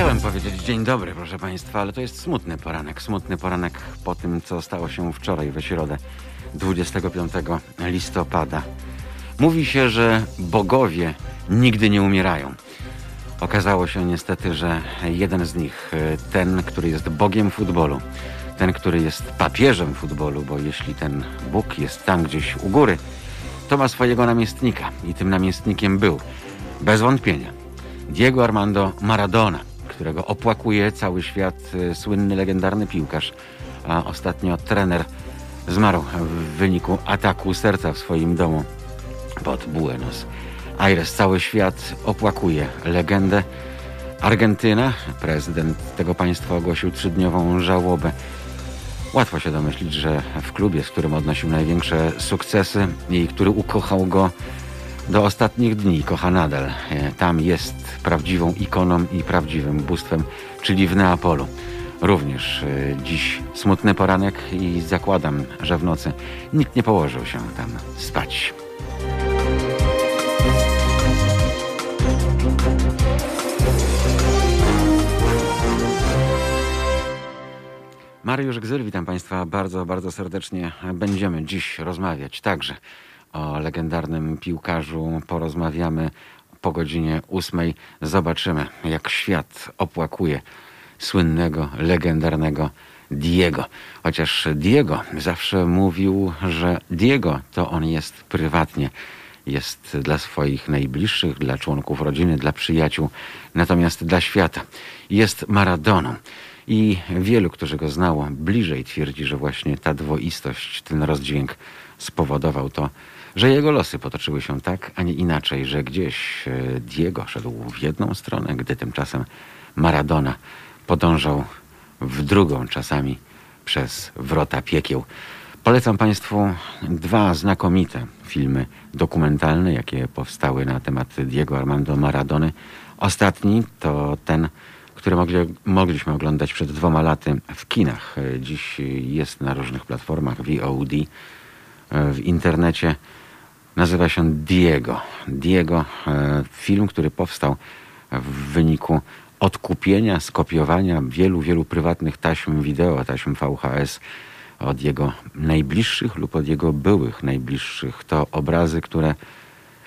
Chciałem powiedzieć dzień dobry, proszę Państwa, ale to jest smutny poranek. Smutny poranek po tym, co stało się wczoraj we środę, 25 listopada. Mówi się, że bogowie nigdy nie umierają. Okazało się niestety, że jeden z nich, ten, który jest bogiem futbolu, ten, który jest papieżem futbolu, bo jeśli ten Bóg jest tam gdzieś u góry, to ma swojego namiestnika i tym namiestnikiem był, bez wątpienia, Diego Armando Maradona, którego opłakuje cały świat, e, słynny, legendarny piłkarz, a ostatnio trener zmarł w wyniku ataku serca w swoim domu pod Buenos Aires. Cały świat opłakuje legendę. Argentyna, prezydent tego państwa ogłosił trzydniową żałobę. Łatwo się domyślić, że w klubie, z którym odnosił największe sukcesy i który ukochał go do ostatnich dni, kocha nadal. E, tam jest prawdziwą ikoną i prawdziwym bóstwem, czyli w Neapolu. Również e, dziś smutny poranek i zakładam, że w nocy nikt nie położył się tam spać. Mariusz Gzyl, witam Państwa bardzo, bardzo serdecznie. Będziemy dziś rozmawiać także o legendarnym piłkarzu. Porozmawiamy po godzinie ósmej. Zobaczymy, jak świat opłakuje słynnego, legendarnego Diego. Chociaż Diego zawsze mówił, że Diego to on jest prywatnie. Jest dla swoich najbliższych, dla członków rodziny, dla przyjaciół, natomiast dla świata jest Maradoną. I wielu, którzy go znało bliżej, twierdzi, że właśnie ta dwoistość, ten rozdźwięk spowodował to, że jego losy potoczyły się tak, a nie inaczej, że gdzieś e, Diego szedł w jedną stronę, gdy tymczasem Maradona podążał w drugą, czasami przez wrota piekieł. Polecam Państwu dwa znakomite filmy dokumentalne, jakie powstały na temat Diego Armando Maradony. Ostatni to ten, który mogli, mogliśmy oglądać przed dwoma laty w kinach. Dziś jest na różnych platformach VOD w internecie. Nazywa się Diego. Diego, e, film, który powstał w wyniku odkupienia, skopiowania wielu, wielu prywatnych taśm wideo, taśm VHS od jego najbliższych lub od jego byłych najbliższych. To obrazy, które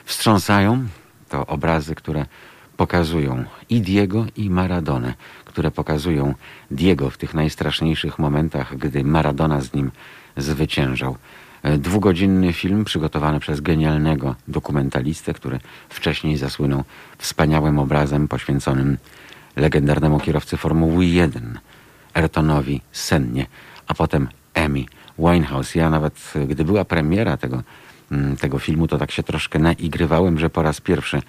wstrząsają, to obrazy, które pokazują i Diego, i Maradonę, które pokazują Diego w tych najstraszniejszych momentach, gdy Maradona z nim zwyciężał. E, dwugodzinny film przygotowany przez genialnego dokumentalistę, który wcześniej zasłynął wspaniałym obrazem poświęconym legendarnemu kierowcy Formuły 1, Ayrtonowi Sennie, a potem Emi Winehouse. Ja nawet, gdy była premiera tego, mm, tego filmu, to tak się troszkę naigrywałem, że po raz pierwszy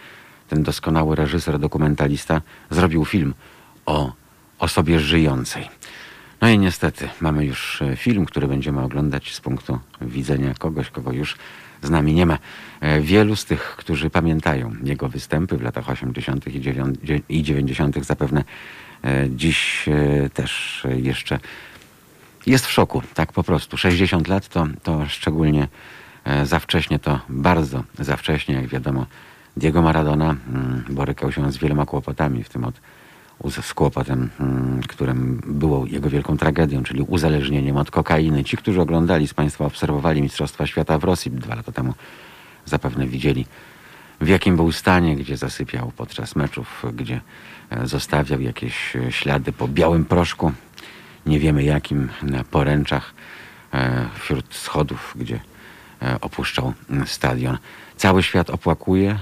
ten doskonały reżyser, dokumentalista zrobił film o osobie żyjącej. No i niestety mamy już e, film, który będziemy oglądać z punktu widzenia kogoś, kogo już z nami nie ma. E, wielu z tych, którzy pamiętają jego występy w latach 80. i 90. zapewne e, dziś też jeszcze jest w szoku, tak po prostu. 60 lat to, to szczególnie za wcześnie, to bardzo za wcześnie, jak wiadomo. Diego Maradona mm, borykał się z wieloma kłopotami, w tym od z kłopotem, mm, którym było jego wielką tragedią, czyli uzależnieniem od kokainy. Ci, którzy oglądali z Państwa, obserwowali Mistrzostwa Świata w Rosji dwa lata temu, zapewne widzieli, w jakim był stanie, gdzie zasypiał podczas meczów, gdzie e, zostawiał jakieś e, ślady po białym proszku, nie wiemy jakim, na poręczach, e, wśród schodów, gdzie opuszczał stadion. Cały świat opłakuje,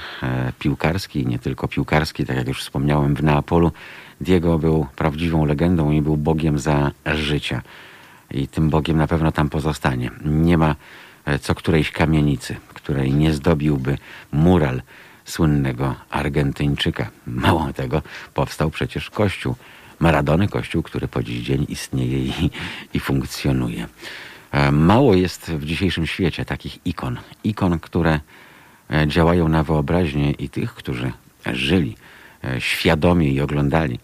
piłkarski, nie tylko piłkarski, tak jak już wspomniałem, w Neapolu Diego był prawdziwą legendą i był Bogiem za życia. I tym Bogiem na pewno tam pozostanie. Nie ma e, co którejś kamienicy, której nie zdobiłby mural słynnego Argentyńczyka. Mało tego, powstał przecież kościół Maradony, kościół, który po dziś dzień istnieje i, i funkcjonuje. E, mało jest w dzisiejszym świecie takich ikon. Ikon, które e, działają na wyobraźnię i tych, którzy żyli świadomie i oglądali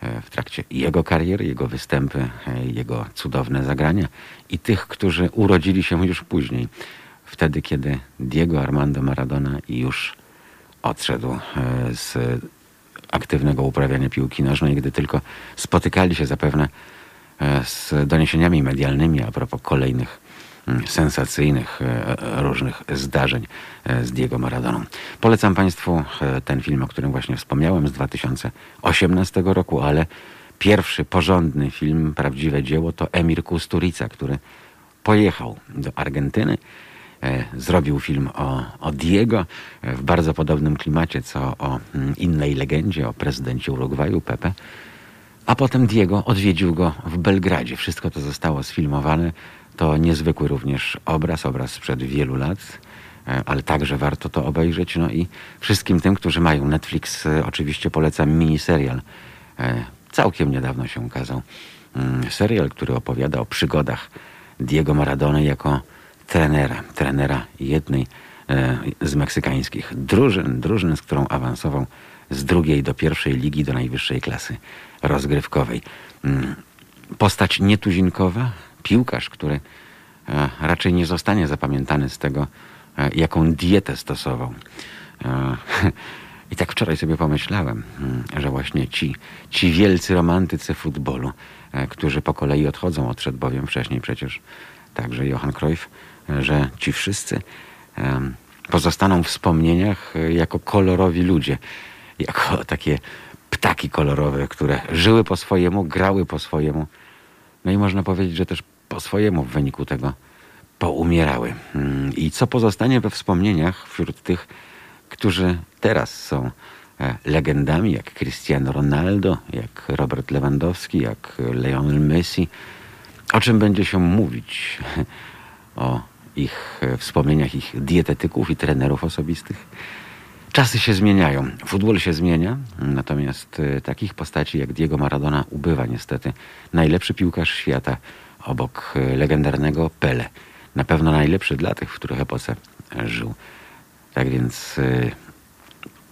e, w trakcie jego kariery, jego występy, e, jego cudowne zagrania i tych, którzy urodzili się już później, wtedy, kiedy Diego Armando Maradona już odszedł z aktywnego uprawiania piłki nożnej, gdy tylko spotykali się zapewne e, z doniesieniami medialnymi a propos kolejnych sensacyjnych różnych zdarzeń z Diego Maradoną. Polecam Państwu ten film, o którym właśnie wspomniałem z 2018 roku, ale pierwszy porządny film, prawdziwe dzieło to Emir Kusturica, który pojechał do Argentyny, e, zrobił film o, o Diego e, w bardzo podobnym klimacie co o mm, innej legendzie, o prezydencie Urugwaju, Pepe. A potem Diego odwiedził go w Belgradzie. Wszystko to zostało sfilmowane. To niezwykły również obraz, obraz sprzed wielu lat, e, ale także warto to obejrzeć. No i wszystkim tym, którzy mają Netflix, oczywiście polecam miniserial. Całkiem niedawno się ukazał. Mm, serial, który opowiada o przygodach Diego Maradona jako trenera, trenera jednej e, z meksykańskich drużyn, drużyn, z którą awansował z drugiej do pierwszej ligi, do najwyższej klasy rozgrywkowej. Mm, postać nietuzinkowa, piłkarz, który e, raczej nie zostanie zapamiętany z tego, e, jaką dietę stosował. I tak wczoraj sobie pomyślałem, mm, że właśnie ci, ci wielcy romantycy futbolu, E, którzy po kolei odchodzą. Odszedł bowiem wcześniej przecież także Johan Cruyff, e, że ci wszyscy pozostaną w wspomnieniach e, jako kolorowi ludzie, jako takie ptaki kolorowe, które żyły po swojemu, grały po swojemu. No i można powiedzieć, że też po swojemu w wyniku tego poumierały. Mm, I co pozostanie we wspomnieniach wśród tych, którzy teraz są E, legendami jak Cristiano Ronaldo, jak Robert Lewandowski, jak Lionel Messi. O czym będzie się mówić? O ich wspomnieniach ich dietetyków i trenerów osobistych. Czasy się zmieniają, futbol się zmienia, natomiast e, takich postaci jak Diego Maradona ubywa niestety. Najlepszy piłkarz świata obok e, legendarnego Pele. Na pewno najlepszy dla tych, w których epoce żył. Tak więc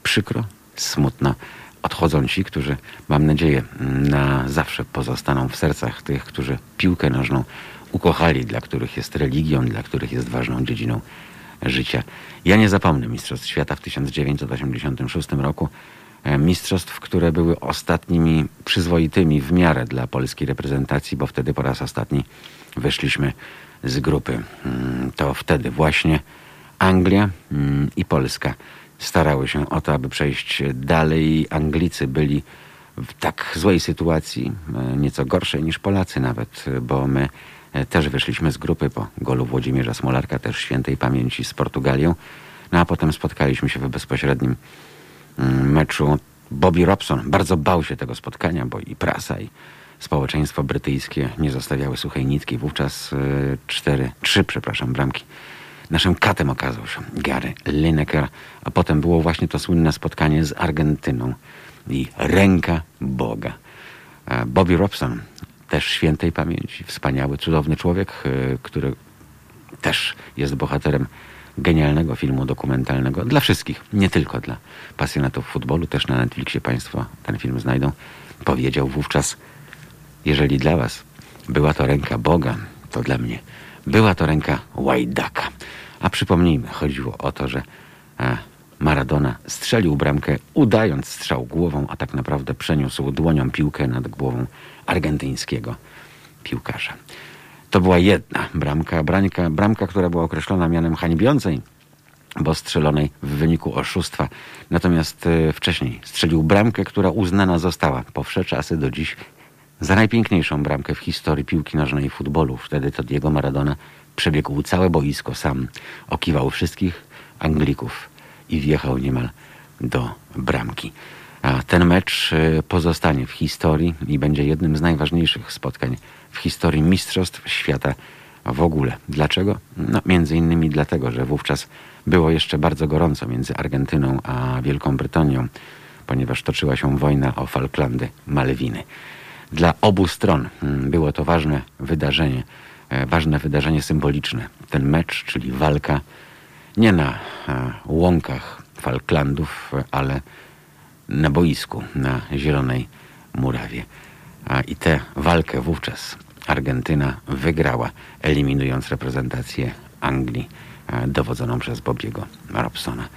przykro, smutno odchodzą ci, którzy, mam nadzieję, na zawsze pozostaną w sercach tych, którzy piłkę nożną ukochali, dla których jest religią, dla których jest ważną dziedziną życia. Ja nie zapomnę Mistrzostw Świata w 1986 roku. E, mistrzostw, które były ostatnimi przyzwoitymi w miarę dla polskiej reprezentacji, bo wtedy po raz ostatni wyszliśmy z grupy. Mm, to wtedy właśnie Anglia mm, i Polska starały się o to, aby przejść dalej. Anglicy byli w tak złej sytuacji, e, nieco gorszej niż Polacy nawet, bo my e, też wyszliśmy z grupy po golu Włodzimierza Smolarka, też świętej pamięci z Portugalią. No a potem spotkaliśmy się w bezpośrednim meczu. Bobby Robson bardzo bał się tego spotkania, bo i prasa, i społeczeństwo brytyjskie nie zostawiały suchej nitki. Wówczas e, cztery, trzy, przepraszam, bramki Naszym katem okazał się Gary Lineker, a potem było właśnie to słynne spotkanie z Argentyną i ręka Boga. E, Bobby Robson, też świętej pamięci, wspaniały, cudowny człowiek, e, który też jest bohaterem genialnego filmu dokumentalnego dla wszystkich, nie tylko dla pasjonatów futbolu, też na Netflixie Państwo ten film znajdą. Powiedział wówczas, jeżeli dla Was była to ręka Boga, to dla mnie była to ręka Łajdaka. A przypomnijmy, chodziło o to, że e, Maradona strzelił bramkę, udając strzał głową, a tak naprawdę przeniósł dłonią piłkę nad głową argentyńskiego piłkarza. To była jedna bramka, bramka, bramka, która była określona mianem hańbiącej, bo strzelonej w wyniku oszustwa. Natomiast e, wcześniej strzelił bramkę, która uznana została po wsze czasy do dziś za najpiękniejszą bramkę w historii piłki nożnej i futbolu. Wtedy to Diego Maradona przebiegł całe boisko sam, okiwał wszystkich Anglików i wjechał niemal do bramki. A ten mecz e, pozostanie w historii i będzie jednym z najważniejszych spotkań w historii Mistrzostw Świata w ogóle. Dlaczego? No, między innymi dlatego, że wówczas było jeszcze bardzo gorąco między Argentyną a Wielką Brytanią, ponieważ toczyła się wojna o Falklandy, Malwiny. Dla obu stron mm, było to ważne wydarzenie, e, ważne wydarzenie symboliczne. Ten mecz, czyli walka nie na e, łąkach Falklandów, ale na boisku, na Zielonej Murawie. I tę walkę wówczas Argentyna wygrała, eliminując reprezentację Anglii e, dowodzoną przez Bobiego Robsona.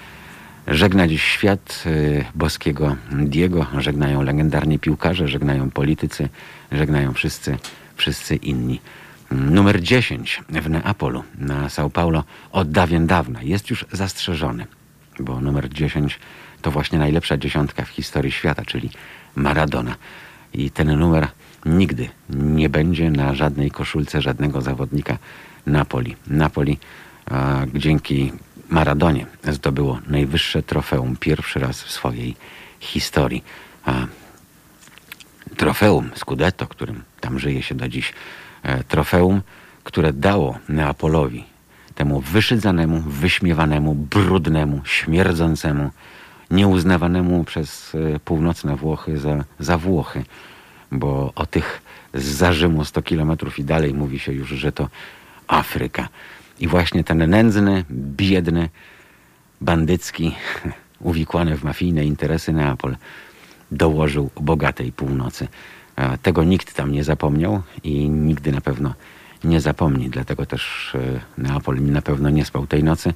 Żegna dziś świat y, boskiego Diego, żegnają legendarni piłkarze, żegnają politycy, żegnają wszyscy, wszyscy inni. Numer 10 w Neapolu na São Paulo od dawien dawna jest już zastrzeżony, bo numer 10 to właśnie najlepsza dziesiątka w historii świata, czyli Maradona. I ten numer nigdy nie będzie na żadnej koszulce żadnego zawodnika Napoli. Napoli dzięki Maradonie zdobyło najwyższe trofeum pierwszy raz w swojej historii. A, trofeum Scudetto, którym tam żyje się do dziś, e, trofeum, które dało Neapolowi, temu wyszydzanemu, wyśmiewanemu, brudnemu, śmierdzącemu, nieuznawanemu przez e, północne Włochy za, za Włochy, bo o tych z Rzymu 100 kilometrów i dalej mówi się już, że to Afryka. I właśnie ten nędzny, biedny, bandycki, uwikłany w mafijne interesy Neapol dołożył bogatej północy. Tego nikt tam nie zapomniał i nigdy na pewno nie zapomni. Dlatego też e, Neapol na pewno nie spał tej nocy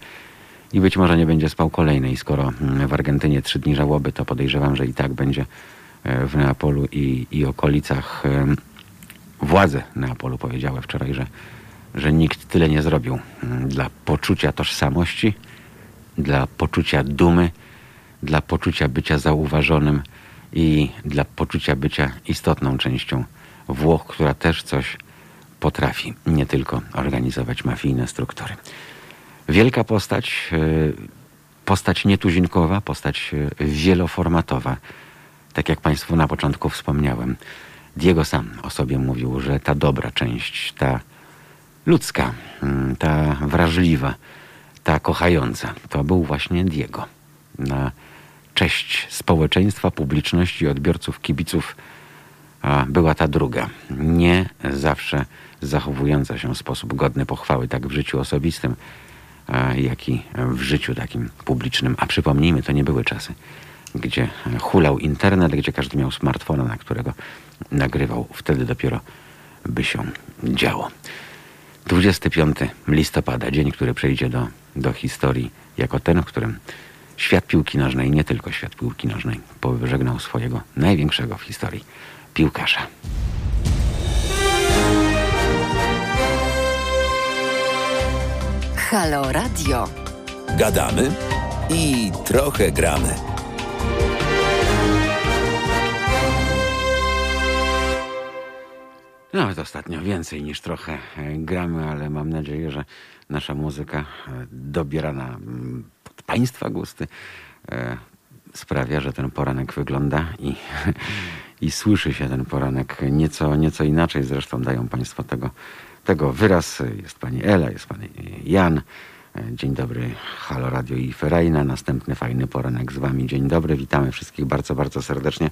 i być może nie będzie spał kolejnej. Skoro mm, w Argentynie trzy dni żałoby, to podejrzewam, że i tak będzie e, w Neapolu i, i okolicach. Władze Neapolu powiedziały wczoraj, że, że nikt tyle nie zrobił mm, dla poczucia tożsamości, dla poczucia dumy, dla poczucia bycia zauważonym i dla poczucia bycia istotną częścią Włoch, która też coś potrafi, nie tylko organizować mafijne struktury. Wielka postać, e, postać nietuzinkowa, postać e, wieloformatowa. Tak jak Państwu na początku wspomniałem, Diego sam o sobie mówił, że ta dobra część, ta ludzka, mm, ta wrażliwa, ta kochająca, to był właśnie Diego. Na cześć społeczeństwa, publiczności, odbiorców, kibiców była ta druga. Nie zawsze zachowująca się w sposób godny pochwały, tak w życiu osobistym, jak i w życiu takim publicznym. A przypomnijmy, to nie były czasy, gdzie hulał internet, gdzie każdy miał smartfona, na którego nagrywał. Wtedy dopiero by się działo. 25 listopada, dzień, który przejdzie do, do historii jako ten, w którym świat piłki nożnej, nie tylko świat piłki nożnej, pożegnał swojego największego w historii piłkarza. Halo Radio. Gadamy i trochę gramy. Nawet ostatnio więcej niż trochę e, gramy, ale mam nadzieję, że nasza muzyka e, dobiera na mm, Państwa gusty e, sprawia, że ten poranek wygląda i, i słyszy się ten poranek nieco, nieco inaczej. Zresztą dają Państwo tego, tego wyraz. Jest Pani Ela, jest Pan Jan. Dzień dobry, Halo Radio i Ferajna. Następny fajny poranek z Wami. Dzień dobry, witamy wszystkich bardzo, bardzo serdecznie.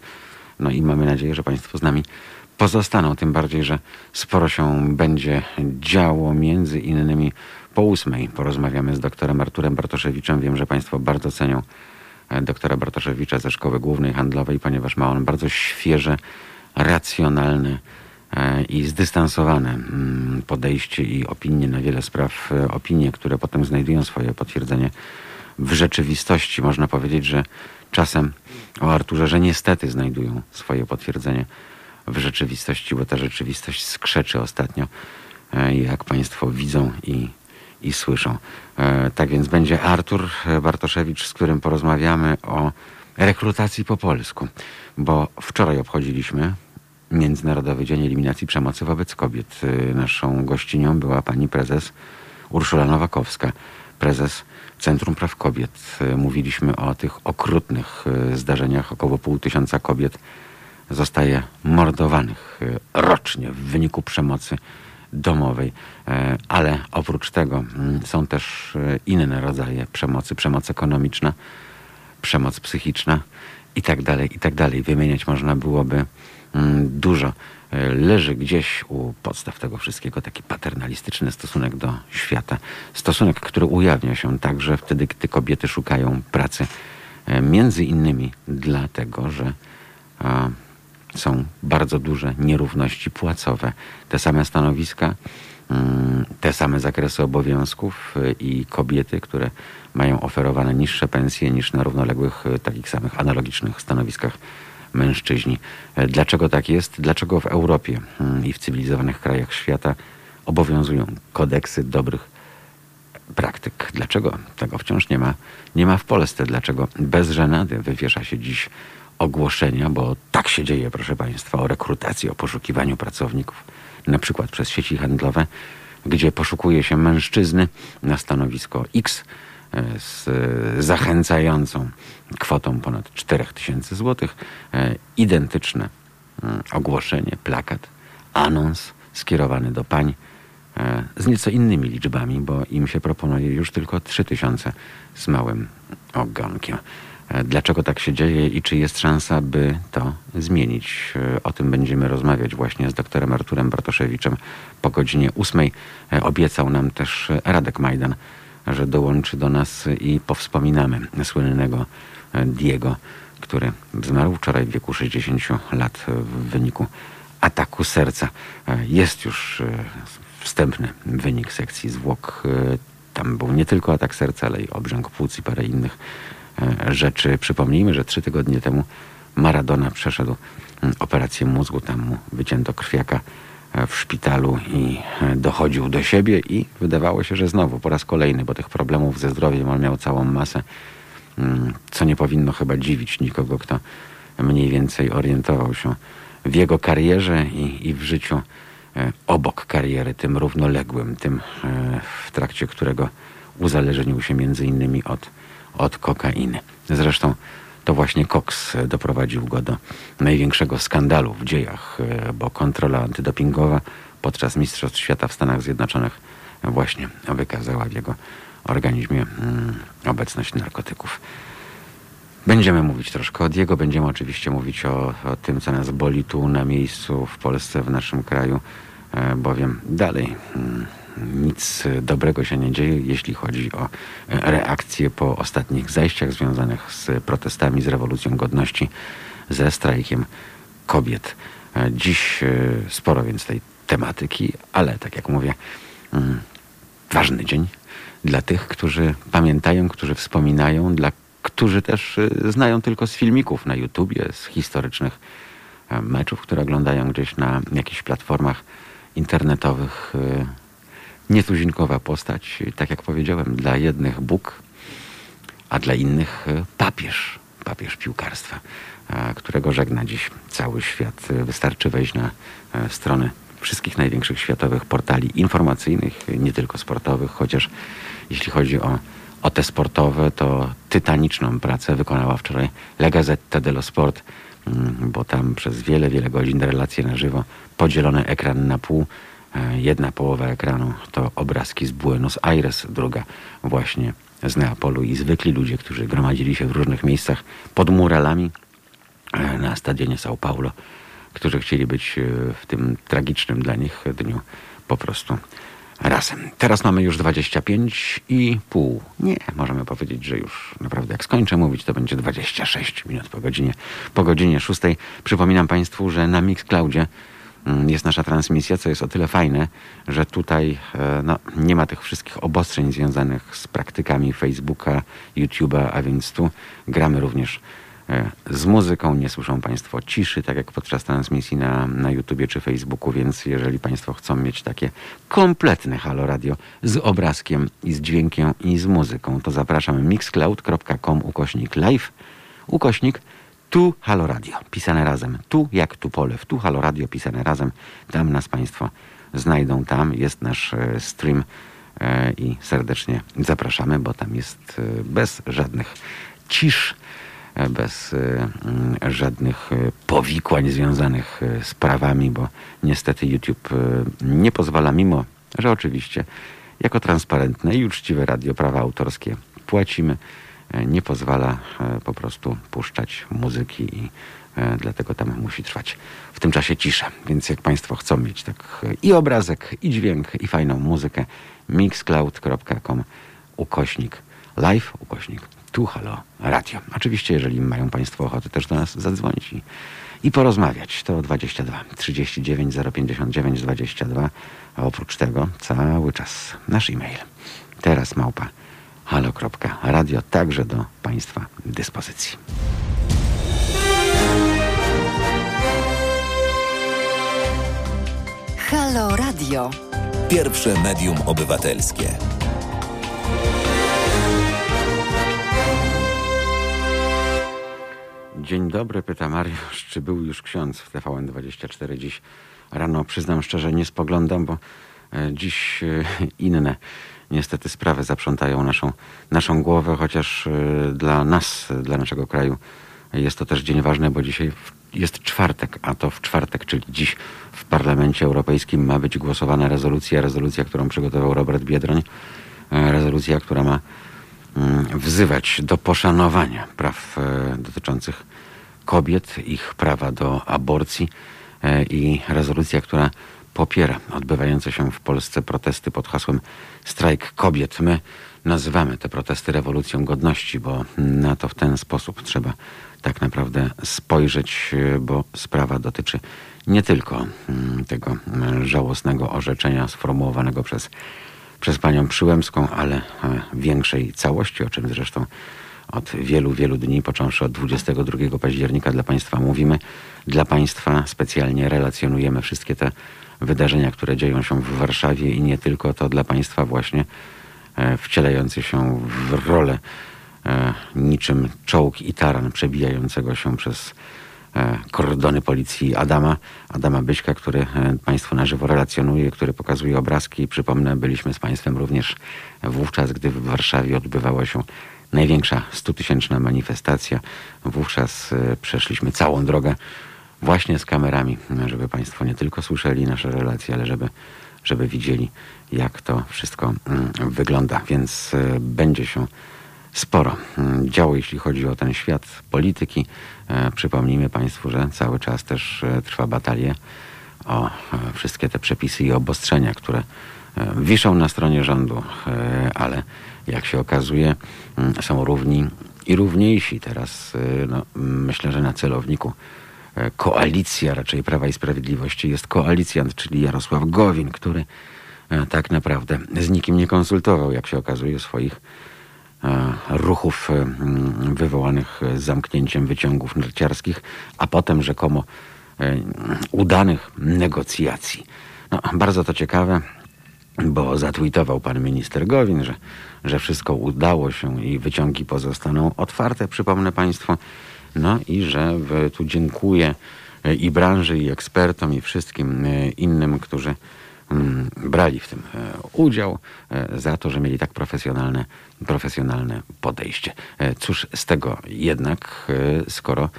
No i mamy nadzieję, że Państwo z nami pozostaną, tym bardziej, że sporo się będzie działo, między innymi po ósmej porozmawiamy z doktorem Arturem Bartoszewiczem. Wiem, że Państwo bardzo cenią e, doktora Bartoszewicza ze Szkoły Głównej Handlowej, ponieważ ma on bardzo świeże, racjonalne i zdystansowane mm, podejście i opinie na wiele spraw, e, opinie, które potem znajdują swoje potwierdzenie w rzeczywistości. Można powiedzieć, że czasem o Arturze, że niestety znajdują swoje potwierdzenie w rzeczywistości, bo ta rzeczywistość skrzeczy ostatnio, e, jak Państwo widzą i, i słyszą. E, tak więc będzie Artur Bartoszewicz, z którym porozmawiamy o rekrutacji po polsku, bo wczoraj obchodziliśmy Międzynarodowy Dzień Eliminacji Przemocy wobec Kobiet. E, naszą gościnią była pani prezes Urszula Nowakowska, prezes Centrum Praw Kobiet. Mówiliśmy o tych okrutnych zdarzeniach. Około pół tysiąca kobiet zostaje mordowanych rocznie w wyniku przemocy domowej. Ale oprócz tego mm, są też inne rodzaje przemocy, przemoc ekonomiczna, przemoc psychiczna i tak dalej, i tak dalej. Wymieniać można byłoby dużo. Leży gdzieś u podstaw tego wszystkiego taki paternalistyczny stosunek do świata. Stosunek, który ujawnia się także wtedy, gdy kobiety szukają pracy. Między innymi dlatego, że są bardzo duże nierówności płacowe. Te same stanowiska, mm, te same zakresy obowiązków y, i kobiety, które mają oferowane niższe pensje niż na równoległych, takich samych analogicznych stanowiskach mężczyźni. E, Dlaczego tak jest? Dlaczego w Europie mm, i w cywilizowanych krajach świata obowiązują kodeksy dobrych praktyk? Dlaczego tego wciąż nie ma, nie ma w Polsce? Dlaczego bez żenady wywiesza się dziś ogłoszenia, bo tak się dzieje, proszę Państwa, o rekrutacji, o poszukiwaniu pracowników, na przykład przez sieci handlowe, gdzie poszukuje się mężczyzny na stanowisko X z e, zachęcającą kwotą ponad 4000 zł, e, identyczne mm, ogłoszenie, plakat, anons skierowany do pań e, z nieco innymi liczbami, bo im się proponuje już tylko 3000 z małym ogonkiem. Dlaczego tak się dzieje i czy jest szansa, by to zmienić? O tym będziemy rozmawiać właśnie z doktorem Arturem Bartoszewiczem po godzinie ósmej. E, Obiecał nam też Radek Majdan, że dołączy do nas i powspominamy słynnego Diego, który zmarł wczoraj w wieku 60 lat w wyniku ataku serca. Jest już e, wstępny wynik sekcji zwłok. E, Tam był nie tylko atak serca, ale i obrzęk płuc i parę innych e, rzeczy. Przypomnijmy, że trzy tygodnie temu Maradona przeszedł operację mózgu. Tam mu wycięto krwiaka w szpitalu i e, dochodził do siebie i wydawało się, że znowu po raz kolejny, bo tych problemów ze zdrowiem on miał całą masę, mm, co nie powinno chyba dziwić nikogo, kto mniej więcej orientował się w jego karierze i, i w życiu e, obok kariery, tym równoległym, tym e, w trakcie którego uzależnił się między innymi od, od kokainy. Zresztą to właśnie e, doprowadził go do największego skandalu w dziejach, e, bo kontrola antydopingowa podczas Mistrzostw Świata w Stanach Zjednoczonych właśnie wykazała w jego organizmie mm, obecność narkotyków. Będziemy mówić troszkę o Diego, będziemy oczywiście mówić o, o tym, co nas boli tu na miejscu, w Polsce, w naszym kraju, e, bowiem dalej mm, nic dobrego się nie dzieje, jeśli chodzi o e, reakcje po ostatnich zajściach związanych z protestami, z rewolucją godności, ze strajkiem kobiet. E, Dziś e, sporo więc tej tematyki, ale tak jak mówię, mm, ważny dzień dla tych, którzy pamiętają, którzy wspominają, dla którzy też znają tylko z filmików na YouTubie, z historycznych meczów, które oglądają gdzieś na jakichś platformach internetowych. Nietuzinkowa postać, tak jak powiedziałem, dla jednych Bóg, a dla innych y, papież, papież piłkarstwa, e, którego żegna dziś cały świat. Y, Wystarczy wejść na e, strony wszystkich największych światowych portali informacyjnych, nie tylko sportowych, chociaż jeśli chodzi o, o te sportowe, to tytaniczną pracę wykonała wczoraj La Gazzetta dello Sport, mm, bo tam przez wiele, wiele godzin relacje na żywo, podzielony ekran na pół, E, Jedna połowa ekranu to obrazki z Buenos Aires, druga właśnie z Neapolu i zwykli ludzie, którzy gromadzili się w różnych miejscach pod muralami e, na stadionie São Paulo, którzy chcieli być e, w tym tragicznym dla nich dniu po prostu razem. Teraz mamy już 25 i pół. Nie, możemy powiedzieć, że już naprawdę jak skończę mówić, to będzie 26 minut po godzinie, po godzinie 6. Przypominam Państwu, że na Mixcloudzie mm, jest nasza transmisja, co jest o tyle fajne, że tutaj e, no, nie ma tych wszystkich obostrzeń związanych z praktykami Facebooka, YouTube'a, a więc tu gramy również e, z muzyką. Nie słyszą Państwo ciszy, tak jak podczas transmisji na, na YouTubie czy Facebooku, więc jeżeli Państwo chcą mieć takie kompletne Halo Radio z obrazkiem i z dźwiękiem i z muzyką, to zapraszamy mixcloud.com ukośnik live, ukośnik tu Halo Radio, pisane razem. Tu jak tu polew, tu Halo Radio, pisane razem. Tam nas Państwo znajdą, tam jest nasz e, stream e, i serdecznie zapraszamy, bo tam jest e, bez żadnych cisz, bez mm, żadnych powikłań związanych z prawami, bo niestety YouTube nie pozwala, mimo że oczywiście jako transparentne i uczciwe radio prawa autorskie płacimy, nie pozwala e, po prostu puszczać muzyki i e, dlatego tam musi trwać w tym czasie cisza. Więc jak Państwo chcą mieć tak e, i obrazek, i dźwięk, i fajną muzykę, mixcloud.com ukośnik live, ukośnik Tu Halo Radio. Oczywiście, jeżeli mają Państwo ochotę też do nas zadzwonić i, i porozmawiać, to 22 39 059 22, a oprócz tego cały czas nasz e-mail. Teraz małpa halo.radio także do Państwa dyspozycji. Halo Radio. Pierwsze medium obywatelskie. Dzień dobry, pyta Mariusz, czy był już ksiądz w TVN24 dziś rano? Przyznam szczerze, nie spoglądam, bo e, dziś e, inne niestety sprawy zaprzątają naszą, naszą głowę, chociaż e, dla nas, dla naszego kraju jest to też dzień ważny, bo dzisiaj jest czwartek, a to w czwartek, czyli dziś w Parlamencie Europejskim ma być głosowana rezolucja, rezolucja, którą przygotował Robert Biedroń, rezolucja, która ma mm, wzywać do poszanowania praw dotyczących kobiet, ich prawa do aborcji i rezolucja, która popiera odbywające się w Polsce protesty pod hasłem Strajk Kobiet. My nazywamy te protesty rewolucją godności, bo na to w ten sposób trzeba tak naprawdę spojrzeć, bo sprawa dotyczy nie tylko mm, tego żałosnego orzeczenia sformułowanego przez, przez panią Przyłębską, ale większej całości, o czym zresztą od wielu, wielu dni, począwszy od 22 października dla Państwa mówimy. Dla Państwa specjalnie relacjonujemy wszystkie te wydarzenia, które dzieją się w Warszawie i nie tylko to dla Państwa właśnie e, wcielający się w rolę e, niczym czołg i taran przebijającego się przez e, kordony policji Adama, Adama Byśka, który Państwu na żywo relacjonuje, który pokazuje obrazki. Przypomnę, byliśmy z Państwem również wówczas, gdy w Warszawie odbywała się największa stutysięczna manifestacja. Wówczas przeszliśmy całą drogę właśnie z kamerami, żeby Państwo nie tylko słyszeli nasze relacje, ale żeby, żeby widzieli, jak to wszystko mm, wygląda. Więc e, będzie się sporo mm, działo, jeśli chodzi o ten świat polityki. E, przypomnijmy Państwu, że cały czas też e, trwa batalia o wszystkie te przepisy i obostrzenia, które wiszą na stronie rządu, ale jak się okazuje, mm, są równi i równiejsi. Teraz no, myślę, że na celowniku E, koalicja raczej Prawa i Sprawiedliwości jest koalicjant, czyli Jarosław Gowin, który e, tak naprawdę z nikim nie konsultował, jak się okazuje, swoich e, ruchów wywołanych zamknięciem wyciągów narciarskich, a potem rzekomo udanych negocjacji. No, bardzo to ciekawe, bo zatweetował pan minister Gowin, że, że wszystko udało się i wyciągi pozostaną otwarte, przypomnę państwu. No i że tu dziękuję e, i branży, i ekspertom, i wszystkim e, innym, którzy mm, brali w tym e, udział za to, że mieli tak profesjonalne, profesjonalne podejście. Cóż z tego jednak, skoro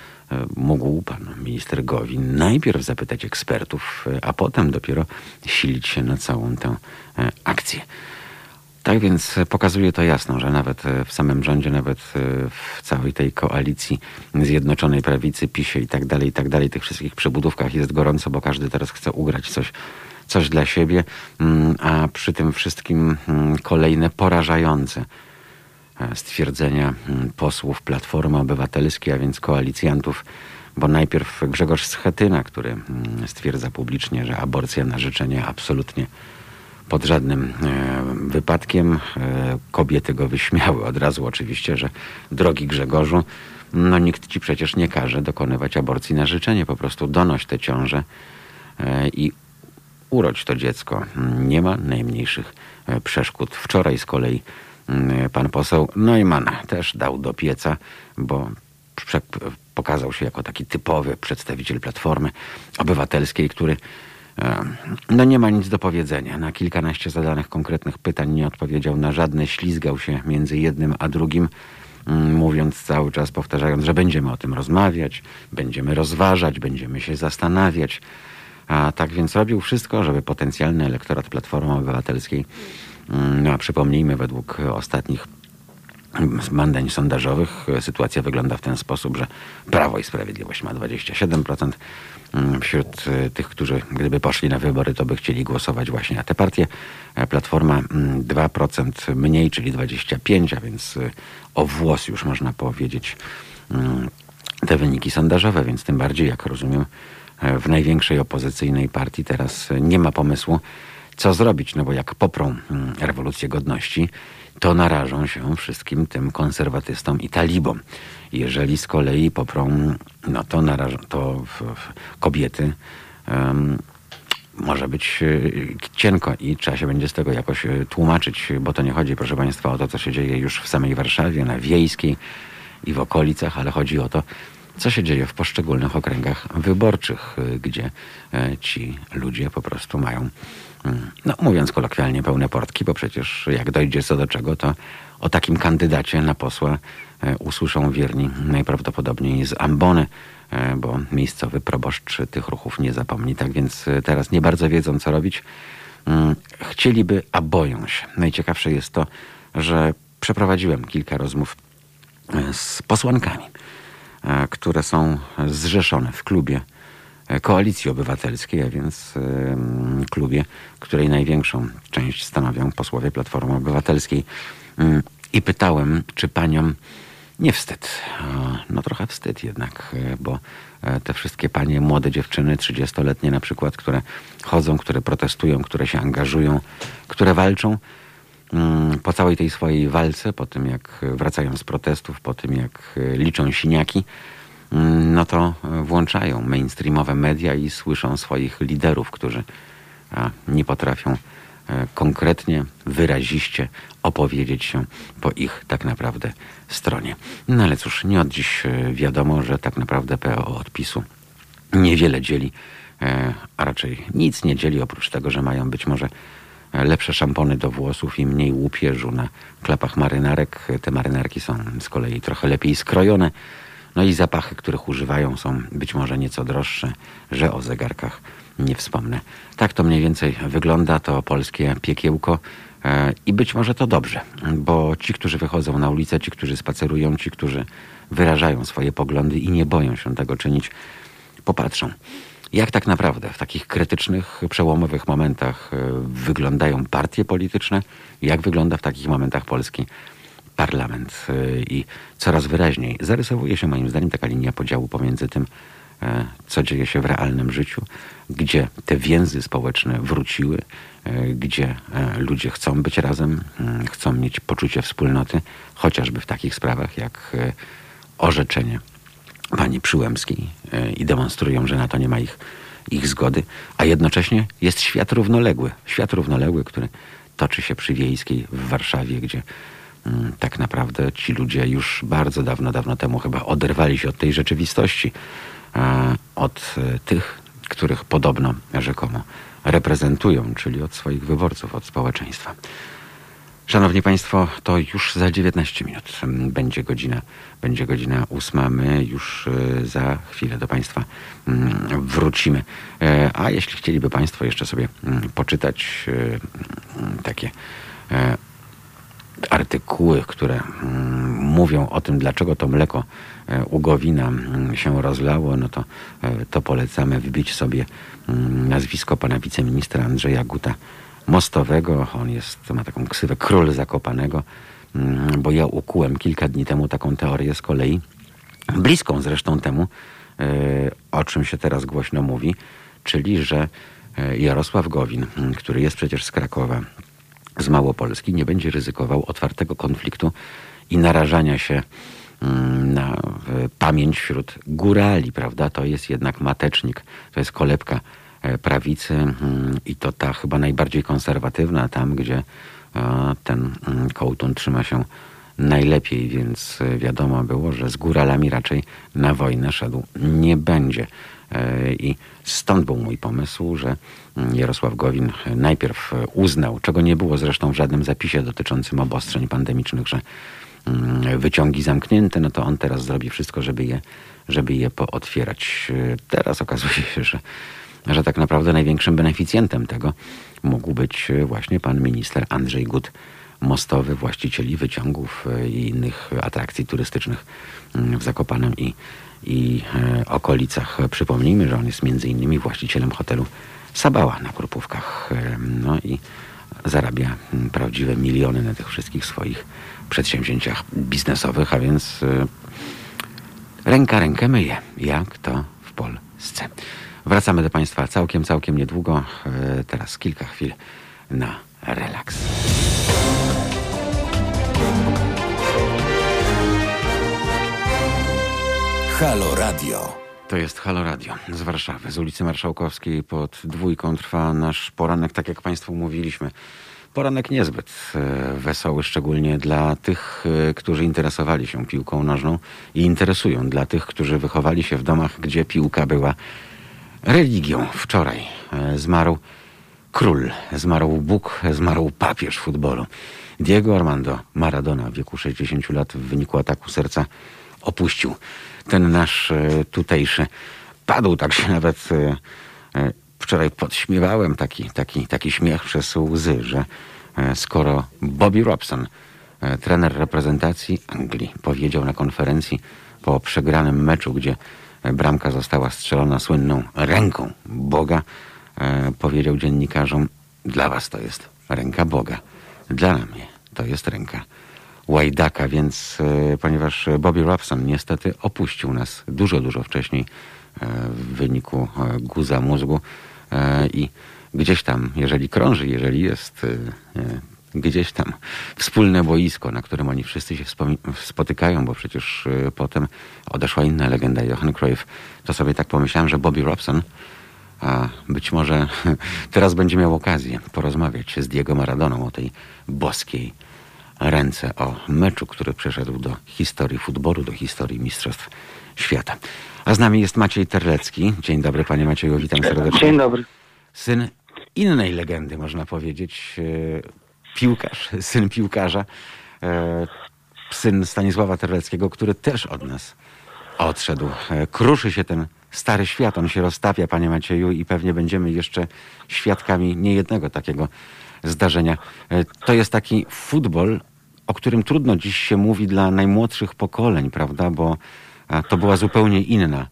mógł pan minister Gowin najpierw zapytać ekspertów, a potem dopiero silić się na całą tę akcję. Tak więc pokazuje to jasno, że nawet e, w samym rządzie, nawet e, w całej tej koalicji Zjednoczonej Prawicy, PiSie i tak dalej, i tak dalej, tych wszystkich przebudówkach jest gorąco, bo każdy teraz chce ugrać coś, coś dla siebie, mm, a przy tym wszystkim mm, kolejne porażające e, stwierdzenia mm, posłów Platformy Obywatelskiej, a więc koalicjantów, bo najpierw Grzegorz Schetyna, który stwierdza publicznie, że aborcja na życzenie absolutnie pod żadnym e, wypadkiem. E, kobiety go wyśmiały od razu oczywiście, że drogi Grzegorzu, no nikt ci przecież nie każe dokonywać aborcji na życzenie. Po prostu donoś te ciąże e, i urodź to dziecko. Nie ma najmniejszych przeszkód. Wczoraj z kolei pan poseł Neumann też dał do pieca, bo pokazał się jako taki typowy przedstawiciel Platformy Obywatelskiej, który no nie ma nic do powiedzenia. Na kilkanaście zadanych konkretnych pytań nie odpowiedział na żadne, ślizgał się między jednym a drugim, mm, mówiąc cały czas, powtarzając, że będziemy o tym rozmawiać, będziemy rozważać, będziemy się zastanawiać. A tak więc robił wszystko, żeby potencjalny elektorat Platformy Obywatelskiej, mm, no a przypomnijmy, według ostatnich badań sondażowych sytuacja wygląda w ten sposób, że Prawo i Sprawiedliwość ma 27%. Mm, Wśród y, tych, którzy gdyby poszli na wybory, to by chcieli głosować właśnie na te partie. E, Platforma mm, 2% mniej, czyli 25%, a więc y, o włos już można powiedzieć mm, te wyniki sondażowe, więc tym bardziej, jak rozumiem, e, w największej opozycyjnej partii teraz e, nie ma pomysłu, co zrobić, no bo jak poprą mm, rewolucję godności, to narażą się wszystkim tym konserwatystom i talibom. Jeżeli z kolei poprą, no to narażą, to w, w kobiety em, może być e, cienko i trzeba się będzie z tego jakoś e, tłumaczyć, bo to nie chodzi, proszę Państwa, o to, co się dzieje już w samej Warszawie, na Wiejskiej i w okolicach, ale chodzi o to, co się dzieje w poszczególnych okręgach wyborczych, y, gdzie e, ci ludzie po prostu mają, no mówiąc kolokwialnie, pełne portki, bo przecież jak dojdzie co do czego, to o takim kandydacie na posła e, usłyszą wierni najprawdopodobniej z ambony, e, bo miejscowy proboszcz tych ruchów nie zapomni. Tak więc e, teraz nie bardzo wiedzą, co robić. Mm, Chcieliby, a boją się. Najciekawsze jest to, że przeprowadziłem kilka rozmów z posłankami, które są zrzeszone w klubie Koalicji Obywatelskiej, a więc em, klubie, której największą część stanowią posłowie Platformy Obywatelskiej. Mm, I pytałem, czy paniom nie wstyd. E, No trochę wstyd jednak, e, bo e, te wszystkie panie, młode dziewczyny, 30-letnie na przykład, które chodzą, które protestują, które się angażują, które walczą, mm, po całej tej swojej walce, po tym jak wracają z protestów, po tym jak e, liczą siniaki, no to e, włączają mainstreamowe media i słyszą swoich liderów, którzy nie potrafią e, konkretnie, wyraziście opowiedzieć się po ich tak naprawdę stronie. No ale cóż, nie od dziś e, wiadomo, że tak naprawdę PO od PiSu niewiele dzieli, a raczej nic nie dzieli, oprócz tego, że mają być może lepsze szampony do włosów i mniej łupieżu na klapach marynarek. Te marynarki są z kolei trochę lepiej skrojone. No i zapachy, których używają są być może nieco droższe, że o zegarkach nie wspomnę. Tak to mniej więcej wygląda to polskie piekiełko e, i być może to dobrze, bo ci, którzy wychodzą na ulicę, ci, którzy spacerują, ci, którzy wyrażają swoje poglądy i nie boją się tego czynić, popatrzą. Jak tak naprawdę w takich krytycznych, przełomowych momentach e, wyglądają partie polityczne? Jak wygląda w takich momentach polski parlament? E, I coraz wyraźniej zarysowuje się moim zdaniem taka linia podziału pomiędzy tym, e, co dzieje się w realnym życiu, gdzie te więzy społeczne wróciły, e, gdzie ludzie chcą być razem, chcą mieć poczucie wspólnoty, chociażby w takich sprawach jak orzeczenie pani Przyłębskiej i demonstrują, że na to nie ma ich, ich zgody, a jednocześnie jest świat równoległy. Świat równoległy, który toczy się przy Wiejskiej w Warszawie, gdzie tak naprawdę ci ludzie już bardzo dawno, dawno temu chyba oderwali się od tej rzeczywistości, e, od e, tych, których podobno rzekomo reprezentują, czyli od swoich wyborców, od społeczeństwa. Szanowni Państwo, to już za 19 minut mm, będzie godzina, będzie godzina ósma. My już e, za chwilę do Państwa mm, wrócimy. A jeśli chcieliby Państwo jeszcze sobie mm, poczytać mm, takie artykuły, które mm, mówią o tym, dlaczego to mleko e, u Gowina mm, się rozlało, no to, e, to polecamy wbić sobie mm, nazwisko pana wiceministra Andrzeja Guta Mostowego. On jest, ma taką ksywę król Zakopanego, bo ja ukułem kilka dni temu taką teorię z kolei, bliską zresztą temu, e, o czym się teraz głośno mówi, czyli że Jarosław Gowin, który jest przecież z Krakowa, z Małopolski, nie będzie ryzykował otwartego konfliktu i narażania się mm, na pamięć wśród górali, prawda? To jest jednak matecznik, to jest kolebka e, prawicy mm, i to ta chyba najbardziej konserwatywna, tam gdzie e, ten mm, kołtun trzyma się najlepiej, więc e, wiadomo było, że z góralami raczej na wojnę szedł nie będzie. E, I stąd był mój pomysł, że mm, Jarosław Gowin najpierw e, uznał, czego nie było zresztą w żadnym zapisie dotyczącym obostrzeń pandemicznych, że mm, wyciągi zamknięte, no to on teraz zrobi wszystko, żeby je, żeby je pootwierać. Teraz okazuje się, że, że tak naprawdę największym beneficjentem tego mógł być właśnie pan minister Andrzej Gut mostowy, właścicieli wyciągów e, i innych atrakcji turystycznych mm, w Zakopanem i, i e, okolicach. Przypomnijmy, że on jest między innymi właścicielem hotelu Sabała na Krupówkach. E, No i zarabia mm, prawdziwe miliony na tych wszystkich swoich przedsięwzięciach biznesowych, a więc ręka rękę myje, jak to w Polsce. Wracamy do Państwa całkiem, całkiem niedługo. Teraz kilka chwil na relaks. Halo Radio. To jest Halo Radio z Warszawy, z ulicy Marszałkowskiej pod dwójką trwa nasz poranek, tak jak Państwu mówiliśmy. Poranek niezbyt e, wesoły, szczególnie dla tych, e, którzy interesowali się piłką nożną i interesują, dla tych, którzy wychowali się w domach, gdzie piłka była religią. Wczoraj e, zmarł król, zmarł Bóg, zmarł papież futbolu. Diego Armando Maradona w wieku 60 lat w wyniku ataku serca opuścił ten nasz e, tutejszy. Padł tak się nawet e, e, wczoraj podśmiewałem taki, taki, taki śmiech przez łzy, że skoro Bobby Robson, trener reprezentacji Anglii, powiedział na konferencji po przegranym meczu, gdzie bramka została strzelona słynną ręką Boga, powiedział dziennikarzom, dla was to jest ręka Boga, dla mnie to jest ręka łajdaka, więc e, ponieważ Bobby Robson niestety opuścił nas dużo, dużo wcześniej e, w wyniku e, guza mózgu i gdzieś tam, jeżeli krąży, jeżeli jest gdzieś tam wspólne boisko, na którym oni wszyscy się spotykają, bo przecież potem odeszła inna legenda, Johan Cruyff, to sobie tak pomyślałem, że Bobby Robson a być może teraz będzie miał okazję porozmawiać z Diego Maradoną o tej boskiej ręce, o meczu, który przeszedł do historii futbolu, do historii Mistrzostw Świata. A z nami jest Maciej Terlecki. Dzień dobry, panie Macieju, witam serdecznie. Dzień dobry. Syn innej legendy, można powiedzieć. e, Piłkarz, syn piłkarza. e, Syn Stanisława Terleckiego, który też od nas odszedł. E, Kruszy się ten stary świat, on się roztapia, panie Macieju, i pewnie będziemy jeszcze świadkami niejednego takiego zdarzenia. E, To jest taki futbol, o którym trudno dziś się mówi dla najmłodszych pokoleń, prawda? Bo to była zupełnie inna,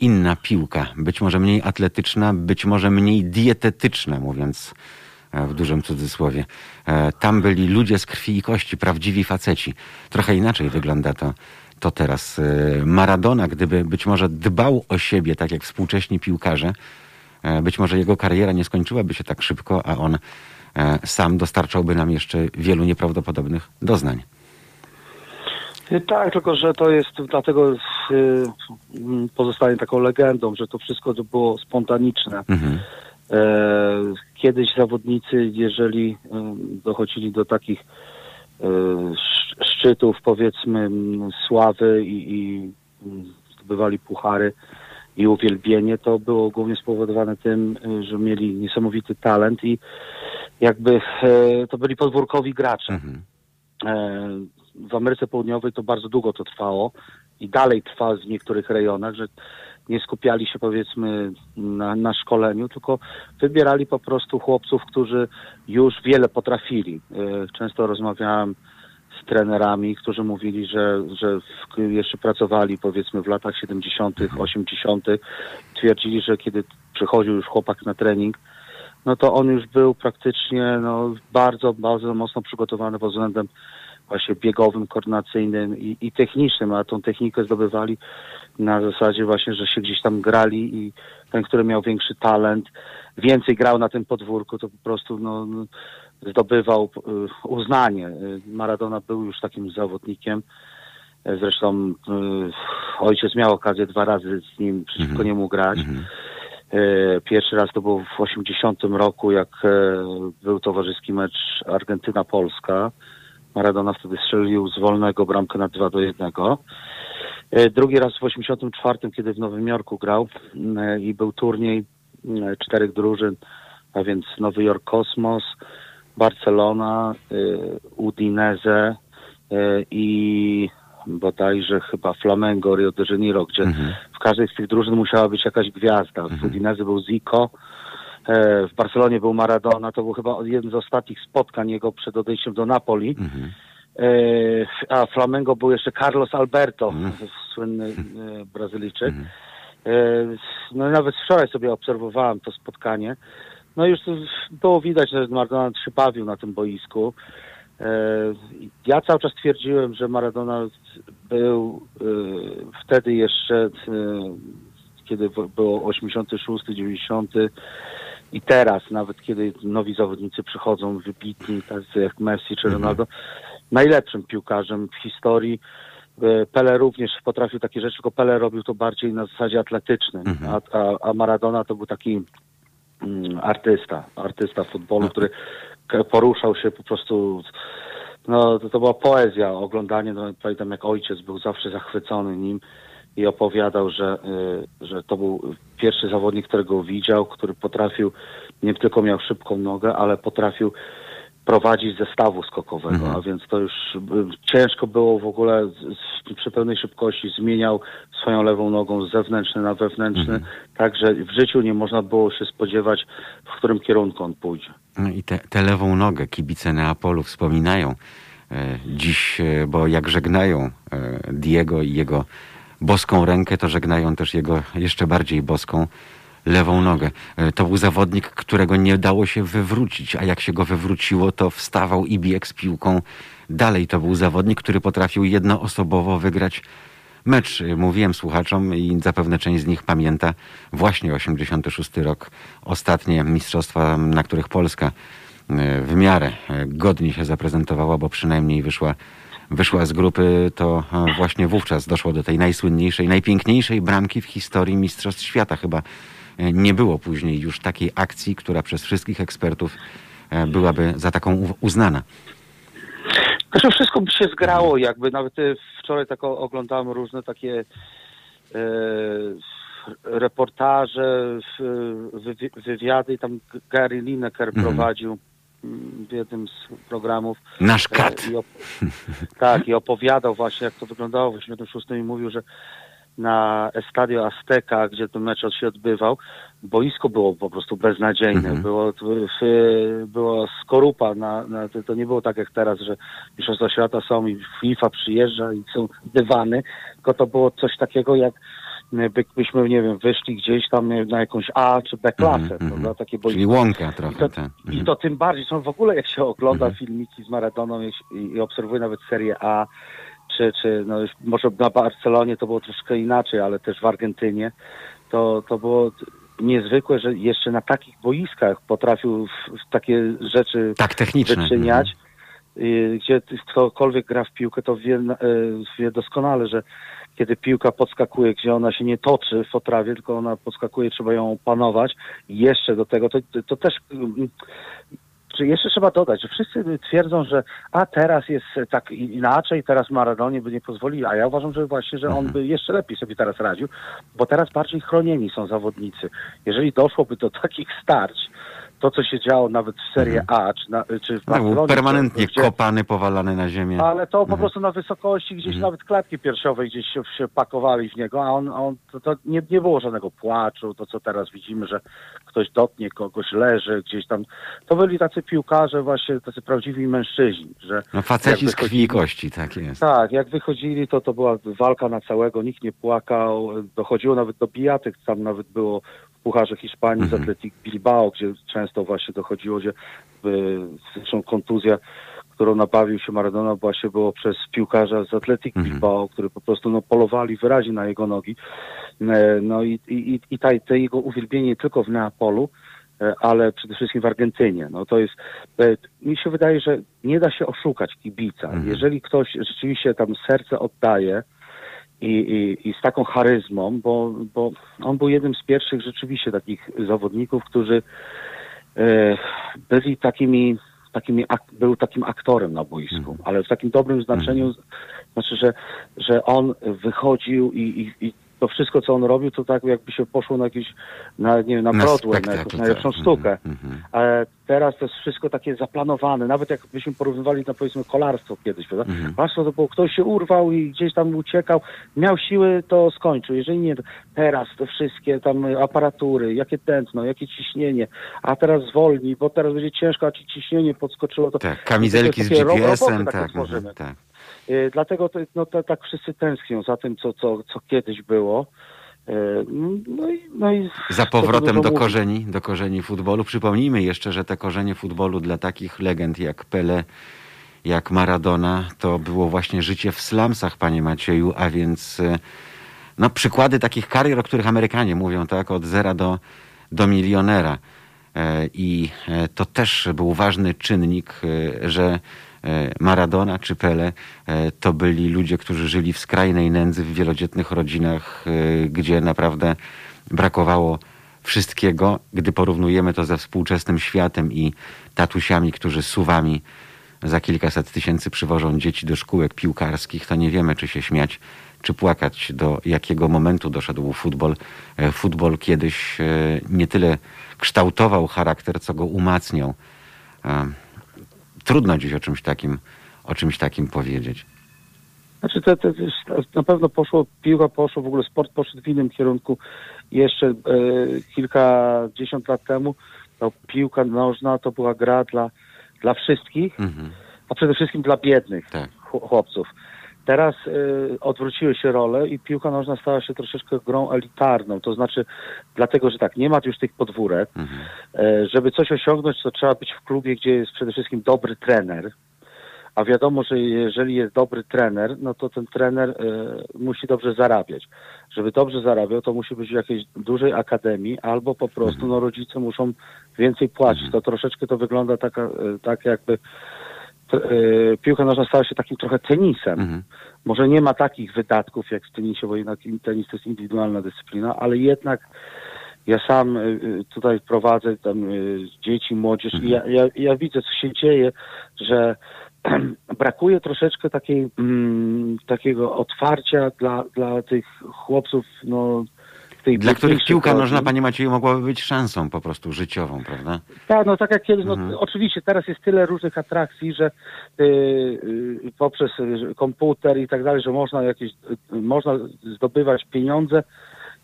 inna piłka. Być może mniej atletyczna, być może mniej dietetyczna, mówiąc e, w dużym cudzysłowie. E, Tam byli ludzie z krwi i kości, prawdziwi faceci. Trochę inaczej wygląda to, to teraz. E, Maradona, gdyby być może dbał o siebie, tak jak współcześni piłkarze, e, być może jego kariera nie skończyłaby się tak szybko, a on e, sam dostarczałby nam jeszcze wielu nieprawdopodobnych doznań. Y, Tak, tylko że to jest dlatego y, pozostanie taką legendą, że to wszystko to było spontaniczne. Mhm. E, kiedyś zawodnicy, jeżeli y, dochodzili do takich y, szczytów, powiedzmy, sławy i, i zdobywali puchary i uwielbienie, to było głównie spowodowane tym, y, że mieli niesamowity talent i jakby e, to byli podwórkowi gracze. Mhm. E, w Ameryce Południowej to bardzo długo to trwało i dalej trwa w niektórych rejonach, że nie skupiali się powiedzmy na, na szkoleniu, tylko wybierali po prostu chłopców, którzy już wiele potrafili. E, Często rozmawiałem trenerami, którzy mówili, że, że jeszcze pracowali powiedzmy w latach 70., 80., twierdzili, że kiedy przychodził już chłopak na trening, no to on już był praktycznie no, bardzo, bardzo mocno przygotowany pod względem właśnie biegowym, koordynacyjnym i, i technicznym, a tą technikę zdobywali na zasadzie właśnie, że się gdzieś tam grali i ten, który miał większy talent, więcej grał na tym podwórku, to po prostu no, no, zdobywał y, uznanie. Y, Maradona był już takim zawodnikiem. Y, Zresztą ojciec miał okazję dwa razy z nim przeciwko Mhm. niemu grać. Mhm. E, Pierwszy raz to był w 80 roku, jak e, był towarzyski mecz Argentyna-Polska. Maradona wtedy strzelił z wolnego bramkę na 2 do 1. E, Drugi raz w 84, kiedy w Nowym Jorku grał e, i był turniej e, czterech drużyn, a więc Nowy Jork Kosmos, Barcelona, e, Udinese e, i bodajże chyba Flamengo, Rio de Janeiro, gdzie Mhm. w każdej z tych drużyn musiała być jakaś gwiazda. W Udinese był Zico E, w Barcelonie był Maradona, to był chyba jeden z ostatnich spotkań jego przed odejściem do Napoli. Mhm. E, a Flamengo był jeszcze Carlos Alberto, Mhm. słynny e, Brazylijczyk. Mhm. No i nawet wczoraj sobie obserwowałem to spotkanie. No już było widać, że Maradona bawił na tym boisku. E, Ja cały czas twierdziłem, że Maradona był e, wtedy jeszcze, e, kiedy było 86, 90 i teraz, nawet kiedy nowi zawodnicy przychodzą wybitni, tacy jak Messi czy Ronaldo, najlepszym piłkarzem w historii. Pele również potrafił takie rzeczy, tylko Pele robił to bardziej na zasadzie atletycznym, Mhm. a, a, a Maradona to był taki artysta, artysta futbolu, który poruszał się po prostu, no to, to była poezja, oglądanie, no, pamiętam jak ojciec był zawsze zachwycony nim i opowiadał, że, y, że to był pierwszy zawodnik, którego widział, który potrafił, nie tylko miał szybką nogę, ale potrafił prowadzić zestawu skokowego, Mhm. a więc to już y, ciężko było w ogóle przy pełnej szybkości zmieniał swoją lewą nogą z zewnętrzny na wewnętrzny, także w życiu nie można było się spodziewać, w którym kierunku on pójdzie. No i tę tę lewą nogę kibice Neapolu wspominają e, dziś, e, bo jak żegnają e, Diego i jego boską rękę, to żegnają też jego jeszcze bardziej boską lewą nogę. E, To był zawodnik, którego nie dało się wywrócić, a jak się go wywróciło, to wstawał i biegł z piłką dalej. To był zawodnik, który potrafił jednoosobowo wygrać mecz. Mówiłem słuchaczom i zapewne część z nich pamięta właśnie 86 rok, ostatnie mistrzostwa, na których Polska e, w miarę e, godnie się zaprezentowała, bo przynajmniej wyszła, wyszła z grupy, to e, właśnie wówczas doszło do tej najsłynniejszej, najpiękniejszej bramki w historii Mistrzostw Świata. Chyba e, nie było później już takiej akcji, która przez wszystkich ekspertów e, byłaby za taką uznana. Zresztą wszystko by się zgrało, jakby nawet e, wczoraj tak oglądałem różne takie e, reportaże, wywi- wywiady i tam Gary Lineker Mhm. prowadził mm, w jednym z programów. Nasz E, kat. I tak, i opowiadał właśnie, jak to wyglądało w 86 i mówił, że na Estadio Azteca, gdzie ten mecz się odbywał, boisko było po prostu beznadziejne. Mhm. Było, było skorupa. Na, na, to, nie było tak jak teraz, że Mistrzostwa Świata są i FIFA przyjeżdża i są dywany, tylko to było coś takiego jak by, byśmy, nie wiem, wyszli gdzieś tam na jakąś A czy B klasę, prawda? mhm. Takie boisko. Czyli łąka I trochę. to, tak. I Mhm. to tym bardziej, są w ogóle jak się ogląda Mhm. filmiki z Maradoną i, i obserwuje nawet Serię A, czy, czy no już może na Barcelonie to było troszkę inaczej, ale też w Argentynie, to, to było niezwykłe, że jeszcze na takich boiskach potrafił takie rzeczy Tak, techniczne. wyczyniać, y, gdzie ktokolwiek gra w piłkę, to wie, y, wie doskonale, że kiedy piłka podskakuje, gdzie ona się nie toczy w otrawie, tylko ona podskakuje, trzeba ją opanować. I jeszcze do tego, to, to też czy jeszcze trzeba dodać, że wszyscy twierdzą, że a teraz jest tak inaczej, teraz Maradonie by nie pozwolili, a ja uważam, że właśnie, że on by jeszcze lepiej sobie teraz radził, bo teraz bardziej chronieni są zawodnicy. Jeżeli doszłoby do takich starć, to co się działo nawet w Serie A, czy, na, czy w był Barcelonie, permanentnie gdzie- kopany, powalany na ziemię. ale to po Mhm. prostu na wysokości gdzieś nawet klatki piersiowej gdzieś się, się pakowali w niego, a on, on to, to nie, nie było żadnego płaczu, to co teraz widzimy, że ktoś dotknie kogoś, leży gdzieś tam. To byli tacy piłkarze właśnie, tacy prawdziwi mężczyźni, że No faceci z krwi i kości, tak jest. tak, jak wychodzili, to to była walka na całego, nikt nie płakał, dochodziło nawet do bijatyk, tam nawet było w Pucharze Hiszpanii z Mhm. Atletic Bilbao, gdzie często właśnie dochodziło, gdzie y, zresztą kontuzja, którą nabawił się Maradona właśnie było przez piłkarza z Atletic Mhm. Bilbao, który po prostu no, polowali wyraźnie na jego nogi. E, No i, i, i ta, te jego uwielbienie nie tylko w Neapolu, e, ale przede wszystkim w Argentynie. No to jest, e, mi się wydaje, że nie da się oszukać kibica. Mhm. Jeżeli ktoś rzeczywiście tam serce oddaje i, i, i z taką charyzmą, bo, bo on był jednym z pierwszych rzeczywiście takich zawodników, którzy e, byli takimi, takimi ak, był takim aktorem na boisku, Mhm. ale w takim dobrym znaczeniu, znaczy, że, że on wychodził i, i, i to wszystko, co on robił, to tak jakby się poszło na jakiś, na, nie wiem, na Na Broadway, na jakąś tak. najlepszą Mhm, sztukę. mhm. A teraz to jest wszystko takie zaplanowane. Nawet jakbyśmy porównywali na powiedzmy kolarstwo kiedyś, prawda? Mhm. Kolarstwo to było, ktoś się urwał i gdzieś tam uciekał, miał siły, to skończył. Jeżeli nie, to teraz te wszystkie tam aparatury, jakie tętno, jakie ciśnienie, a teraz zwolni, bo teraz będzie ciężko, a ci ciśnienie podskoczyło. To, Tak, kamizelki z takie ro- GPS-em, tak, tworzymy. mhm, tak. Y, Dlatego to, no, to, tak wszyscy tęsknią za tym, co, co, co kiedyś było. Y, No i, no i Za powrotem do korzeni, do korzeni futbolu. Przypomnijmy jeszcze, że te korzenie futbolu dla takich legend jak Pele, jak Maradona, to było właśnie życie w slumsach, panie Macieju, a więc e, no, przykłady takich karier, o których Amerykanie mówią, tak, od zera do, do milionera. I to też był ważny czynnik, że Maradona czy Pele e, to byli ludzie, którzy żyli w skrajnej nędzy, w wielodzietnych rodzinach, e, gdzie naprawdę brakowało wszystkiego. Gdy porównujemy to ze współczesnym światem i tatusiami, którzy suwami za kilkaset tysięcy przywożą dzieci do szkółek piłkarskich, to nie wiemy, czy się śmiać, czy płakać, do jakiego momentu doszedł futbol. E, Futbol kiedyś e, nie tyle kształtował charakter, co go umacniał. Trudno dziś o czymś takim, o czymś takim powiedzieć. Znaczy to, to, to na pewno poszło, piłka poszło, w ogóle sport poszedł w innym kierunku. Jeszcze e, kilkadziesiąt lat temu to piłka nożna to była gra dla, dla wszystkich, Mhm. a przede wszystkim dla biednych Tak. ch- chłopców. Teraz e, odwróciły się role i piłka nożna stała się troszeczkę grą elitarną. To znaczy, dlatego, że tak, nie ma już tych podwórek. Mhm. E, żeby coś osiągnąć, to trzeba być w klubie, gdzie jest przede wszystkim dobry trener. A wiadomo, że jeżeli jest dobry trener, no to ten trener e, musi dobrze zarabiać. Żeby dobrze zarabiał, to musi być w jakiejś dużej akademii, albo po prostu no, rodzice muszą więcej płacić. To troszeczkę to wygląda taka, e, tak jakby piłka nożna stała się takim trochę tenisem. Mhm. Może nie ma takich wydatków jak w tenisie, bo jednak tenis to jest indywidualna dyscyplina, ale jednak ja sam y, y, tutaj prowadzę tam dzieci, młodzież i ja, ja, ja widzę, co się dzieje, że brakuje troszeczkę takiej, mm, takiego otwarcia dla, dla tych chłopców, no, Dla których piłka nożna, panie Macieju, mogłaby być szansą po prostu życiową, prawda? Tak, no tak jak kiedyś, no Mhm. oczywiście teraz jest tyle różnych atrakcji, że y, y, poprzez y, komputer i tak dalej, że można jakieś, y, można zdobywać pieniądze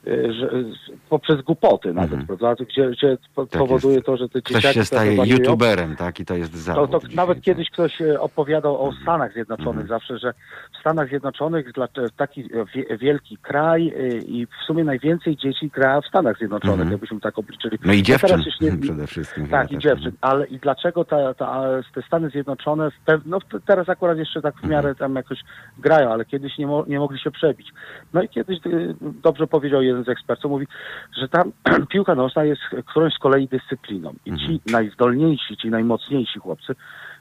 że, y, poprzez głupoty nawet, Mhm. prawda? Gdzie, gdzie Tak powoduje jest. to, że te Ktoś dzieciaki się staje youtuberem, tak? I to jest To, zawód. to dzisiaj, nawet tak. kiedyś ktoś e, opowiadał o Stanach Zjednoczonych Mhm. zawsze, że w Stanach Zjednoczonych dla, taki e, wie, wielki kraj e, i w sumie najwięcej dzieci gra w Stanach Zjednoczonych, Mhm. jakbyśmy tak obliczyli. No i To dziewczyn nie- przede wszystkim. tak, i dziewczyn. Ale i dlaczego ta, ta, te Stany Zjednoczone, no teraz akurat jeszcze tak w Mhm. miarę tam jakoś grają, ale kiedyś nie, mo, nie mogli się przebić. No i kiedyś y, dobrze powiedział jeden z ekspertów, mówi, że tam piłka nożna jest którąś z kolei dyscypliną. I Mhm. ci najzdolniejsi, ci najmocniejsi chłopcy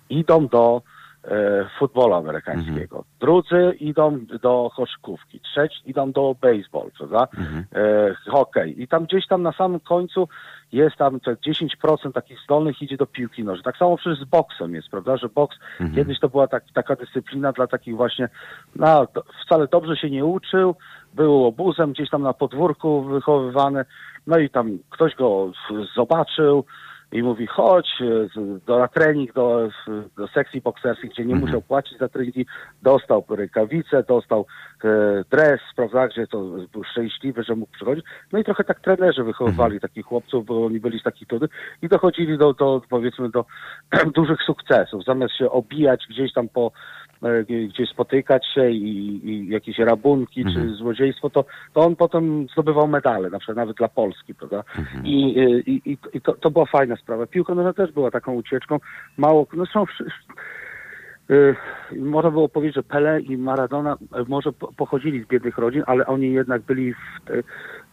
idą do e, futbolu amerykańskiego. Mhm. Drudzy idą do koszykówki, trzeci idą do baseball, prawda? Mhm. e, hokej. I tam gdzieś tam na samym końcu jest tam te 10% takich zdolnych idzie do piłki nożnej. Tak samo przecież z boksem jest, prawda, że boks Mhm. kiedyś to była tak, taka dyscyplina dla takich właśnie, no wcale dobrze się nie uczył, był obuzem gdzieś tam na podwórku wychowywany, no i tam ktoś go zobaczył, i mówi chodź e, do, na trening do, do sekcji bokserskiej, gdzie nie Mhm. musiał płacić za treningi, dostał rękawice, dostał e, dres, prawda, gdzie to był szczęśliwy, że mógł przychodzić. No i trochę tak trenerzy wychowywali Mhm. takich chłopców, bo oni byli z takich trudnych i dochodzili do, do powiedzmy do dużych sukcesów. Zamiast się obijać gdzieś tam po e, gdzieś spotykać się i, i jakieś rabunki Mhm. czy złodziejstwo, to, to on potem zdobywał medale, na przykład nawet dla Polski, prawda? Mhm. I, y, i, i, i to, to była fajna sprawa. Piłka nożna też była taką ucieczką. Mało, no są można było powiedzieć, że Pele i Maradona y, może po- pochodzili z biednych rodzin, ale oni jednak byli y,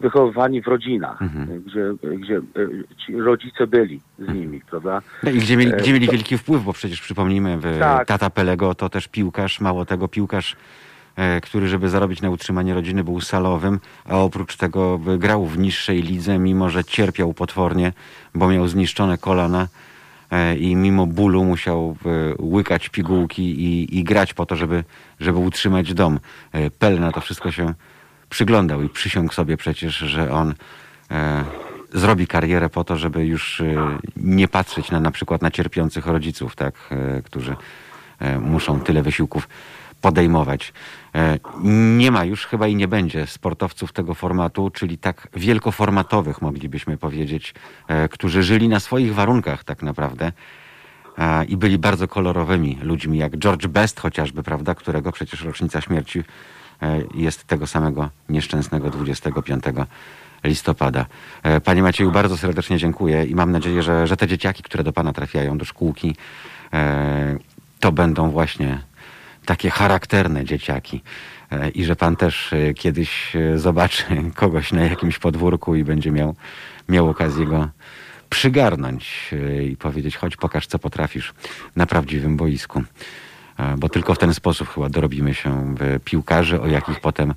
wychowywani w rodzinach, Mhm. y, gdzie, gdzie y, ci rodzice byli z nimi, prawda? No i gdzie mieli, gdzie mieli wielki wpływ, bo przecież przypomnijmy, Tak. tata Pelego to też piłkarz, mało tego piłkarz, e, który żeby zarobić na utrzymanie rodziny był salowym, a oprócz tego e, grał w niższej lidze, mimo że cierpiał potwornie, bo miał zniszczone kolana i mimo bólu musiał e, łykać pigułki i, i grać po to, żeby, żeby utrzymać dom. E, Pel na to wszystko się przyglądał i przysiągł sobie przecież, że on e, zrobi karierę po to, żeby już e, nie patrzeć na na przykład na cierpiących rodziców, tak, e, którzy e, muszą tyle wysiłków podejmować. E, Nie ma już chyba i nie będzie sportowców tego formatu, czyli tak wielkoformatowych moglibyśmy powiedzieć, e, którzy żyli na swoich warunkach tak naprawdę a, i byli bardzo kolorowymi ludźmi, jak George Best chociażby, prawda, którego przecież rocznica śmierci e, jest tego samego nieszczęsnego 25 listopada. E, Panie Macieju, bardzo serdecznie dziękuję i mam nadzieję, że, że te dzieciaki, które do Pana trafiają do szkółki, e, to będą właśnie takie charakterne dzieciaki. E, I że pan też e, kiedyś e, zobaczy kogoś na jakimś podwórku i będzie miał, miał okazję go przygarnąć i powiedzieć: chodź, pokaż, co potrafisz na prawdziwym boisku. Bo tylko w ten sposób chyba dorobimy się piłkarzy, o jakich potem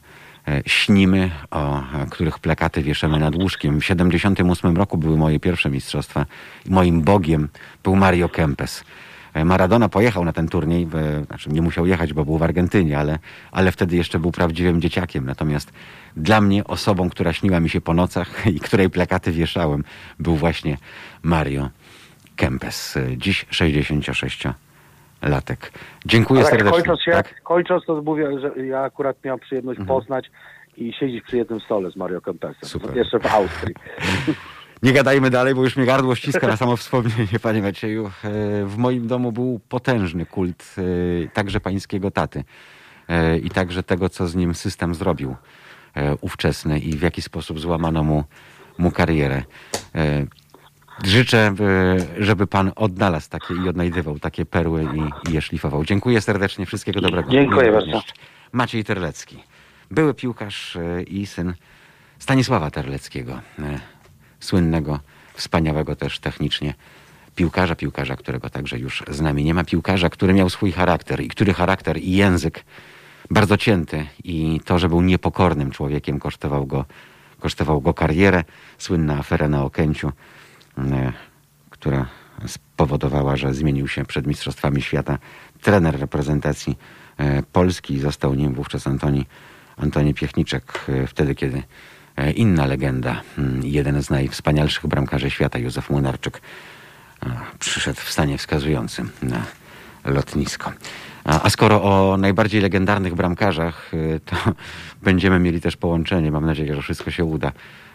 śnimy, o których plakaty wieszamy nad łóżkiem. W 78 roku były moje pierwsze mistrzostwa moim bogiem był Mario Kempes. E, Maradona pojechał na ten turniej, w, znaczy nie musiał jechać, bo był w Argentynie, ale, ale wtedy jeszcze był prawdziwym dzieciakiem. Natomiast dla mnie osobą, która śniła mi się po nocach i której plakaty wieszałem, był właśnie Mario Kempes. E, Dziś 66-latek. Dziękuję Ale serdecznie. kończąc, się, Tak? kończąc to mówię, że ja akurat miałem przyjemność poznać i siedzieć przy jednym stole z Mario Kempesem. Super. Jeszcze w Austrii. Nie gadajmy dalej, bo już mnie gardło ściska na samo wspomnienie, panie Macieju. E, W moim domu był potężny kult e, także pańskiego taty e, i także tego, co z nim system zrobił ówczesny i w jaki sposób złamano mu, mu karierę. Życzę, żeby pan odnalazł takie i odnajdywał takie perły i, i je szlifował. Dziękuję serdecznie, wszystkiego dobrego. Dziękuję Miłego bardzo. Maciej Terlecki, były piłkarz i syn Stanisława Terleckiego, słynnego, wspaniałego też technicznie piłkarza, piłkarza, którego także już z nami nie ma, piłkarza, który miał swój charakter i który charakter i język bardzo cięty i to, że był niepokornym człowiekiem kosztował go, kosztował go karierę. Słynna afera na Okęciu, e, która spowodowała, że zmienił się przed Mistrzostwami Świata trener reprezentacji e, Polski został nim wówczas Antoni, Antoni Piechniczek, e, wtedy kiedy inna legenda, mm, jeden z najwspanialszych bramkarzy świata, Józef Młynarczyk, e, przyszedł w stanie wskazującym na lotnisko. A, skoro o najbardziej legendarnych bramkarzach, y, to będziemy mieli też połączenie, mam nadzieję, że wszystko się uda,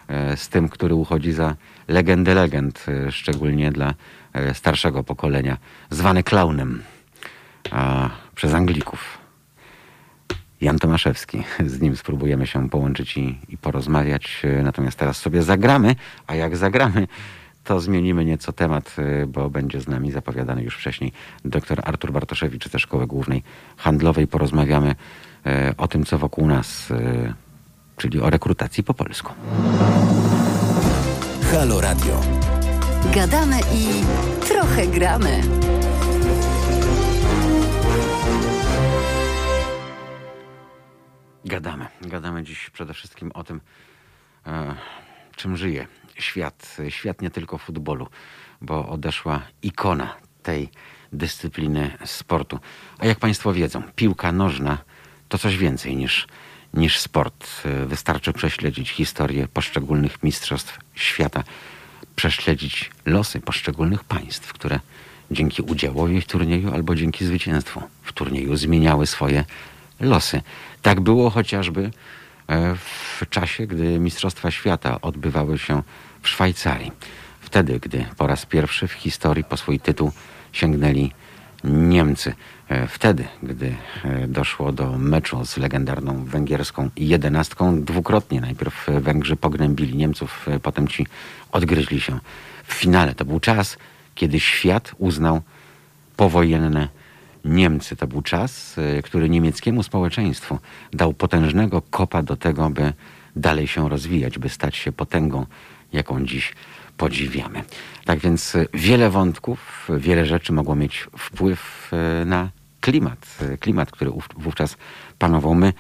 e, z tym, który uchodzi za legendę legend, e, szczególnie dla e, starszego pokolenia, zwany klaunem przez Anglików. Jan Tomaszewski. Z nim spróbujemy się połączyć i, i porozmawiać. Natomiast teraz sobie zagramy, a jak zagramy, to zmienimy nieco temat, e, bo będzie z nami zapowiadany już wcześniej dr Artur Bartoszewicz ze Szkoły Głównej Handlowej. Porozmawiamy e, o tym, co wokół nas, e, czyli o rekrutacji po polsku. Halo Radio. Gadamy i trochę gramy. Gadamy. Gadamy dziś przede wszystkim o tym, e, czym żyje świat. Świat nie tylko futbolu, bo odeszła ikona tej dyscypliny sportu. A jak Państwo wiedzą, piłka nożna to coś więcej niż, niż sport. E, Wystarczy prześledzić historię poszczególnych mistrzostw świata, prześledzić losy poszczególnych państw, które dzięki udziałowi w turnieju albo dzięki zwycięstwu w turnieju zmieniały swoje losy. Tak było chociażby e, w czasie, gdy Mistrzostwa Świata odbywały się w Szwajcarii. Wtedy, gdy po raz pierwszy w historii po swój tytuł sięgnęli Niemcy. E, Wtedy, gdy e, doszło do meczu z legendarną węgierską jedenastką, dwukrotnie najpierw Węgrzy pognębili Niemców, potem ci odgryźli się w finale. To był czas, kiedy świat uznał powojenne Niemcy. To był czas, y, który niemieckiemu społeczeństwu dał potężnego kopa do tego, by dalej się rozwijać, by stać się potęgą, jaką dziś podziwiamy. Tak więc y, wiele wątków, y, wiele rzeczy mogło mieć wpływ na klimat. Klimat, który ów- wówczas panował. My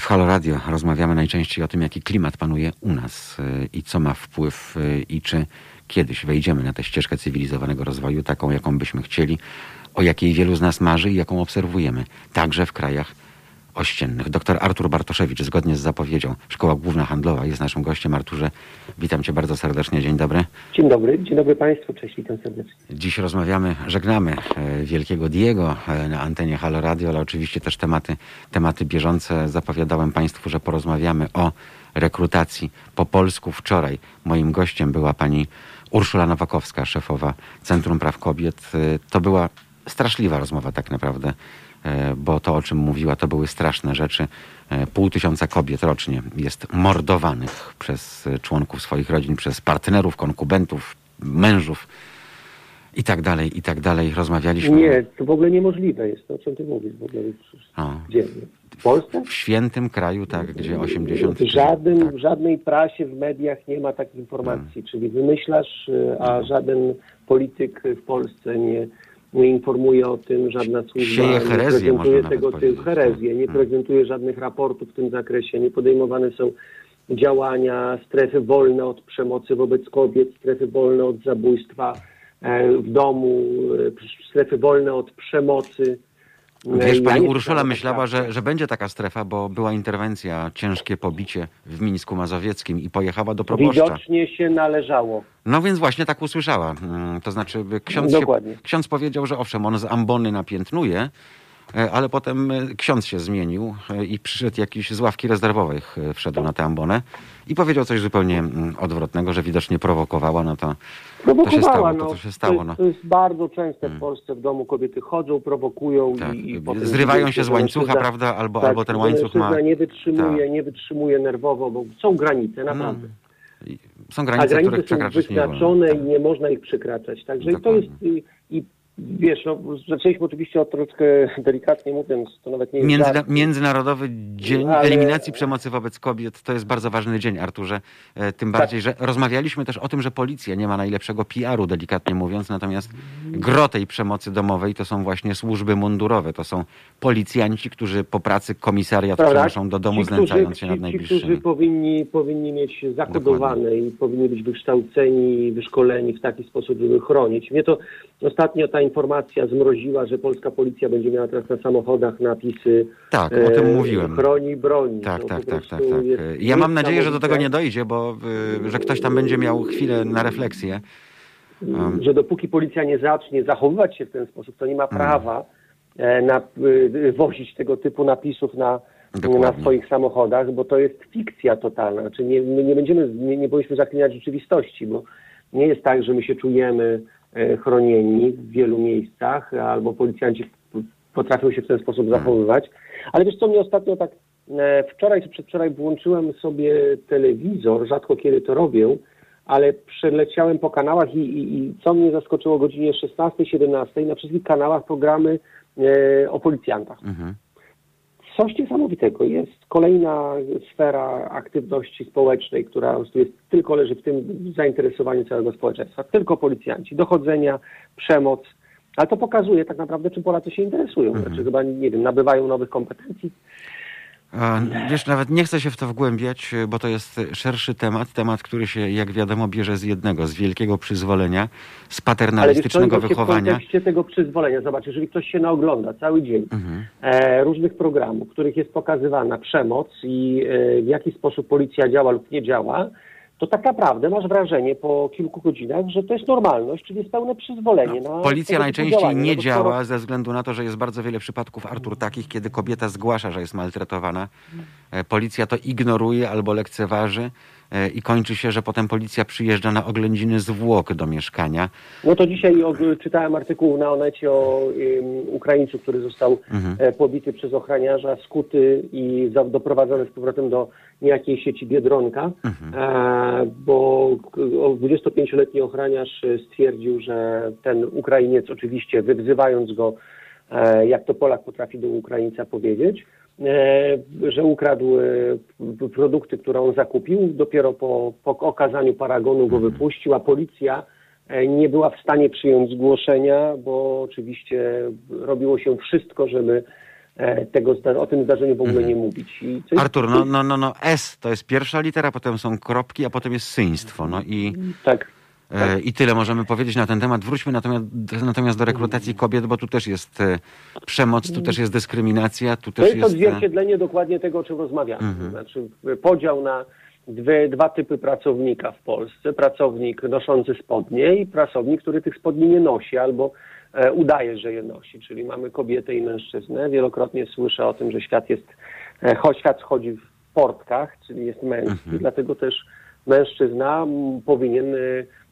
w Halo Radio rozmawiamy najczęściej o tym, jaki klimat panuje u nas i co ma wpływ i czy kiedyś wejdziemy na tę ścieżkę cywilizowanego rozwoju, taką, jaką byśmy chcieli, o jakiej wielu z nas marzy i jaką obserwujemy, także w krajach ościennych. Dr Artur Bartoszewicz, zgodnie z zapowiedzią, Szkoła Główna Handlowa jest naszym gościem. Arturze, witam cię bardzo serdecznie. Dzień dobry. Dzień dobry, dzień dobry Państwu, cześć, witam serdecznie. Dziś rozmawiamy, żegnamy e, wielkiego Diego e, na antenie Halo Radio, ale oczywiście też tematy, tematy bieżące. Zapowiadałem Państwu, że porozmawiamy o rekrutacji po polsku. Wczoraj moim gościem była pani Urszula Nowakowska, szefowa Centrum Praw Kobiet. E, To była straszliwa rozmowa tak naprawdę, e, bo to o czym mówiła to były straszne rzeczy. E, Pół tysiąca kobiet rocznie jest mordowanych przez e, członków swoich rodzin, przez partnerów, konkubentów, mężów i tak dalej, i tak dalej. Rozmawialiśmy Nie, to w ogóle niemożliwe jest, to o czym Ty mówisz w ogóle. o, Gdzie? W Polsce? w świętym kraju, tak, gdzie 80... W, tak, w żadnej prasie, w mediach nie ma takich informacji. Czyli wymyślasz, a żaden polityk w Polsce nie, nie informuje o tym, żadna służba nie prezentuje tego typu herezję, nie tak. prezentuje żadnych raportów w tym zakresie, nie podejmowane są działania, strefy wolne od przemocy wobec kobiet, strefy wolne od zabójstwa e, w domu, e, strefy wolne od przemocy. Wiesz, Ja pani nie Urszula myślała, tak. że, że będzie taka strefa, bo była interwencja, ciężkie pobicie w Mińsku Mazowieckim i pojechała do proboszcza. Widocznie się należało. No więc właśnie tak usłyszała. Mm, To znaczy ksiądz, się, ksiądz powiedział, że owszem, on z ambony napiętnuje, ale potem e, ksiądz się zmienił e, i przyszedł jakiś z ławki rezerwowych, e, wszedł na tę ambonę i powiedział coś zupełnie mm, odwrotnego, że widocznie prowokowała, no to, to się Prowokowała, stało, no. to co się stało. To, No. jest- to jest bardzo częste w Polsce w domu. Kobiety chodzą, prowokują Tak. i, i Zrywają się z łańcucha, mężczyzna- prawda, albo, tak, albo ten łańcuch ma... nie wytrzymuje, Tak. nie wytrzymuje nerwowo, bo są granice, naprawdę. I Są A granice, których granice są przekraczać nie wolno. Tak. i nie można ich przekraczać. Także i to jest... I, i wiesz, no, zaczęliśmy oczywiście od troszkę delikatnie mówiąc, to nawet nie jest Międzyna- żart. Międzynarodowy Dzień Ale- Eliminacji Przemocy wobec Kobiet to jest bardzo ważny dzień, Arturze. E, Tym Tak. bardziej, że rozmawialiśmy też o tym, że policja nie ma najlepszego PR-u, delikatnie mówiąc, natomiast gro tej przemocy domowej to są właśnie służby mundurowe, to są policjanci, którzy po pracy komisariat Prawda? przenoszą do domu, Ci, znęcając którzy, się nad ci, ci, najbliższymi. którzy powinni, powinni mieć zakodowane i powinni być wykształceni, wyszkoleni w taki sposób, żeby chronić. Mnie to ostatnio ta informacja zmroziła, że polska policja będzie miała teraz na samochodach napisy Tak, o tym e, mówiłem. Chroni, broni. Tak, To tak, po tak, tak, prostu tak. jest Ja mam nadzieję, że do tego nie dojdzie, bo y, że ktoś tam będzie miał chwilę na refleksję. Um, że dopóki policja nie zacznie zachowywać się w ten sposób, to nie Mm. ma prawa e, na, y, wozić tego typu napisów na, na Dokładnie. swoich samochodach, bo to jest fikcja totalna. Znaczy nie, my nie będziemy, nie, nie powinniśmy zaklinać rzeczywistości, bo nie jest tak, że my się czujemy e, chronieni w wielu miejscach, albo policjanci potrafią się w ten sposób zachowywać. Ale wiesz co, mnie ostatnio tak e, wczoraj czy przedwczoraj włączyłem sobie telewizor, rzadko kiedy to robię, ale przeleciałem po kanałach i, i, i co mnie zaskoczyło o godzinie 16-17 na wszystkich kanałach programy e, o policjantach. mhm. Coś niesamowitego. Jest kolejna sfera aktywności społecznej, która jest, tylko leży w tym zainteresowaniu całego społeczeństwa. Tylko policjanci, dochodzenia, przemoc. Ale to pokazuje tak naprawdę, czym Polacy się interesują. Znaczy chyba, nie wiem, nabywają nowych kompetencji. Wiesz, nawet nie chcę się w to wgłębiać, bo to jest szerszy temat. Temat, który się, jak wiadomo, bierze z jednego, z wielkiego przyzwolenia, z Ale wiesz paternalistycznego właśnie w wychowania. kontekście tego przyzwolenia, zobacz, jeżeli ktoś się naogląda cały dzień Mhm. e, różnych programów, w których jest pokazywana przemoc i e, w jaki sposób policja działa lub nie działa, to tak naprawdę masz wrażenie po kilku godzinach, że to jest normalność, czyli jest pełne przyzwolenie na No, Policja tego typu najczęściej nie No bo skoro- działa ze względu na to, że jest bardzo wiele przypadków, Artur, takich, kiedy kobieta zgłasza, że jest maltretowana. E, Policja to ignoruje albo lekceważy i kończy się, że potem policja przyjeżdża na oględziny zwłok do mieszkania. No to dzisiaj czytałem artykuł na Onecie o Ukraińcu, który został Mhm. e, pobity przez ochraniarza, skuty i doprowadzony z powrotem do niejakiej sieci Biedronka, Mhm. e, bo k- o 25-letni ochraniarz e, stwierdził, że ten Ukrainiec oczywiście wywzywając go, e, jak to Polak potrafi do Ukraińca powiedzieć, e, że ukradł e, produkty, które on zakupił, dopiero po, po okazaniu paragonu go wypuścił, a policja e, nie była w stanie przyjąć zgłoszenia, bo oczywiście robiło się wszystko, żeby e, tego, o tym zdarzeniu w ogóle nie mówić. I co jest- Artur, no, no, no, no S to jest pierwsza litera, potem są kropki, a potem jest syństwo. No i Tak. E, I tyle możemy powiedzieć na ten temat. Wróćmy natomiast, natomiast do rekrutacji kobiet, bo tu też jest e, przemoc, tu też jest dyskryminacja, tu To też jest jest... e, odzwierciedlenie dokładnie tego, o czym rozmawiamy. Mhm. Znaczy podział na dwie, dwa typy pracownika w Polsce. Pracownik noszący spodnie i pracownik, który tych spodni nie nosi albo udaje, że je nosi. Czyli mamy kobietę i mężczyznę. Wielokrotnie słyszę o tym, że świat jest, świat chodzi w portkach, czyli jest męski. Dlatego też mężczyzna powinien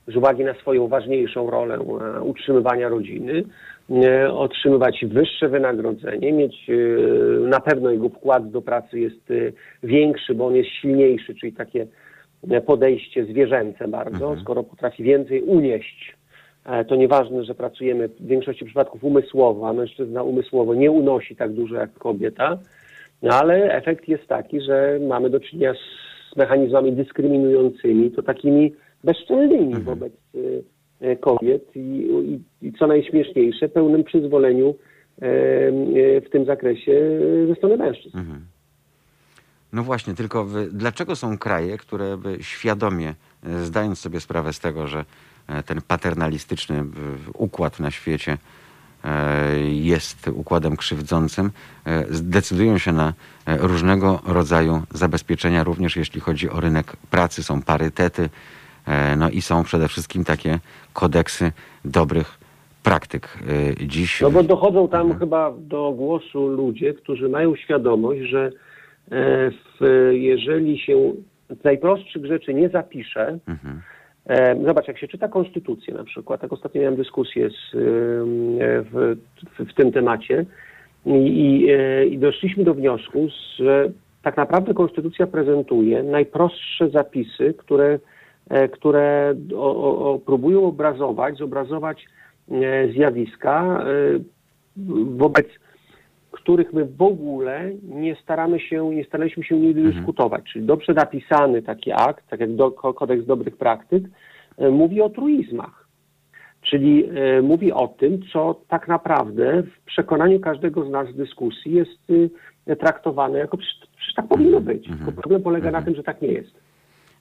z uwagi na swoją ważniejszą rolę e, utrzymywania rodziny, e, otrzymywać wyższe wynagrodzenie, mieć e, na pewno jego wkład do pracy jest większy, bo on jest silniejszy, czyli takie podejście zwierzęce bardzo, skoro potrafi więcej unieść. To nieważne, że pracujemy w większości przypadków umysłowo, a mężczyzna umysłowo nie unosi tak dużo jak kobieta, no ale efekt jest taki, że mamy do czynienia z mechanizmami dyskryminującymi, to takimi bezczelnymi wobec y, y, kobiet i, i, i co najśmieszniejsze, pełnym przyzwoleniu e, e, w tym zakresie e, ze strony mężczyzn. No właśnie, tylko dlaczego są kraje, które świadomie, e, zdając sobie sprawę z tego, że e, ten paternalistyczny układ na świecie e, jest układem krzywdzącym, e, zdecydują się na e, różnego rodzaju zabezpieczenia, również jeśli chodzi o rynek pracy, są parytety, e, no i są przede wszystkim takie kodeksy dobrych praktyk. E, Dziś No bo dochodzą tam chyba do głosu ludzie, którzy mają świadomość, że e, w, jeżeli się z najprostszych rzeczy nie zapisze, e, zobacz, jak się czyta konstytucję na przykład, tak ostatnio miałem dyskusję z, e, w, w, w tym temacie i, i, e, doszliśmy do wniosku, że tak naprawdę konstytucja prezentuje najprostsze zapisy, które, e, które o, o, próbują obrazować, zobrazować e, zjawiska, e, wobec których my w ogóle nie staramy się, nie staraliśmy się nigdy dyskutować. Czyli dobrze napisany taki akt, tak jak do, ko- kodeks dobrych praktyk, e, mówi o truizmach. Czyli e, mówi o tym, co tak naprawdę w przekonaniu każdego z nas w dyskusji jest traktowane jako przecież, przecież tak powinno być. Tylko problem polega na tym, że tak nie jest.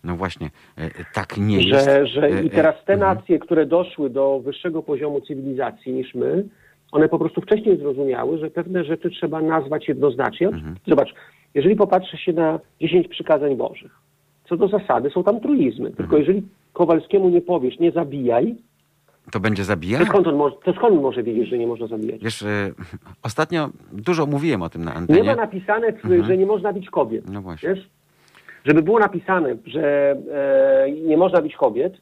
No właśnie, e, tak nie jest. Że, że E, i e, teraz te mhm. nacje, które doszły do wyższego poziomu cywilizacji niż my, one po prostu wcześniej zrozumiały, że pewne rzeczy trzeba nazwać jednoznacznie. Mhm. Zobacz, jeżeli popatrzy się na 10 przykazań bożych, co do zasady są tam truizmy. Mhm. Tylko jeżeli Kowalskiemu nie powiesz, nie zabijaj, To będzie to zabijać? skąd on może, to skąd on może wiedzieć, że nie można zabijać? Wiesz, ostatnio dużo mówiłem o tym na Nie antenie. ma napisane, w- że nie można bić kobiet. No właśnie. Wiesz? Żeby było napisane, że e, nie można bić kobiet,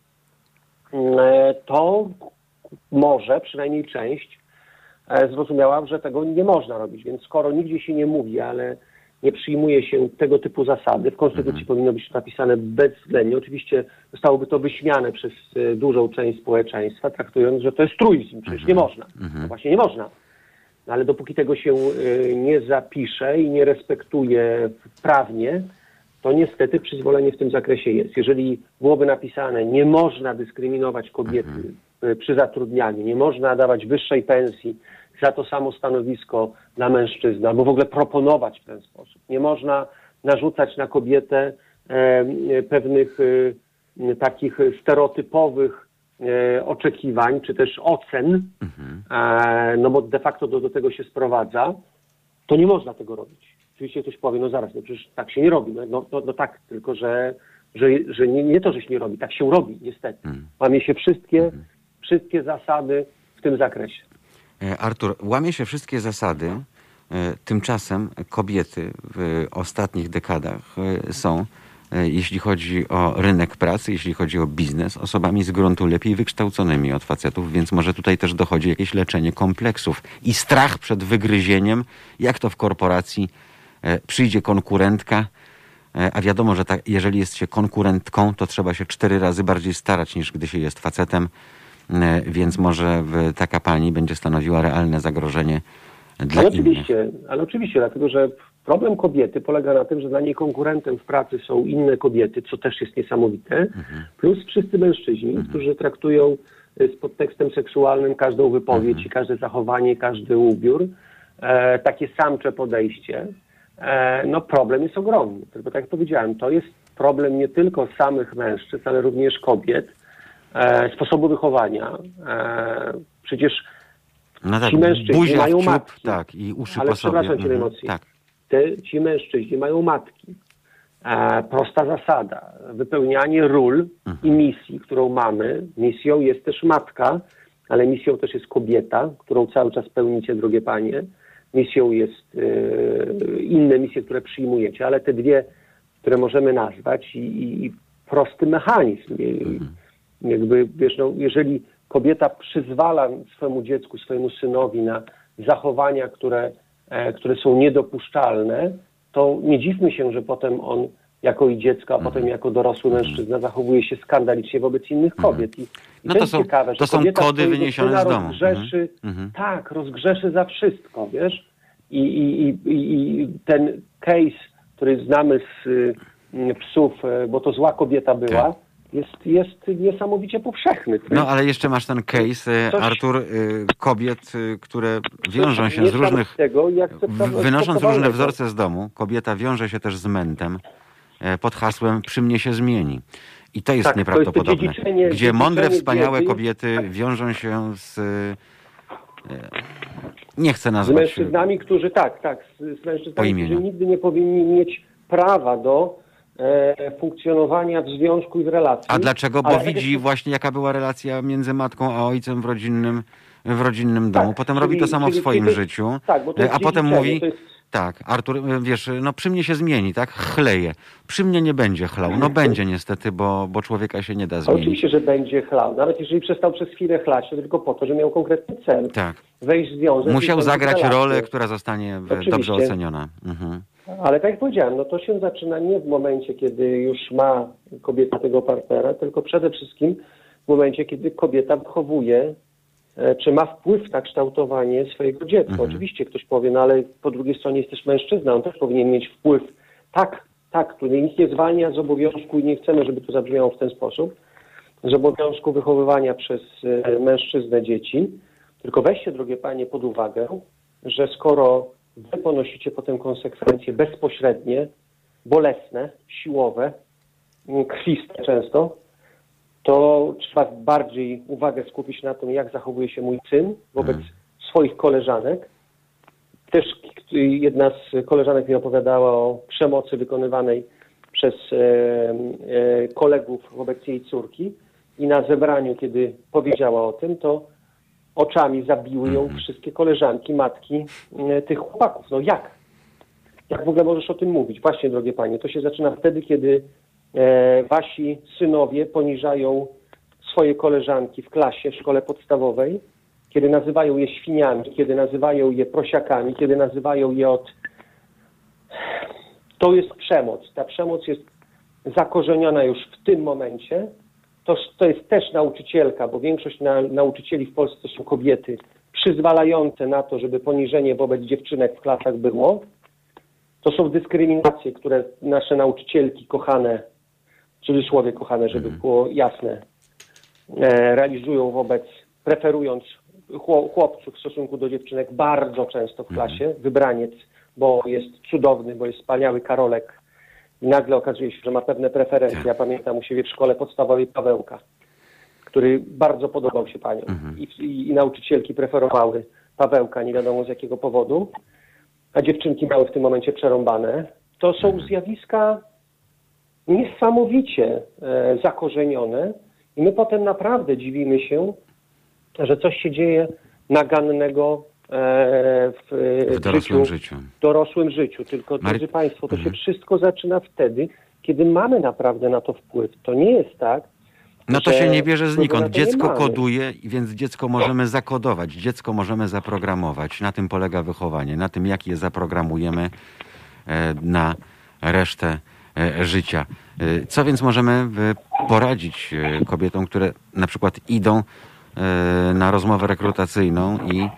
e, to może przynajmniej część e, zrozumiała, że tego nie można robić. Więc skoro nigdzie się nie mówi, ale nie przyjmuje się tego typu zasady, w Konstytucji powinno być to napisane bezwzględnie. Oczywiście zostałoby to wyśmiane przez dużą część społeczeństwa, traktując, że to jest truizm, przecież nie można. No właśnie nie można. No ale dopóki tego się nie zapisze i nie respektuje prawnie, to niestety przyzwolenie w tym zakresie jest. Jeżeli byłoby napisane, nie można dyskryminować kobiety y, przy zatrudnianiu, nie można dawać wyższej pensji za to samo stanowisko dla mężczyzny, albo w ogóle proponować w ten sposób. Nie można narzucać na kobietę e, e, pewnych e, takich stereotypowych e, oczekiwań, czy też ocen, e, no bo de facto do, do tego się sprowadza, to nie można tego robić. Oczywiście ktoś powie, no zaraz, no przecież tak się nie robi. No, no, no, no tak, tylko że, że, że nie, nie to, że się nie robi, tak się robi, niestety. Łamie się wszystkie, wszystkie zasady w tym zakresie. E, Artur, łamie się wszystkie zasady. E, Tymczasem kobiety w ostatnich dekadach e, są, jeśli chodzi o rynek pracy, jeśli chodzi o biznes, osobami z gruntu lepiej wykształconymi od facetów, więc może tutaj też dochodzi jakieś leczenie kompleksów i strach przed wygryzieniem, jak to w korporacji przyjdzie konkurentka, e, a wiadomo, że tak, jeżeli jest się konkurentką, to trzeba się cztery razy bardziej starać niż gdy się jest facetem, e, więc może taka pani będzie stanowiła realne zagrożenie dla Ale innych. oczywiście, ale oczywiście, dlatego że problem kobiety polega na tym, że dla niej konkurentem w pracy są inne kobiety, co też jest niesamowite, plus wszyscy mężczyźni, którzy traktują y, z podtekstem seksualnym każdą wypowiedź i każde zachowanie, każdy ubiór, e, takie samcze podejście. E, no problem jest ogromny. Tylko tak jak powiedziałem, to jest problem nie tylko samych mężczyzn, ale również kobiet, e, sposobu wychowania. E, przecież No tak, Ci mężczyźni buzia mają ciup, matki. tak, i uszy Ale po sobie. przepraszam cię Mhm, najmocniej. Tak. te, ci mężczyźni mają matki. E, prosta zasada. Wypełnianie ról i misji, którą mamy. Misją jest też matka, ale misją też jest kobieta, którą cały czas pełnicie, drogie panie. Misją jest e, inne misje, które przyjmujecie, ale te dwie, które możemy nazwać i, i, prosty mechanizm. I, Jakby, wiesz, no, jeżeli kobieta przyzwala swojemu dziecku, swojemu synowi na zachowania, które, e, które są niedopuszczalne, to nie dziwmy się, że potem on jako i dziecko, a potem jako dorosły mężczyzna zachowuje się skandalicznie wobec innych kobiet. I, i No to to jest są- ciekawe, to są kody wyniesione z domu. Rozgrzeszy, Mhm. Mhm. Tak, rozgrzeszy za wszystko, wiesz? I, i, i, ten case, który znamy z y, psów, y, bo to zła kobieta była, Tak. jest, jest niesamowicie powszechny. No ale jeszcze masz ten case, e, Coś- Artur, kobiet, które wiążą się z różnych... Tego, Wynosząc różne wzorce z domu, kobieta wiąże się też z mętem pod hasłem przy mnie się zmieni. I to jest Tak, to jest to nieprawdopodobne. dziedziczenie- gdzie mądre, wspaniałe kobiety wiążą się z... e, Nie chcę Z nazwać... mężczyznami, którzy tak, tak, z, z mężczyznami, którzy nigdy nie powinni mieć prawa do e, funkcjonowania w związku i w relacji. A dlaczego? Bo Ale widzi właśnie jaka była relacja między matką a ojcem w rodzinnym, w rodzinnym domu. Tak, Potem czyli- robi to samo w czyli- swoim czyli- życiu. tak, jest a potem mówi, jest- tak, Artur, wiesz, no przy mnie się zmieni, tak? Chleje. Przy mnie nie będzie chlał. No będzie niestety, bo, bo człowieka się nie da zmienić. Oczywiście, że będzie chlał. Nawet jeżeli przestał przez chwilę chlać, to tylko po to, że miał konkretny cel. Tak. Wejść w związek. Musiał zagrać rolę, która zostanie e, Oczywiście. dobrze oceniona. Mhm. Ale tak jak powiedziałem, no to się zaczyna nie w momencie, kiedy już ma kobieta tego partnera, tylko przede wszystkim w momencie, kiedy kobieta wychowuje, czy ma wpływ na kształtowanie swojego dziecka. Mhm. Oczywiście ktoś powie, no ale po drugiej stronie jest też mężczyzna, on też powinien mieć wpływ. Tak, tak, który nic nie zwalnia z obowiązku i nie chcemy, żeby to zabrzmiało w ten sposób, z obowiązku wychowywania przez e, mężczyznę dzieci. Tylko weźcie, drogie panie, pod uwagę, że skoro wy ponosicie potem konsekwencje bezpośrednie, bolesne, siłowe, krwiste często, to trzeba bardziej uwagę skupić na tym, jak zachowuje się mój syn wobec swoich koleżanek. Też jedna z koleżanek mi opowiadała o przemocy wykonywanej przez e, e, kolegów wobec jej córki i na zebraniu, kiedy powiedziała o tym, to oczami zabiły ją wszystkie koleżanki, matki e, tych chłopaków. No jak? Jak w ogóle możesz o tym mówić? Właśnie, drogie panie, to się zaczyna wtedy, kiedy wasi synowie poniżają swoje koleżanki w klasie, w szkole podstawowej, kiedy nazywają je świniami, kiedy nazywają je prosiakami, kiedy nazywają je od... To jest przemoc. Ta przemoc jest zakorzeniona już w tym momencie. To, to jest też nauczycielka, bo większość na, nauczycieli w Polsce są kobiety, przyzwalające na to, żeby poniżenie wobec dziewczynek w klasach było. To są dyskryminacje, które nasze nauczycielki kochane, w cudzysłowie kochane, żeby było jasne, e, realizują wobec, preferując chło- chłopców w stosunku do dziewczynek bardzo często w klasie. Wybraniec, bo jest cudowny, bo jest wspaniały Karolek. I nagle okazuje się, że ma pewne preferencje. Ja pamiętam u siebie w szkole podstawowej Pawełka, który bardzo podobał się paniom. I, i, i nauczycielki preferowały Pawełka, nie wiadomo z jakiego powodu, a dziewczynki miały w tym momencie przerąbane. To są zjawiska niesamowicie e, zakorzenione i my potem naprawdę dziwimy się, że coś się dzieje nagannego e, w, W dorosłym życiu. w dorosłym życiu. Tylko, Mary- drodzy Państwo, to Mhm. się wszystko zaczyna wtedy, kiedy mamy naprawdę na to wpływ. To nie jest tak, No to się nie bierze znikąd. Dziecko koduje, więc dziecko możemy zakodować, dziecko możemy zaprogramować. Na tym polega wychowanie, na tym, jak je zaprogramujemy e, na resztę życia. E, Co więc możemy e, poradzić e, kobietom, które na przykład idą e, na rozmowę rekrutacyjną i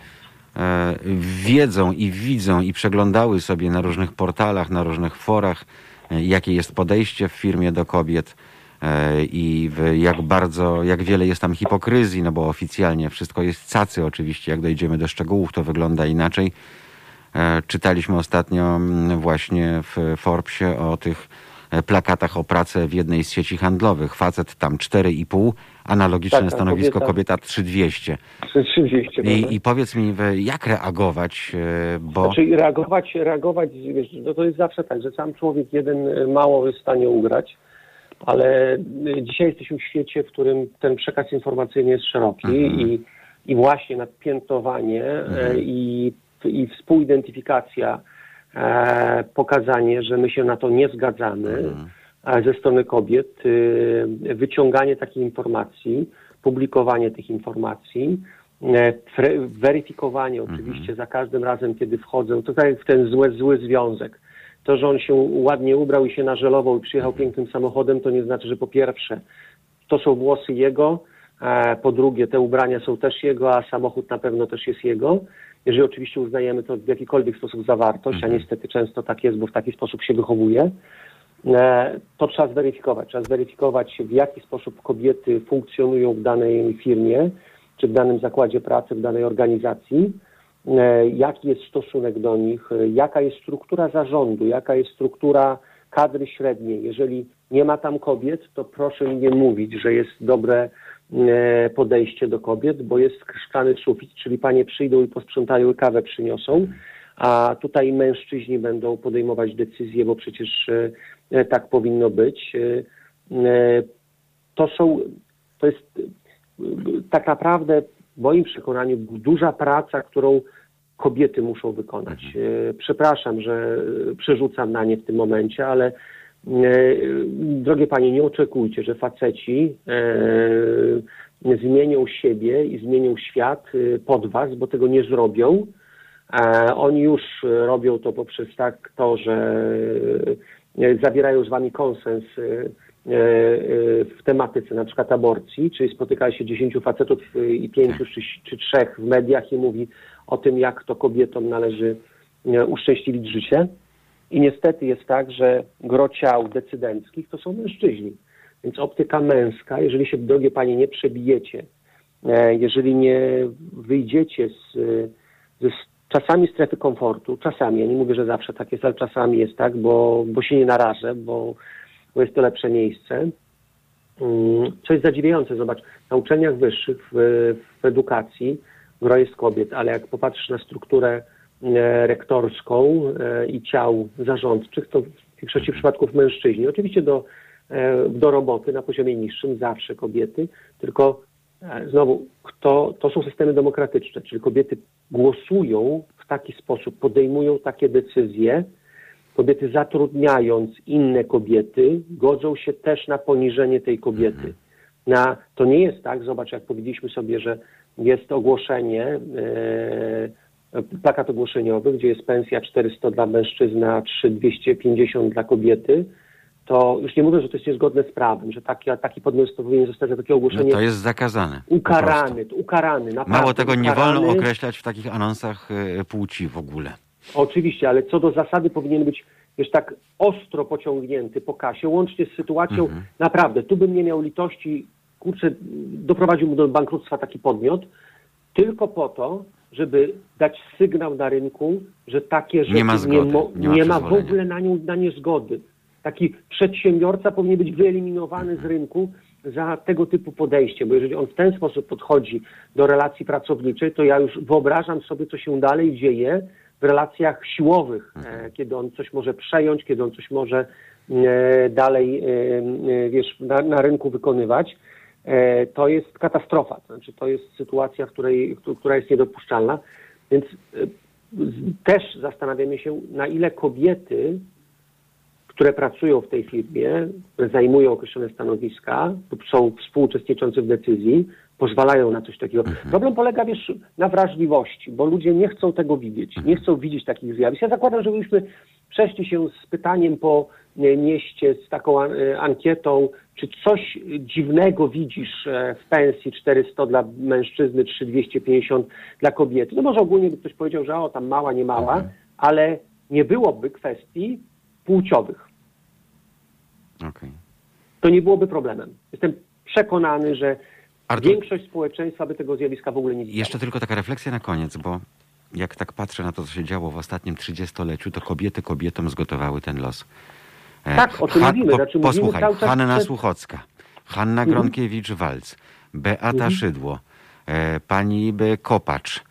e, wiedzą i widzą i przeglądały sobie na różnych portalach, na różnych forach, e, jakie jest podejście w firmie do kobiet e, i jak bardzo, jak wiele jest tam hipokryzji, no bo oficjalnie wszystko jest cacy oczywiście, jak dojdziemy do szczegółów to wygląda inaczej. E, Czytaliśmy ostatnio mm, właśnie w Forbesie o tych e, plakatach o pracę w jednej z sieci handlowych. Facet tam 4,5, analogiczne Tak, a stanowisko kobieta- kobieta 3200. 3200. prawda? I, I powiedz mi, jak reagować, e, bo Znaczy reagować, reagować, wiesz, no to jest zawsze tak, że sam człowiek jeden y, mało jest w stanie ugrać, ale dzisiaj jesteśmy w świecie, w którym ten przekaz informacyjny jest szeroki i, i właśnie nadpiętowanie e, i, i współidentyfikacja, e, pokazanie, że my się na to nie zgadzamy e, ze strony kobiet, y, wyciąganie takich informacji, publikowanie tych informacji, e, weryfikowanie oczywiście za każdym razem, kiedy wchodzę, to tak jak w ten zły, zły związek. To, że on się ładnie ubrał i się nażelował i przyjechał pięknym samochodem, to nie znaczy, że po pierwsze to są włosy jego, e, po drugie te ubrania są też jego, a samochód na pewno też jest jego. Jeżeli oczywiście uznajemy to w jakikolwiek sposób za wartość, a niestety często tak jest, bo w taki sposób się wychowuje, e, to trzeba zweryfikować. Trzeba zweryfikować, w jaki sposób kobiety funkcjonują w danej firmie, czy w danym zakładzie pracy, w danej organizacji, e, jaki jest stosunek do nich, e, jaka jest struktura zarządu, jaka jest struktura kadry średniej. Jeżeli nie ma tam kobiet, to proszę mi nie mówić, że jest dobre podejście do kobiet, bo jest szklany sufit, czyli panie przyjdą i posprzątają kawę przyniosą, a tutaj mężczyźni będą podejmować decyzje, bo przecież e, e, tak powinno być. E, e, To są, to jest e, tak naprawdę w moim przekonaniu duża praca, którą kobiety muszą wykonać. E, Przepraszam, że e, przerzucam na nie w tym momencie, ale e, drogie panie, nie oczekujcie, że faceci e, zmienią siebie i zmienią świat e, pod was, bo tego nie zrobią. E, Oni już e, robią to poprzez tak to, że e, zawierają z wami konsens e, e, w tematyce na przykład aborcji, czyli spotyka się 10 facetów e, i pięciu czy, trzech w mediach i mówi o tym, jak to kobietom należy e, uszczęśliwić życie. I niestety jest tak, że gro ciał decydenckich to są mężczyźni. Więc optyka męska, jeżeli się, drogie panie, nie przebijecie, e, jeżeli nie wyjdziecie z, czasami strefy komfortu, czasami, ja nie mówię, że zawsze tak jest, ale czasami jest tak, bo, bo się nie narażę, bo, bo jest to lepsze miejsce. Mm, Co jest zadziwiające, zobacz, na uczelniach wyższych, w, w edukacji gro jest kobiet, ale jak popatrzysz na strukturę rektorską e, i ciał zarządczych, to w większości przypadków mężczyźni. Oczywiście do, e, do roboty na poziomie niższym zawsze kobiety, tylko e, znowu, kto, to są systemy demokratyczne, czyli kobiety głosują w taki sposób, podejmują takie decyzje, kobiety zatrudniając inne kobiety, godzą się też na poniżenie tej kobiety. Na, to nie jest tak, zobacz, jak powiedzieliśmy sobie, że jest ogłoszenie, e, plakat ogłoszeniowy, gdzie jest pensja 400 dla mężczyzny, a 3250 dla kobiety, to już nie mówię, że to jest niezgodne z prawem, że taki, taki podmiot powinien zostać za takie no ogłoszenie to jest zakazane. ukarany, ukarany. Mało tego, nie wolno ukarany. określać w takich anonsach e, płci w ogóle. Oczywiście, ale co do zasady powinien być wiesz, tak ostro pociągnięty po kasie, łącznie z sytuacją, naprawdę, tu bym nie miał litości, kurczę, doprowadziłbym do bankructwa taki podmiot, tylko po to, żeby dać sygnał na rynku, że takie rzeczy ma zgody, mo- nie ma nie ma w ogóle na, nią, na nie zgody. Taki przedsiębiorca powinien być wyeliminowany z rynku za tego typu podejście, bo jeżeli on w ten sposób podchodzi do relacji pracowniczej, to ja już wyobrażam sobie, co się dalej dzieje w relacjach siłowych, e, kiedy on coś może przejąć, kiedy on coś może e, dalej, e, wiesz, na, na rynku wykonywać. E, to jest katastrofa. To znaczy, to jest sytuacja, której, któ- która jest niedopuszczalna. Więc e, też zastanawiamy się, na ile kobiety, które pracują w tej firmie, które zajmują określone stanowiska lub są współuczestniczące w decyzji, pozwalają na coś takiego. Problem polega, wiesz, na wrażliwości, bo ludzie nie chcą tego widzieć, nie chcą widzieć takich zjawisk. Ja zakładam, że byśmy przeszli się z pytaniem po mieście, z taką e, ankietą, czy coś dziwnego widzisz e, w pensji 400 dla mężczyzny, 3250 dla kobiety. No może ogólnie by ktoś powiedział, że o, tam mała, nie mała, ale nie byłoby kwestii płciowych. Okej. To nie byłoby problemem. Jestem przekonany, że Artur- większość społeczeństwa by tego zjawiska w ogóle nie widziała. Jeszcze tylko taka refleksja na koniec, bo jak tak patrzę na to, co się działo w ostatnim trzydziestoleciu, to kobiety kobietom zgotowały ten los. E, Tak, o czym mówimy. Znaczy mówimy posłuchaj, czas Hanna przed- Słuchocka, Hanna Mhm. Gronkiewicz-Walc, Beata Mhm. Szydło, e, pani. Kopacz.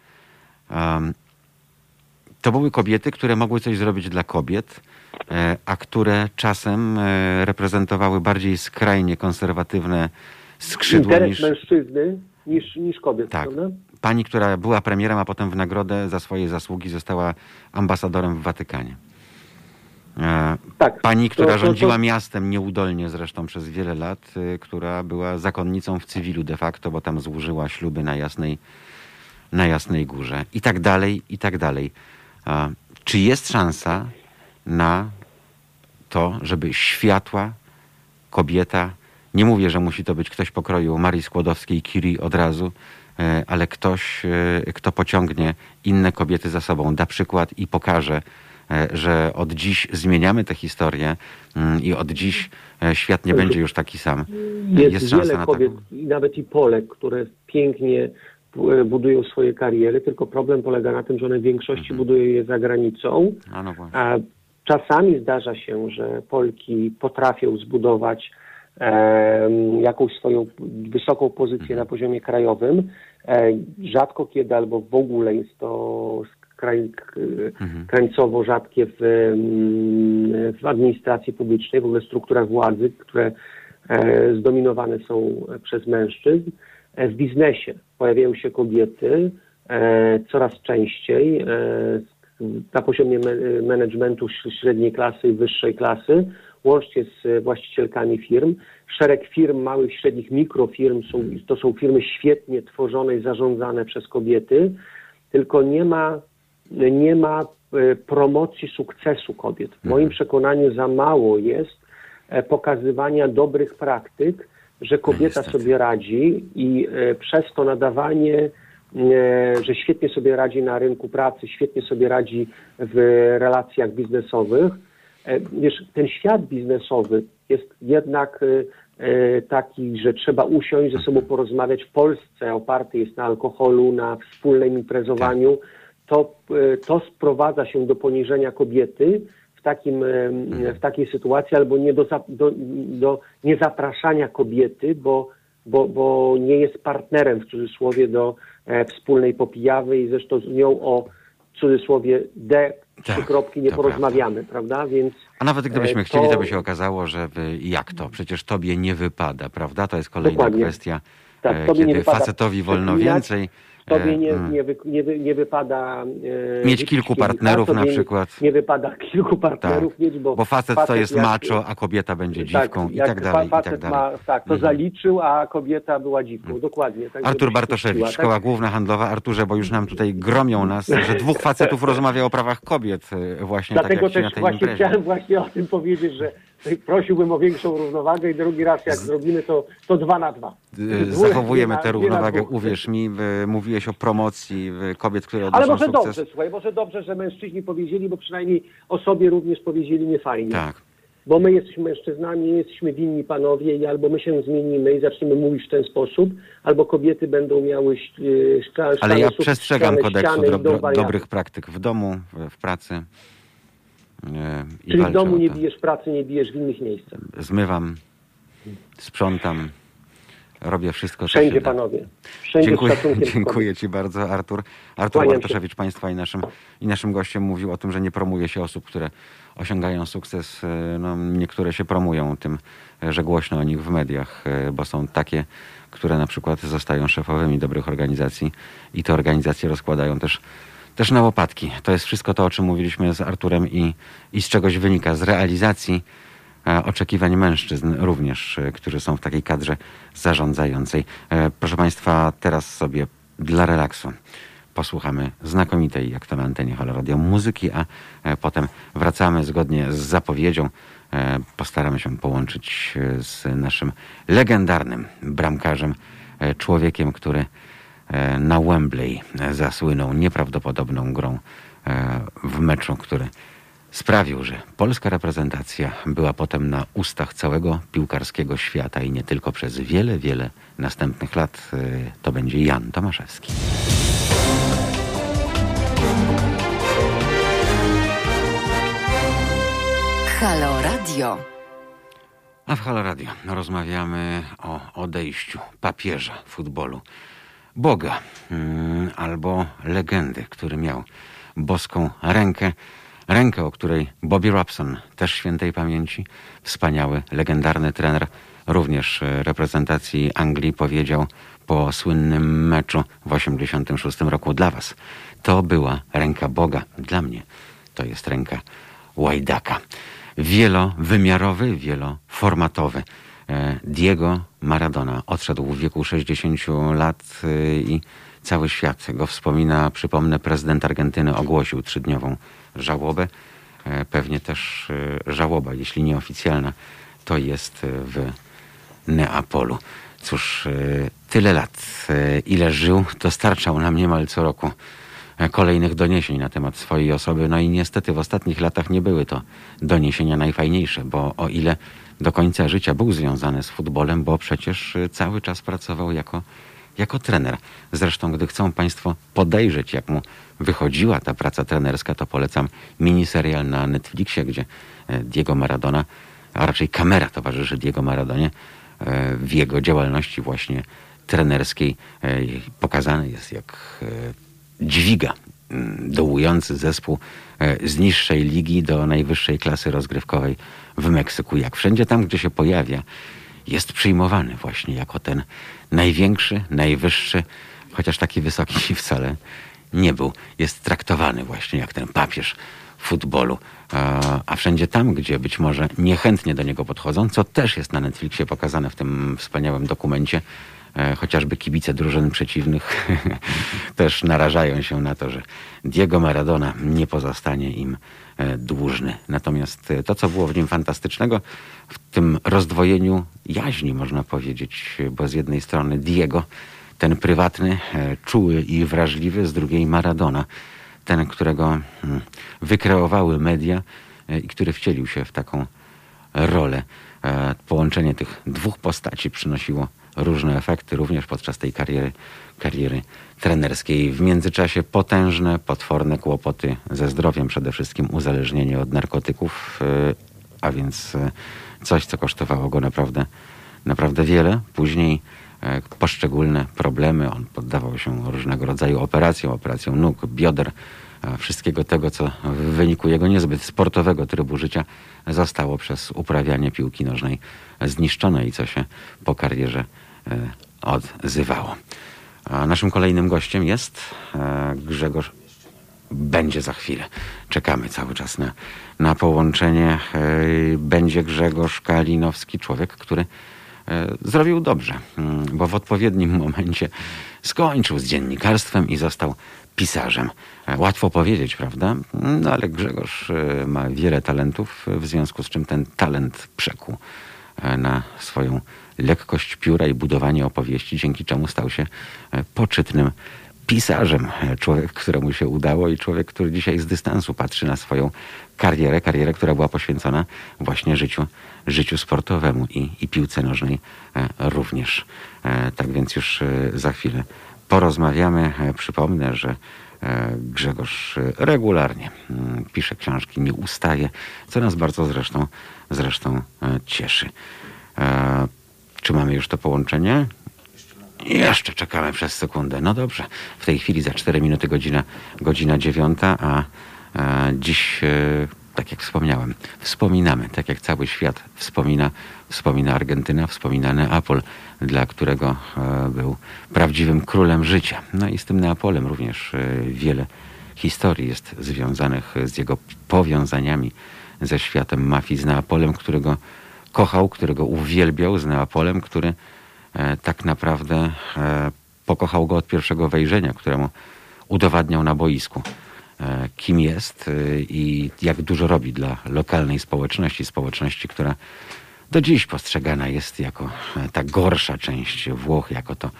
Em, to były kobiety, które mogły coś zrobić dla kobiet, e, a które czasem e, reprezentowały bardziej skrajnie konserwatywne skrzydło Interes niż... mężczyzny niż, niż kobiet, Tak. prawda? Pani, która była premierem, a potem w nagrodę za swoje zasługi została ambasadorem w Watykanie. E, Tak. Pani, To- która to- to- rządziła miastem nieudolnie zresztą przez wiele lat, y, która była zakonnicą w cywilu de facto, bo tam złożyła śluby na Jasnej, na Jasnej Górze. I tak dalej, i tak dalej. A, Czy jest szansa na to, żeby światła kobieta, nie mówię, że musi to być ktoś pokroju Marii Skłodowskiej-Curie od razu, e, ale ktoś, e, kto pociągnie inne kobiety za sobą, da przykład i pokaże, e, że od dziś zmieniamy tę historię mm, i od dziś e, świat nie będzie już taki sam. Jest, szansa wiele na kobiet, taką? i nawet i Polek, które pięknie e, budują swoje kariery, tylko problem polega na tym, że one w większości Mhm. budują je za granicą. A no właśnie. A czasami zdarza się, że Polki potrafią zbudować jakąś swoją wysoką pozycję na poziomie krajowym. E, rzadko kiedy albo w ogóle jest to kraj, k- Mhm. krańcowo rzadkie w, em, w administracji publicznej, w ogóle strukturach władzy, które e, zdominowane są przez mężczyzn. E, W biznesie pojawiają się kobiety e, coraz częściej e, na poziomie me- managementu średniej klasy i wyższej klasy, łącznie z e, właścicielkami firm. Szereg firm, małych, średnich, mikrofirm, są, to są firmy świetnie tworzone i zarządzane przez kobiety, tylko nie ma, nie ma e, promocji sukcesu kobiet. W moim przekonaniu za mało jest e, pokazywania dobrych praktyk, że kobieta niestety. sobie radzi i e, przez to nadawanie, że świetnie sobie radzi na rynku pracy, świetnie sobie radzi w relacjach biznesowych. Wiesz, ten świat biznesowy jest jednak taki, że trzeba usiąść, ze sobą porozmawiać. W Polsce oparty jest na alkoholu, na wspólnym imprezowaniu. To, e, to sprowadza się do poniżenia kobiety w, takim, e, w takiej sytuacji albo nie do, do, do niezapraszania kobiety, bo, bo, bo nie jest partnerem w cudzysłowie do e, wspólnej popijawy i zresztą z nią o w cudzysłowie D trzy Tak, kropki nie to porozmawiamy, prawda? Więc A nawet gdybyśmy e, chcieli, to to- by się okazało, że jak to? Przecież tobie nie wypada, prawda? To jest kolejna Dokładnie. kwestia, Tak, kiedy facetowi wolno więcej. Tobie nie, mm. nie, wy, nie, wy, nie wypada e, Mieć kilku partnerów na nie- przykład. Nie wypada kilku partnerów Tak, mieć, bo, bo facet to jest jak- macho, a kobieta będzie dziwką i jak tak dalej, i tak facet dalej. Ma, tak, to Mhm. zaliczył, a kobieta była dziwką. Dokładnie. Tak, Artur Bartoszewicz, tak? Szkoła Główna Handlowa. Arturze, bo już nam tutaj gromią nas, że dwóch facetów rozmawia o prawach kobiet e, właśnie Dlatego tak jak ci na też tej właśnie imprezie. chciałem właśnie o tym powiedzieć, że prosiłbym o większą równowagę i drugi raz jak zrobimy to, to dwa na dwa. Dwóch- Zachowujemy tę równowagę, uwierz mi. e, Mówiłeś o promocji e, kobiet, które Ale odnoszą może sukces. dobrze, słuchaj, może dobrze, że mężczyźni powiedzieli, bo przynajmniej o sobie również powiedzieli nie fajnie. Tak. Bo my jesteśmy mężczyznami, jesteśmy winni panowie i albo my się zmienimy i zaczniemy mówić w ten sposób, albo kobiety będą miały yy, szkla, Ale szklane ja przestrzegam szklane kodeksu ściany dobrych praktyk w domu, w pracy. I Czyli w domu nie bijesz pracy, nie bijesz w innych miejscach. Zmywam, sprzątam, robię wszystko, się Wszędzie panowie. Wszędzie Dziękuję, dziękuję Ci bardzo, Artur. Artur Kłaniam się. Bartoszewicz, Państwa i naszym, i naszym gościem mówił o tym, że nie promuje się osób, które osiągają sukces. E, No, niektóre się promują tym, e, że głośno o nich w mediach, e, bo są takie, które na przykład zostają szefowymi dobrych organizacji i te organizacje rozkładają też, też na łopatki. To jest wszystko to, o czym mówiliśmy z Arturem i, i z czegoś wynika, z realizacji e, oczekiwań mężczyzn również, e, którzy są w takiej kadrze zarządzającej. E, Proszę Państwa, teraz sobie dla relaksu posłuchamy znakomitej, jak to na antenie Halo Radio, muzyki, a potem wracamy zgodnie z zapowiedzią. Postaramy się połączyć z naszym legendarnym bramkarzem, człowiekiem, który na Wembley e, zasłynął nieprawdopodobną grą e, w meczu, który sprawił, że polska reprezentacja była potem na ustach całego piłkarskiego świata i nie tylko przez wiele, wiele następnych lat. E, To będzie Jan Tomaszewski. Halo Radio. A w Halo Radio rozmawiamy o odejściu papieża futbolu, Boga mm, albo legendy, który miał boską rękę, rękę, o której Bobby Robson, też świętej pamięci, wspaniały, legendarny trener, również e, reprezentacji Anglii powiedział po słynnym meczu w 86 roku dla was. To była ręka Boga. Dla mnie to jest ręka Łajdaka. Wielowymiarowy, wieloformatowy. E, Diego Maradona odszedł w wieku 60 lat e, i cały świat go wspomina. Przypomnę, prezydent Argentyny ogłosił trzydniową żałobę. E, Pewnie też żałoba, jeśli nieoficjalna, to jest w Neapolu. Cóż, tyle lat, ile żył, dostarczał nam niemal co roku kolejnych doniesień na temat swojej osoby. No i niestety w ostatnich latach nie były to doniesienia najfajniejsze, bo o ile do końca życia był związany z futbolem, bo przecież y, cały czas pracował jako, jako trener. Zresztą, gdy chcą Państwo podejrzeć, jak mu wychodziła ta praca trenerska, to polecam miniserial na Netflixie, gdzie e, Diego Maradona, a raczej kamera towarzyszy Diego Maradonie e, w jego działalności właśnie trenerskiej. E, Pokazany jest, jak dźwiga mm, dołujący zespół z niższej ligi do najwyższej klasy rozgrywkowej w Meksyku. Jak wszędzie tam, gdzie się pojawia, jest przyjmowany właśnie jako ten największy, najwyższy, chociaż taki wysoki wcale nie był. Jest traktowany właśnie jak ten papież futbolu. A wszędzie tam, gdzie być może niechętnie do niego podchodzą, co też jest na Netflixie pokazane w tym wspaniałym dokumencie, E, chociażby kibice drużyn przeciwnych też narażają się na to, że Diego Maradona nie pozostanie im dłużny. Natomiast e, to, co było w nim fantastycznego, w tym rozdwojeniu jaźni, można powiedzieć, bo z jednej strony Diego, ten prywatny, czuły i wrażliwy, z drugiej Maradona, ten, którego hmm, wykreowały media i który wcielił się w taką rolę. Połączenie tych dwóch postaci przynosiło różne efekty również podczas tej kariery, kariery trenerskiej. W międzyczasie potężne, potworne kłopoty ze zdrowiem, przede wszystkim uzależnienie od narkotyków, y, a więc y, coś, co kosztowało go naprawdę, naprawdę wiele. Później y, poszczególne problemy. On poddawał się różnego rodzaju operacjom, operacjom nóg, bioder, wszystkiego tego, co w wyniku jego niezbyt sportowego trybu życia zostało przez uprawianie piłki nożnej zniszczone i co się po karierze odzywało. A naszym kolejnym gościem jest e, Grzegorz. Będzie za chwilę. Czekamy cały czas na, na połączenie. E, będzie Grzegorz Kalinowski, człowiek, który zrobił dobrze, mm, bo w odpowiednim momencie skończył z dziennikarstwem i został pisarzem. Łatwo powiedzieć, prawda? No ale Grzegorz ma wiele talentów, w związku z czym ten talent przekuł E, na swoją lekkość pióra i budowanie opowieści, dzięki czemu stał się e, poczytnym pisarzem. E, człowiek, któremu się udało i człowiek, który dzisiaj z dystansu patrzy na swoją karierę, karierę, która była poświęcona właśnie życiu, życiu sportowemu i, i piłce nożnej również. Tak więc już za chwilę porozmawiamy. Przypomnę, że Grzegorz regularnie mm, pisze książki, nie ustaje, co nas bardzo zresztą zresztą e, cieszy. E, czy mamy już to połączenie? Jeszcze czekamy przez sekundę. No dobrze, w tej chwili za 4 minuty godzina, godzina 9, a, a dziś, e, tak jak wspomniałem, wspominamy, tak jak cały świat wspomina, wspomina Argentyna, wspomina Neapol, dla którego był prawdziwym królem życia. No i z tym Neapolem również wiele historii jest związanych z jego powiązaniami ze światem mafii, z Neapolem, którego kochał, którego uwielbiał, z Neapolem, który e, tak naprawdę e, pokochał go od pierwszego wejrzenia, któremu udowadniał na boisku, e, kim jest i jak dużo robi dla lokalnej społeczności, społeczności, która do dziś postrzegana jest jako ta gorsza część Włoch, jako to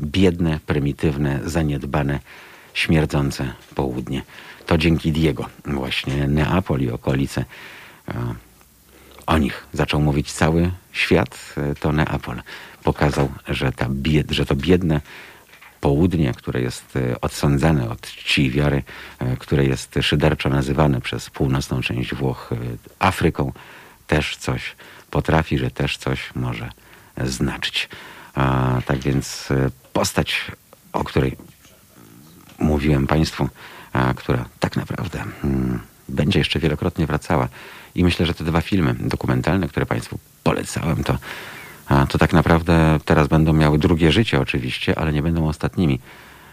biedne, prymitywne, zaniedbane, śmierdzące południe to dzięki Diego właśnie Neapol i okolice. O nich zaczął mówić cały świat. E, to Neapol pokazał, że, ta bied, że to biedne, południe, które jest e, odsądzane od czci wiary, e, które jest szyderczo nazywane przez północną część Włoch Afryką, też coś potrafi, że też coś może znaczyć. A, tak więc postać, o której mówiłem Państwu, a, która tak naprawdę mm, będzie jeszcze wielokrotnie wracała. I myślę, że te dwa filmy dokumentalne, które Państwu polecałem, to, to tak naprawdę teraz będą miały drugie życie oczywiście, ale nie będą ostatnimi,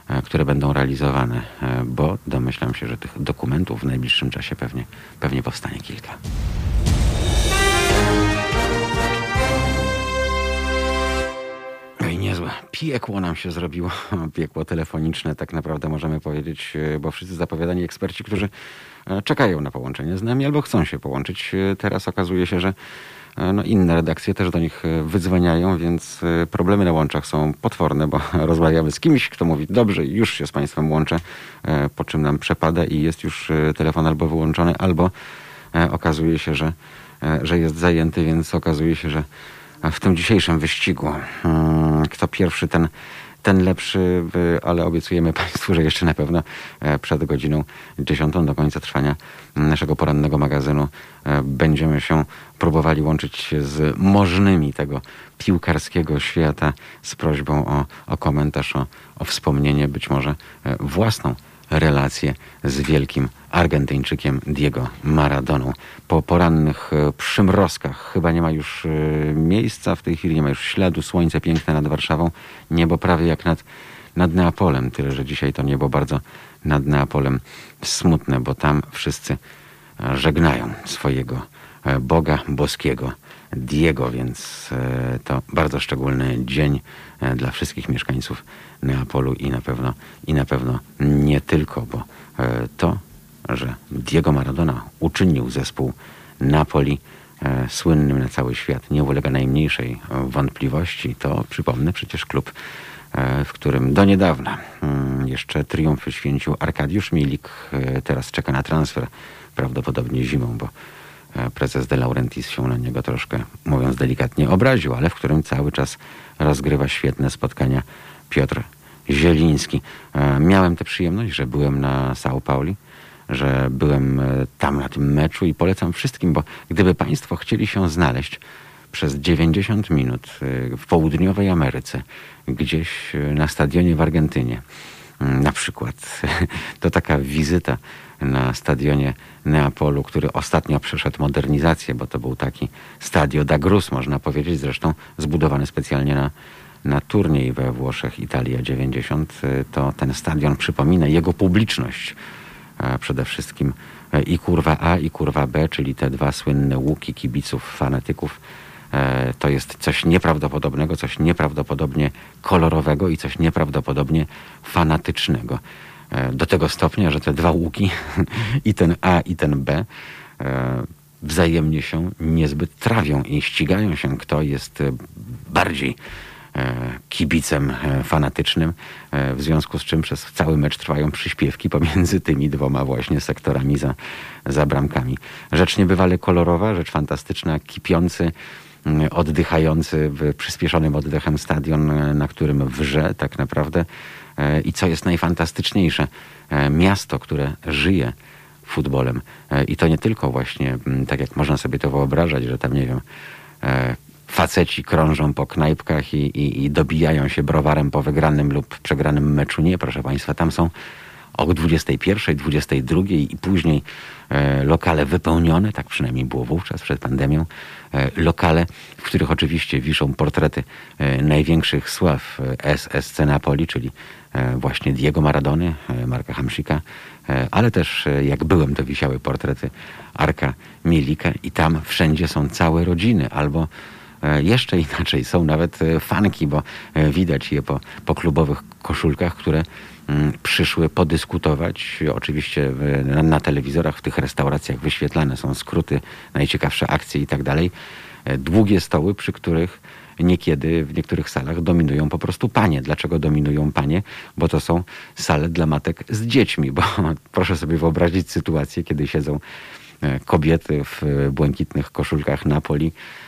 e, które będą realizowane, e, bo domyślam się, że tych dokumentów w najbliższym czasie pewnie, pewnie powstanie kilka. Ej, niezłe. Piekło nam się zrobiło. Piekło telefoniczne, tak naprawdę możemy powiedzieć, e, bo wszyscy zapowiadani eksperci, którzy czekają na połączenie z nami albo chcą się połączyć. e, Teraz okazuje się, że e, no, inne redakcje też do nich e, wydzwaniają, więc e, problemy na łączach są potworne, bo rozmawiamy z kimś, kto mówi, dobrze, już się z Państwem łączę, e, po czym nam przepada i jest już e, telefon albo wyłączony, albo e, okazuje się, że, e, że jest zajęty, więc okazuje się, że w tym dzisiejszym wyścigu. mm, Kto pierwszy, ten, ten lepszy, ale obiecujemy Państwu, że jeszcze na pewno e, przed godziną 10 do końca trwania naszego porannego magazynu e, będziemy się próbowali łączyć z możnymi tego piłkarskiego świata z prośbą o, o komentarz, o, o wspomnienie, być może e, własną relację z wielkim Argentyńczykiem Diego Maradoną. Po porannych e, przymrozkach chyba nie ma już e, miejsca, w tej chwili nie ma już śladu, słońce piękne nad Warszawą, niebo prawie jak nad, nad Neapolem, tyle że dzisiaj to niebo bardzo nad Neapolem smutne, bo tam wszyscy e, żegnają swojego Boga boskiego Diego, więc to bardzo szczególny dzień dla wszystkich mieszkańców Neapolu i na pewno, i na pewno nie tylko, bo to, że Diego Maradona uczynił zespół Napoli e, słynnym na cały świat, nie ulega najmniejszej e, wątpliwości. To, przypomnę, przecież klub, e, w którym do niedawna mm, jeszcze triumfy święcił Arkadiusz Milik, teraz czeka na transfer, prawdopodobnie zimą, bo prezes De Laurentiis się na niego troszkę, mówiąc delikatnie, obraził, ale w którym cały czas rozgrywa świetne spotkania Piotr Zieliński. Miałem tę przyjemność, że byłem na São Pauli, że byłem e, tam na tym meczu i polecam wszystkim, bo gdyby Państwo chcieli się znaleźć przez 90 minut e, w południowej Ameryce, gdzieś e, na stadionie w Argentynie, mm, na przykład, to taka wizyta na stadionie Neapolu, który ostatnio przeszedł modernizację, bo to był taki Stadio da Cruz, można powiedzieć, zresztą zbudowany specjalnie na, na turniej we Włoszech Italia 90, y, to ten stadion przypomina jego publiczność. Przede wszystkim e, i kurwa A, i kurwa B, czyli te dwa słynne łuki kibiców, fanatyków. E, To jest coś nieprawdopodobnego, coś nieprawdopodobnie kolorowego i coś nieprawdopodobnie fanatycznego. E, Do tego stopnia, że te dwa łuki, i ten A, i ten B, wzajemnie się niezbyt trawią i ścigają się, kto jest bardziej kibicem e, fanatycznym, e, w związku z czym przez cały mecz trwają przyśpiewki pomiędzy tymi dwoma właśnie sektorami za, za bramkami. Rzecz niebywale kolorowa, rzecz fantastyczna, kipiący, oddychający przyspieszonym oddechem stadion, e, na którym wrze tak naprawdę. E, I co jest najfantastyczniejsze, e, miasto, które żyje futbolem. E, I to nie tylko właśnie, tak jak można sobie to wyobrażać, że tam, nie wiem, e, faceci krążą po knajpkach i, i, i dobijają się browarem po wygranym lub przegranym meczu. Nie, proszę Państwa, tam są o 21, 22 i później e, lokale wypełnione, tak przynajmniej było wówczas przed pandemią, e, lokale, w których oczywiście wiszą portrety e, największych sław e, SSC Napoli, czyli e, właśnie Diego Maradony, e, Marka Hamsika, ale też jak byłem, to wisiały portrety Arka Mielika i tam wszędzie są całe rodziny albo Jeszcze inaczej są nawet e, fanki, bo e, widać je po, po klubowych koszulkach, które mm, przyszły podyskutować. Oczywiście na, na telewizorach, w tych restauracjach wyświetlane są skróty, najciekawsze akcje i tak dalej. E, Długie stoły, przy których niekiedy w niektórych salach dominują po prostu panie. Dlaczego dominują panie? Bo to są sale dla matek z dziećmi, bo proszę sobie wyobrazić sytuację, kiedy siedzą e, kobiety w e, błękitnych koszulkach Napoli E,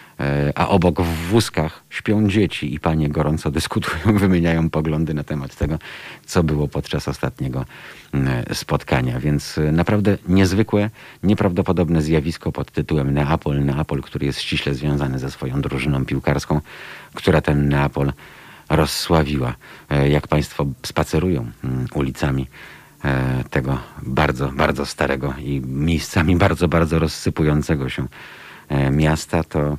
a obok w wózkach śpią dzieci i panie gorąco dyskutują, wymieniają poglądy na temat tego, co było podczas ostatniego mm, spotkania. Więc e, naprawdę niezwykłe, nieprawdopodobne zjawisko pod tytułem Neapol. Neapol, który jest ściśle związany ze swoją drużyną piłkarską, która ten Neapol rozsławiła. E, jak Państwo spacerują mm, ulicami tego bardzo, bardzo starego i miejscami bardzo, bardzo rozsypującego się miasta, to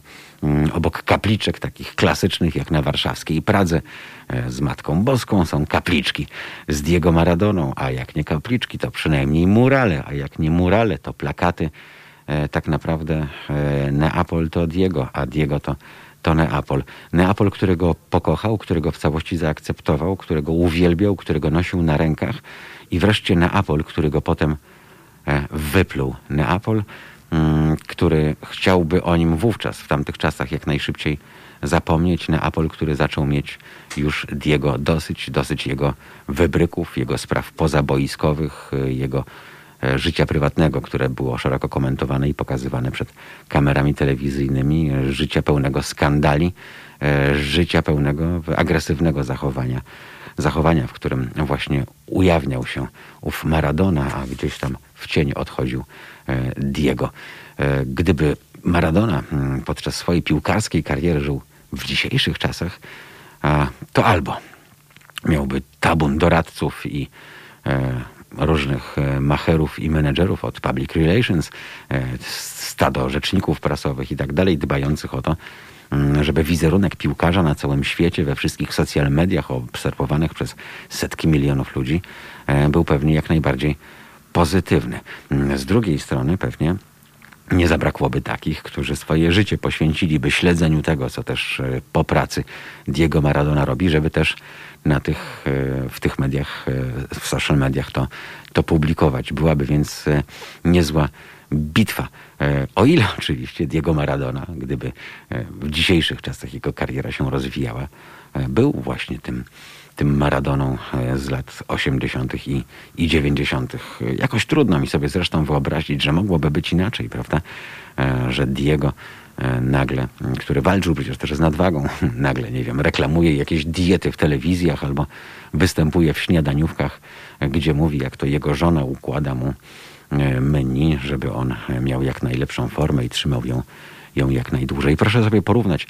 obok kapliczek takich klasycznych jak na warszawskiej Pradze e, z Matką Boską są kapliczki z Diego Maradoną, a jak nie kapliczki to przynajmniej murale, a jak nie murale to plakaty. E, tak naprawdę e, Neapol to Diego, a Diego to to Neapol. Neapol, którego pokochał, którego w całości zaakceptował, którego uwielbiał, którego nosił na rękach i wreszcie Neapol, którego potem wypluł. Neapol, Mm, który chciałby o nim wówczas, w tamtych czasach, jak najszybciej zapomnieć. Neapol, który zaczął mieć już Diego dosyć, dosyć jego wybryków, jego spraw pozaboiskowych, jego e, życia prywatnego, które było szeroko komentowane i pokazywane przed kamerami telewizyjnymi, życia pełnego skandali, e, życia pełnego agresywnego zachowania, zachowania, w którym właśnie ujawniał się ów Maradona, a gdzieś tam w cień odchodził E, Diego. E, gdyby Maradona mm, podczas swojej piłkarskiej kariery żył w dzisiejszych czasach, to albo miałby tabun doradców i e, różnych macherów i menedżerów od public relations, stado rzeczników prasowych i tak dalej, dbających o to, mm, żeby wizerunek piłkarza na całym świecie, we wszystkich social mediach obserwowanych przez setki milionów ludzi, był pewnie jak najbardziej pozytywny. Z drugiej strony pewnie nie zabrakłoby takich, którzy swoje życie poświęciliby śledzeniu tego, co też e, po pracy Diego Maradona robi, żeby też na tych, e, w tych mediach, e, w social mediach to, to publikować. Byłaby więc niezła bitwa. O ile oczywiście Diego Maradona, gdyby w dzisiejszych czasach jego kariera się rozwijała, był właśnie tym tym Maradoną e, z lat 80. i, i 90. Jakoś trudno mi sobie zresztą wyobrazić, że mogłoby być inaczej, prawda? E, że Diego e, nagle, który walczył przecież też z nadwagą, nagle, nie wiem, reklamuje jakieś diety w telewizjach albo występuje w śniadaniówkach, gdzie mówi, jak to jego żona układa mu menu, żeby on miał jak najlepszą formę i trzymał ją, ją jak najdłużej. Proszę sobie porównać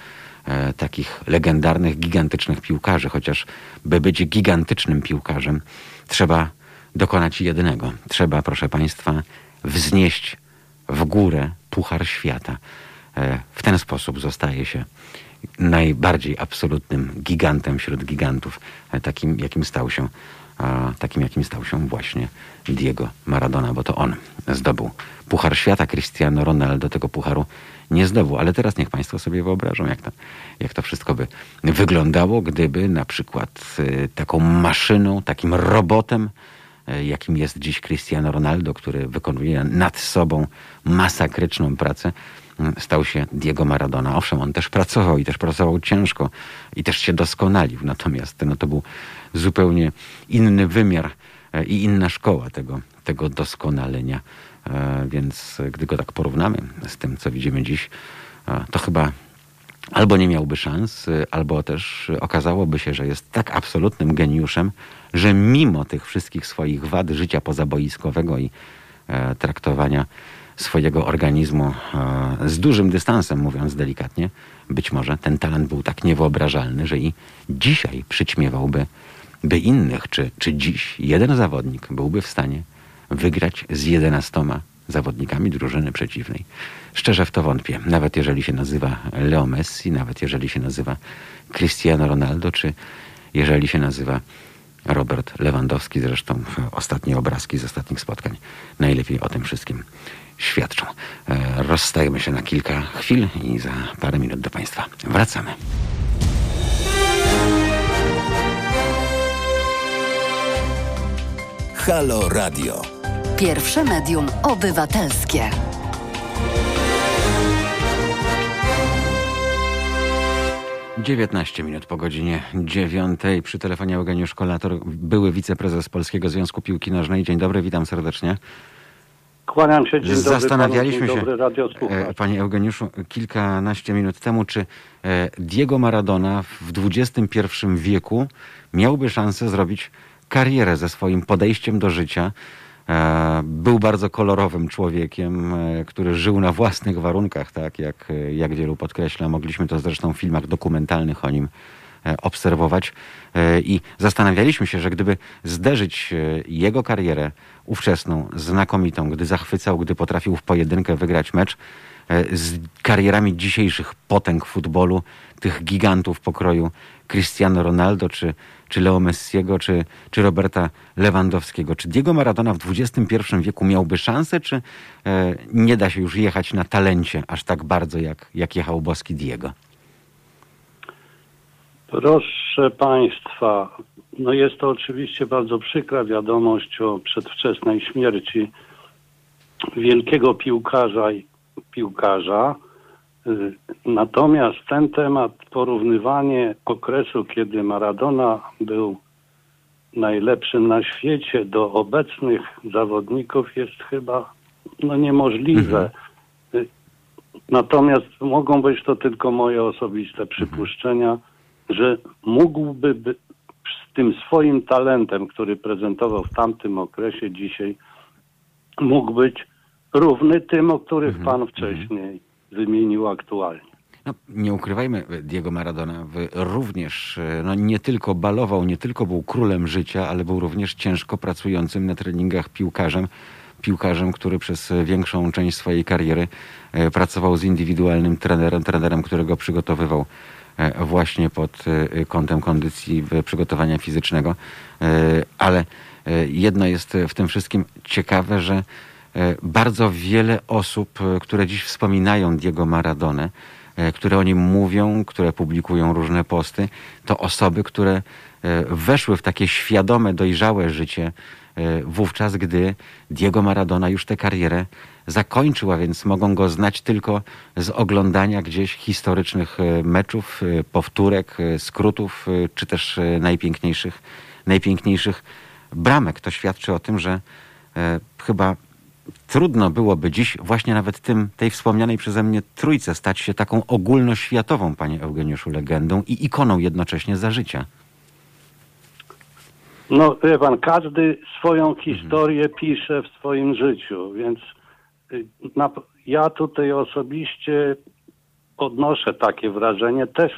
takich legendarnych, gigantycznych piłkarzy, chociaż by być gigantycznym piłkarzem, trzeba dokonać jednego. Trzeba, proszę Państwa, wznieść w górę Puchar Świata. E, w ten sposób zostaje się najbardziej absolutnym gigantem wśród gigantów, e, takim jakim stał się, takim jakim stał się właśnie Diego Maradona, bo to on zdobył Puchar Świata. Cristiano Ronaldo tego pucharu nie zdobył. Ale teraz niech Państwo sobie wyobrażą, jak to, jak to wszystko by wyglądało, gdyby na przykład y, taką maszyną, takim robotem, y, jakim jest dziś Cristiano Ronaldo, który wykonuje nad sobą masakryczną pracę, y, stał się Diego Maradona. Owszem, on też pracował i też pracował ciężko i też się doskonalił. Natomiast no, to był zupełnie inny wymiar i inna szkoła tego, tego doskonalenia. E, więc gdy go tak porównamy z tym, co widzimy dziś, e, to chyba albo nie miałby szans, e, albo też okazałoby się, że jest tak absolutnym geniuszem, że mimo tych wszystkich swoich wad życia pozaboiskowego i traktowania swojego organizmu z dużym dystansem, mówiąc delikatnie, być może ten talent był tak niewyobrażalny, że i dzisiaj przyćmiewałby by innych, czy, czy dziś jeden zawodnik byłby w stanie wygrać z 11 zawodnikami drużyny przeciwnej. Szczerze w to wątpię. Nawet jeżeli się nazywa Leo Messi, nawet jeżeli się nazywa Cristiano Ronaldo, czy jeżeli się nazywa Robert Lewandowski, zresztą ostatnie obrazki z ostatnich spotkań najlepiej o tym wszystkim świadczą. E, rozstajemy się na kilka chwil i za parę minut do Państwa wracamy. Halo Radio. Pierwsze medium obywatelskie. Dziewiętnaście minut po godzinie dziewiątej. Przy telefonie Eugeniusz Kolator, były wiceprezes Polskiego Związku Piłki Nożnej. Dzień dobry, witam serdecznie. Kłaniam się, dzień dobry Zastanawialiśmy panu, się, dzień dobry radiosłuchacz. e, panie Eugeniuszu, kilkanaście minut temu, czy e, Diego Maradona w XXI wieku miałby szansę zrobić karierę ze swoim podejściem do życia. E, Był bardzo kolorowym człowiekiem, e, który żył na własnych warunkach, tak jak, e, jak wielu podkreśla. Mogliśmy to zresztą w filmach dokumentalnych o nim obserwować i zastanawialiśmy się, że gdyby zderzyć jego karierę ówczesną, znakomitą, gdy zachwycał, gdy potrafił w pojedynkę wygrać mecz, z karierami dzisiejszych potęg futbolu, tych gigantów pokroju Cristiano Ronaldo, czy, czy Leo Messiego, czy, czy Roberta Lewandowskiego. Czy Diego Maradona w XXI wieku miałby szansę, czy e, nie da się już jechać na talencie aż tak bardzo, jak, jak jechał boski Diego? Proszę Państwa, no jest to oczywiście bardzo przykra wiadomość o przedwczesnej śmierci wielkiego piłkarza i piłkarza. Natomiast ten temat, porównywanie okresu, kiedy Maradona był najlepszym na świecie, do obecnych zawodników jest chyba no, niemożliwe. Y, Natomiast mogą być to tylko moje osobiste przypuszczenia, że mógłby by z tym swoim talentem, który prezentował w tamtym okresie dzisiaj, mógł być równy tym, o których pan wcześniej wymienił aktualnie. No, nie ukrywajmy, Diego Maradona również e, no, nie tylko balował, nie tylko był królem życia, ale był również ciężko pracującym na treningach piłkarzem. Piłkarzem, który przez większą część swojej kariery e, pracował z indywidualnym trenerem, trenerem, którego przygotowywał e, właśnie pod kątem kondycji przygotowania fizycznego. Ale jedno jest w tym wszystkim ciekawe, że bardzo wiele osób, e, które dziś wspominają Diego Maradonę, e, które o nim mówią, które publikują różne posty, to osoby, które e, weszły w takie świadome, dojrzałe życie e, wówczas, gdy Diego Maradona już tę karierę zakończył, a więc mogą go znać tylko z oglądania gdzieś historycznych e, meczów, e, powtórek, e, skrótów, e, czy też e, najpiękniejszych, najpiękniejszych bramek. To świadczy o tym, że e, chyba trudno byłoby dziś właśnie nawet tym, tej wspomnianej przeze mnie trójce stać się taką ogólnoświatową, panie Eugeniuszu, legendą i ikoną jednocześnie za życia. No, wie pan, każdy swoją historię pisze w swoim życiu, więc y, na, ja tutaj osobiście odnoszę takie wrażenie też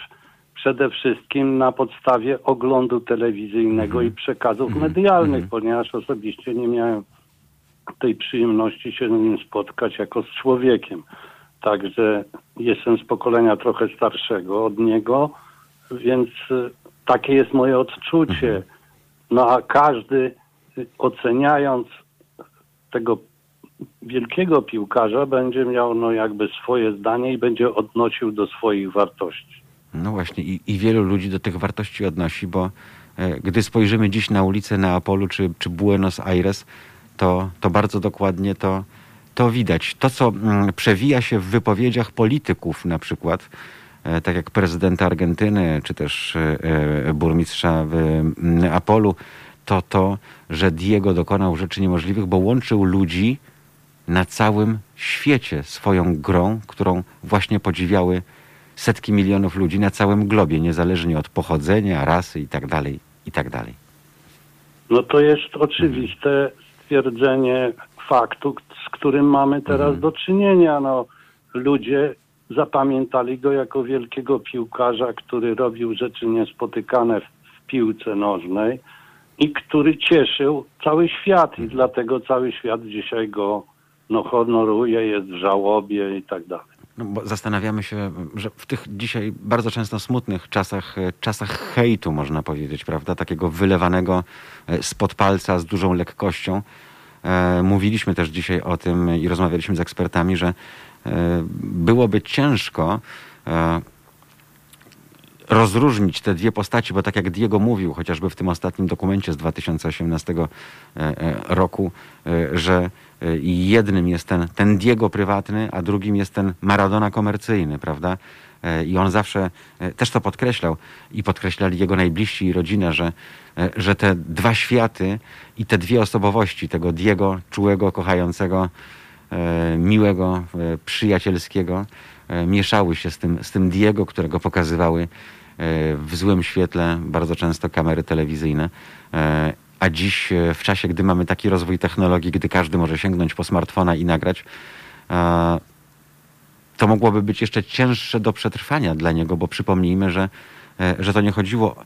przede wszystkim na podstawie oglądu telewizyjnego i przekazów medialnych, ponieważ osobiście nie miałem tej przyjemności się z nim spotkać jako z człowiekiem. Także jestem z pokolenia trochę starszego od niego, więc y, takie jest moje odczucie. No a każdy y, oceniając tego wielkiego piłkarza będzie miał no jakby swoje zdanie i będzie odnosił do swoich wartości. No właśnie i, i wielu ludzi do tych wartości odnosi, bo e, gdy spojrzymy dziś na ulicę Neapolu czy, czy Buenos Aires, to, to bardzo dokładnie to, to widać. To, co mm, przewija się w wypowiedziach polityków na przykład, e, tak jak prezydenta Argentyny, czy też e, e, burmistrza w mm, Neapolu, to to, że Diego dokonał rzeczy niemożliwych, bo łączył ludzi na całym świecie swoją grą, którą właśnie podziwiały setki milionów ludzi na całym globie, niezależnie od pochodzenia, rasy i tak dalej, i tak. No to jest oczywiste stwierdzenie faktu, z którym mamy teraz do czynienia. No, ludzie zapamiętali go jako wielkiego piłkarza, który robił rzeczy niespotykane w, w piłce nożnej i który cieszył cały świat i dlatego cały świat dzisiaj go no, honoruje, jest w żałobie i tak dalej. No, bo zastanawiamy się, że w tych dzisiaj bardzo często smutnych czasach, e, czasach hejtu, można powiedzieć, prawda, takiego wylewanego e, spod palca z dużą lekkością. E, mówiliśmy też dzisiaj o tym i rozmawialiśmy z ekspertami, że byłoby ciężko rozróżnić te dwie postaci, bo tak jak Diego mówił, chociażby w tym ostatnim dokumencie z 2018 e, e, roku, e, że jednym jest ten, ten Diego prywatny, a drugim jest ten Maradona komercyjny, prawda? I on zawsze też to podkreślał i podkreślali jego najbliżsi i rodzina, że, że te dwa światy i te dwie osobowości, tego Diego czułego, kochającego miłego, przyjacielskiego mieszały się z tym, z tym Diego, którego pokazywały w złym świetle bardzo często kamery telewizyjne. E, A dziś, e, w czasie, gdy mamy taki rozwój technologii, gdy każdy może sięgnąć po smartfona i nagrać, e, to mogłoby być jeszcze cięższe do przetrwania dla niego, bo przypomnijmy, że, że to nie chodziło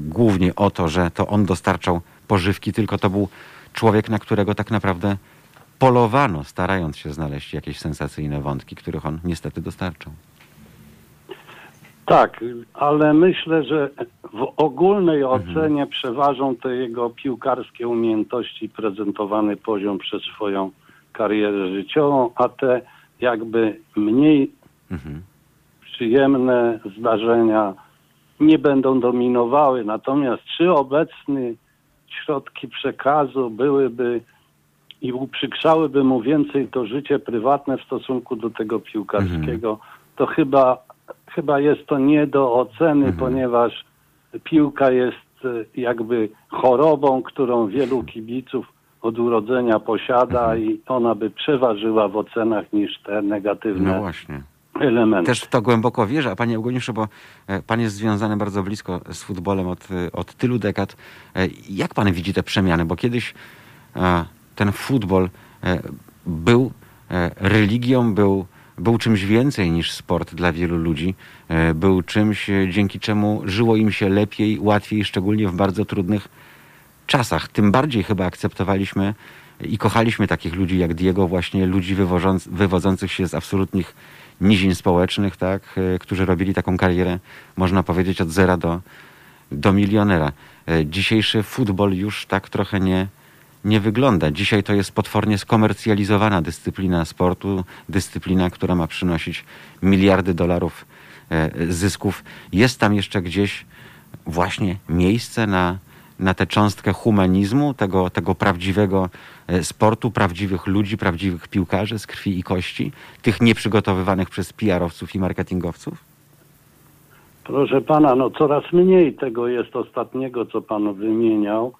głównie o to, że to on dostarczał pożywki, tylko to był człowiek, na którego tak naprawdę polowano, starając się znaleźć jakieś sensacyjne wątki, których on niestety dostarczał. Tak, ale myślę, że w ogólnej ocenie przeważą te jego piłkarskie umiejętności, prezentowany poziom przez swoją karierę życiową, a te jakby mniej Mhm. przyjemne zdarzenia nie będą dominowały. Natomiast czy obecne środki przekazu byłyby i uprzykrzałyby mu więcej to życie prywatne w stosunku do tego piłkarskiego, to chyba, chyba jest to nie do oceny, ponieważ piłka jest e, jakby chorobą, którą wielu kibiców od urodzenia posiada i ona by przeważyła w ocenach niż te negatywne No właśnie. elementy. Też w to głęboko wierzę, a panie Eugeniuszu, bo e, pan jest związany bardzo blisko z futbolem od, e, od tylu dekad. Jak pan widzi te przemiany? Bo kiedyś ten futbol był religią, był, był czymś więcej niż sport dla wielu ludzi. E, Był czymś, e, dzięki czemu żyło im się lepiej, łatwiej, szczególnie w bardzo trudnych czasach. Tym bardziej chyba akceptowaliśmy i kochaliśmy takich ludzi jak Diego, właśnie ludzi wywożąc, wywodzących się z absolutnych nizin społecznych, tak, e, którzy robili taką karierę, można powiedzieć, od zera do, do milionera. Dzisiejszy futbol już tak trochę nie, nie wygląda. Dzisiaj to jest potwornie skomercjalizowana dyscyplina sportu, dyscyplina, która ma przynosić miliardy dolarów e, zysków. Jest tam jeszcze gdzieś właśnie miejsce na, na tę cząstkę humanizmu, tego, tego prawdziwego e, sportu, prawdziwych ludzi, prawdziwych piłkarzy z krwi i kości, tych nieprzygotowywanych przez PR-owców i marketingowców? Proszę pana, no coraz mniej tego jest ostatniego, co pan wymieniał.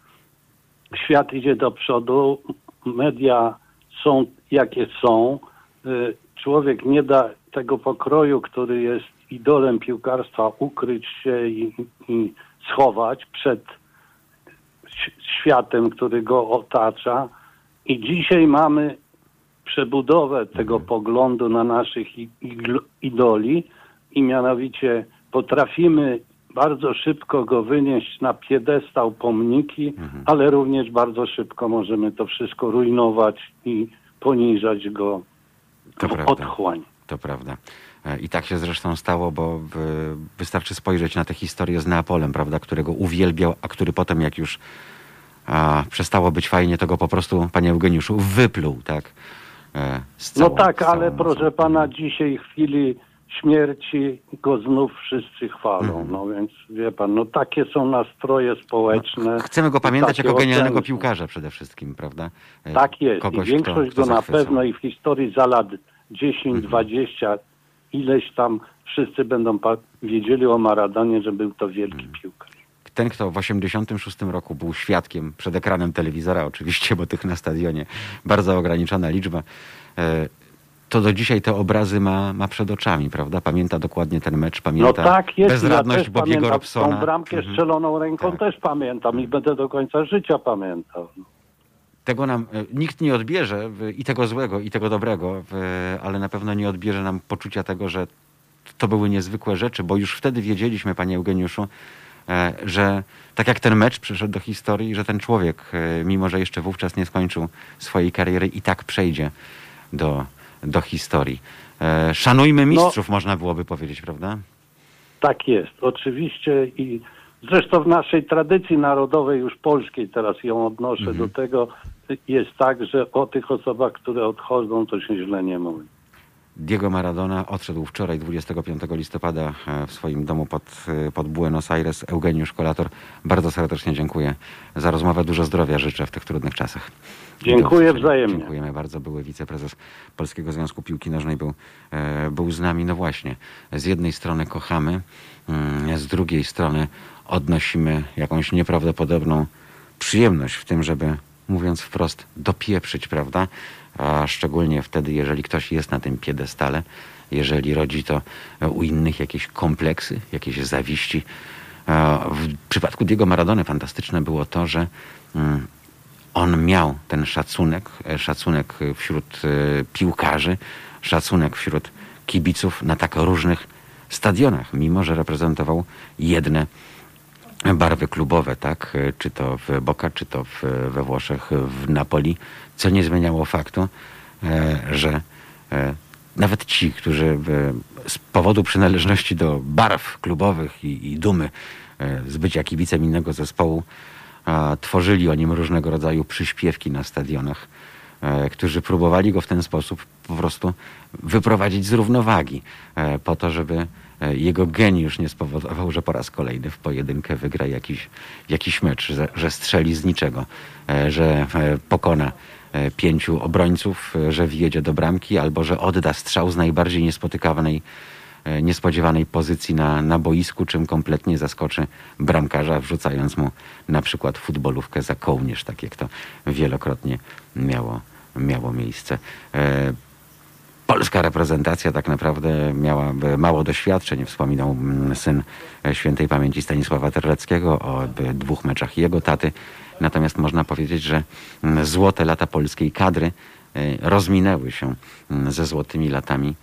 Świat idzie do przodu, media są jakie są. Y, Człowiek nie da tego pokroju, który jest idolem piłkarstwa, ukryć się i, i schować przed światem, który go otacza. I dzisiaj mamy przebudowę tego poglądu na naszych idoli i mianowicie potrafimy bardzo szybko go wynieść na piedestał pomniki, ale również bardzo szybko możemy to wszystko rujnować i poniżać go To w prawda. otchłań. To prawda. E, I tak się zresztą stało, bo wystarczy spojrzeć na tę historię z Neapolem, prawda, którego uwielbiał, a który potem, jak już a, przestało być fajnie, to go po prostu, panie Eugeniuszu, wypluł, tak? E, No całą- tak, z całą ale proszę pana, dzisiaj chwili śmierci go znów wszyscy chwalą. Mhm. No więc wie pan, no takie są nastroje społeczne. Chcemy go pamiętać jako genialnego piłkarza przede wszystkim, prawda? E, Tak jest. Kogoś, I większość kto, kto go na pewno i w historii za lat 10, Mhm. 20, ileś tam wszyscy będą wiedzieli o Maradonie, że był to wielki Mhm. piłkarz. Ten, kto w 86 roku był świadkiem przed ekranem telewizora, oczywiście, bo tych na stadionie bardzo ograniczona liczba, e, to do dzisiaj te obrazy ma, ma przed oczami, prawda? Pamięta dokładnie ten mecz, No pamięta tak jest, ja bezradność też Bobiego Robsona. tą bramkę Mhm. strzeloną ręką Tak. też pamiętam i będę do końca życia pamiętał. Tego nam e, nikt nie odbierze i tego złego, i tego dobrego, ale na pewno nie odbierze nam poczucia tego, że to były niezwykłe rzeczy, bo już wtedy wiedzieliśmy, panie Eugeniuszu, e, że tak jak ten mecz przyszedł do historii, że ten człowiek, e, mimo że jeszcze wówczas nie skończył swojej kariery, i tak przejdzie do, do historii. E, Szanujmy mistrzów, można byłoby powiedzieć, prawda? Tak jest, oczywiście i zresztą w naszej tradycji narodowej, już polskiej, teraz ją odnoszę Mhm. do tego, jest tak, że o tych osobach, które odchodzą, to się źle nie mówi. Diego Maradona odszedł wczoraj, 25 listopada, e, w swoim domu pod, e, pod Buenos Aires. Eugeniusz Kolator, bardzo serdecznie dziękuję za rozmowę. Dużo zdrowia życzę w tych trudnych czasach. Dziękuję wzajemnie. Dziękujemy bardzo. Były wiceprezes Polskiego Związku Piłki Nożnej był, e, był z nami. No właśnie, z jednej strony kochamy, mm, z drugiej strony odnosimy jakąś nieprawdopodobną przyjemność w tym, żeby mówiąc wprost, dopieprzyć, prawda? A szczególnie wtedy, jeżeli ktoś jest na tym piedestale, jeżeli rodzi to u innych jakieś kompleksy, jakieś zawiści. W przypadku Diego Maradony fantastyczne było to, że mm, on miał ten szacunek, e, szacunek wśród e, piłkarzy, szacunek wśród kibiców na tak różnych stadionach, mimo że reprezentował jedne barwy klubowe, tak? E, czy to w Boca, czy to w, we Włoszech, w Napoli, co nie zmieniało faktu, że nawet ci, którzy z powodu przynależności do barw klubowych i, i dumy z bycia kibicem innego zespołu, tworzyli o nim różnego rodzaju przyśpiewki na stadionach, e, którzy próbowali go w ten sposób po prostu wyprowadzić z równowagi, e, po to, żeby e, jego geniusz nie spowodował, że po raz kolejny w pojedynkę wygra jakiś, jakiś mecz, że, strzeli z niczego, że pokona pięciu obrońców, że wjedzie do bramki albo że odda strzał z najbardziej niespotykanej niespodziewanej pozycji na, na boisku, czym kompletnie zaskoczy bramkarza, wrzucając mu na przykład futbolówkę za kołnierz, tak jak to wielokrotnie miało, miało miejsce. E, polska reprezentacja tak naprawdę miała mało doświadczeń. Wspominał mm, syn e, świętej pamięci Stanisława Terleckiego o dwóch meczach jego taty. Natomiast można powiedzieć, że mm, złote lata polskiej kadry rozminęły się mm, ze złotymi latami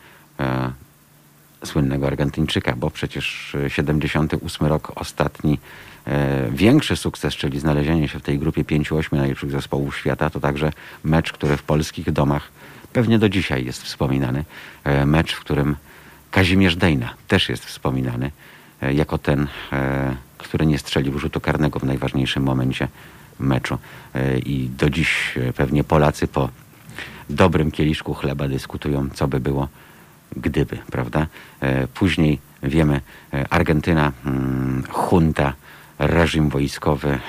słynnego Argentyńczyka, bo przecież 78 rok, ostatni e, większy sukces, czyli znalezienie się w tej grupie 5-8 najlepszych zespołów świata, to także mecz, który w polskich domach pewnie do dzisiaj jest wspominany. E, mecz, w którym Kazimierz Dejna też jest wspominany e, jako ten, e, który nie strzelił rzutu karnego w najważniejszym momencie meczu. E, I do dziś e, pewnie Polacy po dobrym kieliszku chleba dyskutują, co by było gdyby, prawda? E, później wiemy, e, Argentyna, mm, junta, reżim wojskowy e,